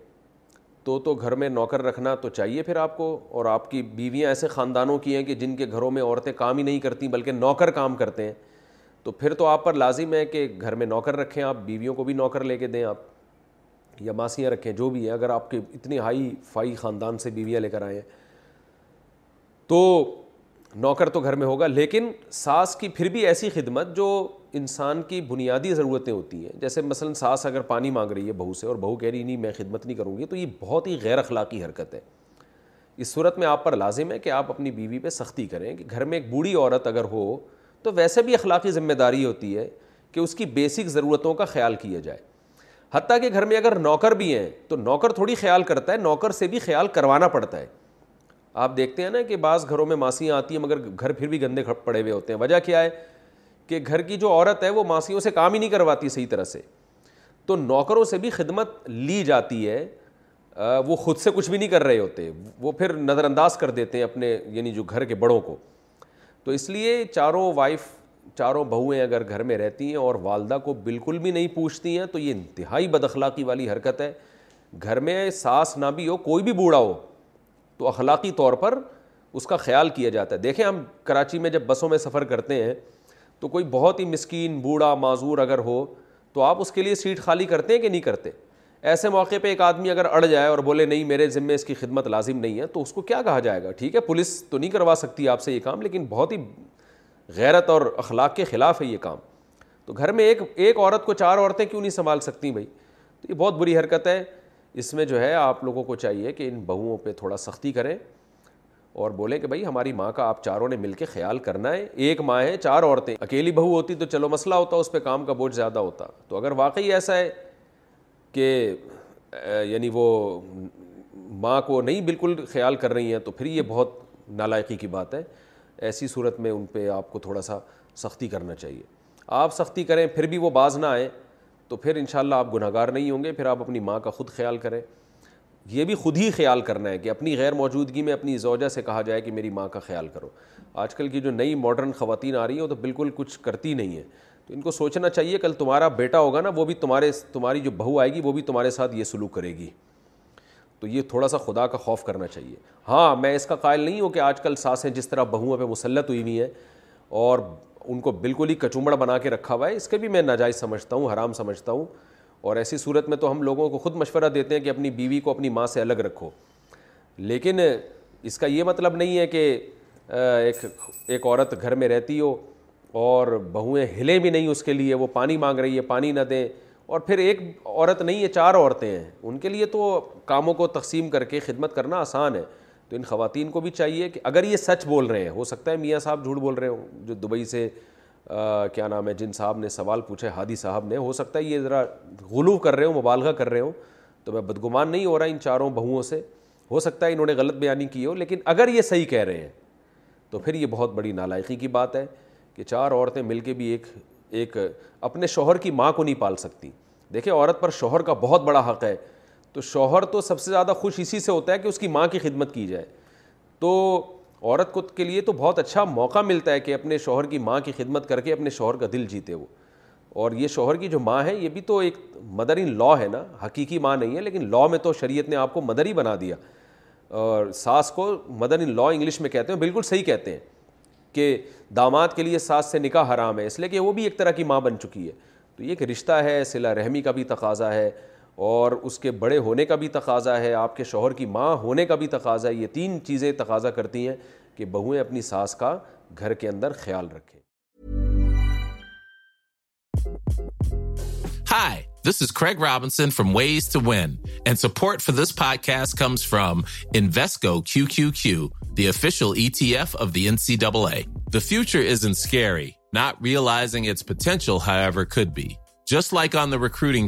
تو تو گھر میں نوکر رکھنا تو چاہیے پھر آپ کو اور آپ کی بیویاں ایسے خاندانوں کی ہیں کہ جن کے گھروں میں عورتیں کام ہی نہیں کرتیں بلکہ نوکر کام کرتے ہیں تو پھر تو آپ پر لازم ہے کہ گھر میں نوکر رکھیں آپ بیویوں کو بھی نوکر لے کے دیں آپ یا ماسیاں رکھیں جو بھی ہیں اگر آپ کے اتنے ہائی فائی خاندان سے بیویاں لے کر آئیں تو نوکر تو گھر میں ہوگا لیکن ساس کی پھر بھی ایسی خدمت جو انسان کی بنیادی ضرورتیں ہوتی ہیں جیسے مثلا ساس اگر پانی مانگ رہی ہے بہو سے اور بہو کہہ رہی نہیں میں خدمت نہیں کروں گی تو یہ بہت ہی غیر اخلاقی حرکت ہے اس صورت میں آپ پر لازم ہے کہ آپ اپنی بیوی پہ سختی کریں کہ گھر میں ایک بوڑھی عورت اگر ہو تو ویسے بھی اخلاقی ذمہ داری ہوتی ہے کہ اس کی بیسک ضرورتوں کا خیال کیا جائے حتیٰ کہ گھر میں اگر نوکر بھی ہیں تو نوکر تھوڑی خیال کرتا ہے نوکر سے بھی خیال کروانا پڑتا ہے آپ دیکھتے ہیں نا کہ بعض گھروں میں ماسیاں آتی ہیں مگر گھر پھر بھی گندے پڑے ہوئے ہوتے ہیں وجہ کیا ہے کہ گھر کی جو عورت ہے وہ ماسیوں سے کام ہی نہیں کرواتی صحیح طرح سے تو نوکروں سے بھی خدمت لی جاتی ہے وہ خود سے کچھ بھی نہیں کر رہے ہوتے وہ پھر نظر انداز کر دیتے ہیں اپنے یعنی جو گھر کے بڑوں کو تو اس لیے چاروں وائف چاروں بہویں اگر گھر میں رہتی ہیں اور والدہ کو بالکل بھی نہیں پوچھتی ہیں تو یہ انتہائی بدخلاقی والی حرکت ہے گھر میں ساس نہ بھی ہو کوئی بھی بوڑھا ہو تو اخلاقی طور پر اس کا خیال کیا جاتا ہے دیکھیں ہم کراچی میں جب بسوں میں سفر کرتے ہیں تو کوئی بہت ہی مسکین بوڑھا معذور اگر ہو تو آپ اس کے لیے سیٹ خالی کرتے ہیں کہ نہیں کرتے ایسے موقع پہ ایک آدمی اگر اڑ جائے اور بولے نہیں میرے ذمے اس کی خدمت لازم نہیں ہے تو اس کو کیا کہا جائے گا ٹھیک ہے پولیس تو نہیں کروا سکتی آپ سے یہ کام لیکن بہت ہی غیرت اور اخلاق کے خلاف ہے یہ کام تو گھر میں ایک ایک عورت کو چار عورتیں کیوں نہیں سنبھال سکتی بھائی تو یہ بہت بری حرکت ہے اس میں جو ہے آپ لوگوں کو چاہیے کہ ان بہوؤں پہ تھوڑا سختی کریں اور بولیں کہ بھائی ہماری ماں کا آپ چاروں نے مل کے خیال کرنا ہے ایک ماں ہے چار عورتیں اکیلی بہو ہوتی تو چلو مسئلہ ہوتا اس پہ کام کا بوجھ زیادہ ہوتا تو اگر واقعی ایسا ہے کہ یعنی وہ ماں کو نہیں بالکل خیال کر رہی ہیں تو پھر یہ بہت نالائقی کی بات ہے ایسی صورت میں ان پہ آپ کو تھوڑا سا سختی کرنا چاہیے آپ سختی کریں پھر بھی وہ باز نہ آئیں تو پھر ان شاء اللہ آپ گناہ گار نہیں ہوں گے پھر آپ اپنی ماں کا خود خیال کریں یہ بھی خود ہی خیال کرنا ہے کہ اپنی غیر موجودگی میں اپنی زوجہ سے کہا جائے کہ میری ماں کا خیال کرو آج کل کی جو نئی ماڈرن خواتین آ رہی ہیں وہ تو بالکل کچھ کرتی نہیں ہیں تو ان کو سوچنا چاہیے کل تمہارا بیٹا ہوگا نا وہ بھی تمہارے تمہاری جو بہو آئے گی وہ بھی تمہارے ساتھ یہ سلوک کرے گی تو یہ تھوڑا سا خدا کا خوف کرنا چاہیے ہاں میں اس کا قائل نہیں ہوں کہ آج کل ساسیں جس طرح بہوؤں پہ مسلط ہوئی ہوئی ہیں اور ان کو بالکل ہی کچومڑ بنا کے رکھا ہوا ہے اس کے بھی میں ناجائز سمجھتا ہوں حرام سمجھتا ہوں اور ایسی صورت میں تو ہم لوگوں کو خود مشورہ دیتے ہیں کہ اپنی بیوی کو اپنی ماں سے الگ رکھو لیکن اس کا یہ مطلب نہیں ہے کہ ایک ایک عورت گھر میں رہتی ہو اور بہویں ہلیں بھی نہیں اس کے لیے وہ پانی مانگ رہی ہے پانی نہ دیں اور پھر ایک عورت نہیں ہے چار عورتیں ہیں ان کے لیے تو کاموں کو تقسیم کر کے خدمت کرنا آسان ہے تو ان خواتین کو بھی چاہیے کہ اگر یہ سچ بول رہے ہیں ہو سکتا ہے میاں صاحب جھوٹ بول رہے ہوں جو دبئی سے کیا نام ہے جن صاحب نے سوال پوچھے ہادی صاحب نے ہو سکتا ہے یہ ذرا غلو کر رہے ہوں مبالغہ کر رہے ہوں تو میں بدگمان نہیں ہو رہا ان چاروں بہوؤں سے ہو سکتا ہے انہوں نے غلط بیانی کی ہو لیکن اگر یہ صحیح کہہ رہے ہیں تو پھر یہ بہت بڑی نالائقی کی بات ہے کہ چار عورتیں مل کے بھی ایک ایک اپنے شوہر کی ماں کو نہیں پال سکتی دیکھیں عورت پر شوہر کا بہت بڑا حق ہے تو شوہر تو سب سے زیادہ خوش اسی سے ہوتا ہے کہ اس کی ماں کی خدمت کی جائے تو عورت کو کے لیے تو بہت اچھا موقع ملتا ہے کہ اپنے شوہر کی ماں کی خدمت کر کے اپنے شوہر کا دل جیتے وہ اور یہ شوہر کی جو ماں ہے یہ بھی تو ایک مدر ان لا ہے نا حقیقی ماں نہیں ہے لیکن لا میں تو شریعت نے آپ کو مدر ہی بنا دیا اور ساس کو مدر ان لاء انگلش میں کہتے ہیں بالکل صحیح کہتے ہیں کہ داماد کے لیے ساس سے نکاح حرام ہے اس لیے کہ وہ بھی ایک طرح کی ماں بن چکی ہے تو یہ ایک رشتہ ہے صلہ رحمی کا بھی تقاضا ہے اور اس کے بڑے ہونے کا بھی تقاضا ہے آپ کے شوہر کی ماں ہونے کا بھی تقاضا ہے یہ تین چیزیں تقاضا کرتی ہیں کہ بہویں اپنی ساس کا گھر کے اندر خیال رکھیں hi this is Craig Robinson from ways to win and support for this podcast comes from Invesco Q Q Q the official ETF of the NCAA. The future isn't scary. Not realizing its potential, however, could be. Just like anchoring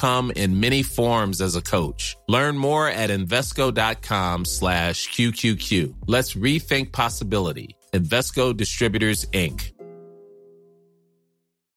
come in many forms as a کچ learn more at Invesco dot com slash let رینکلری Invesco distributors Inc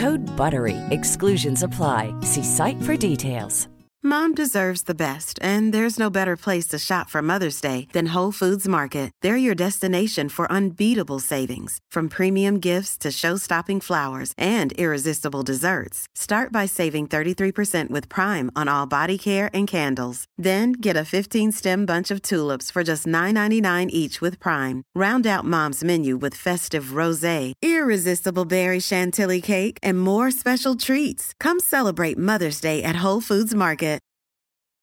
Good brewery excursions apply see site for dates Mom deserves the best, and there's no better place to shop for Mother's Day than Whole Foods Market. They're your destination for unbeatable savings, from premium gifts to show-stopping flowers and irresistible desserts. Start by saving 33% with Prime on all body care and candles. Then get a 15-stem bunch of tulips for just $9.99 each with Prime. Round out Mom's menu with festive rosé, irresistible berry chantilly cake, and more special treats. Come celebrate Mother's Day at Whole Foods Market.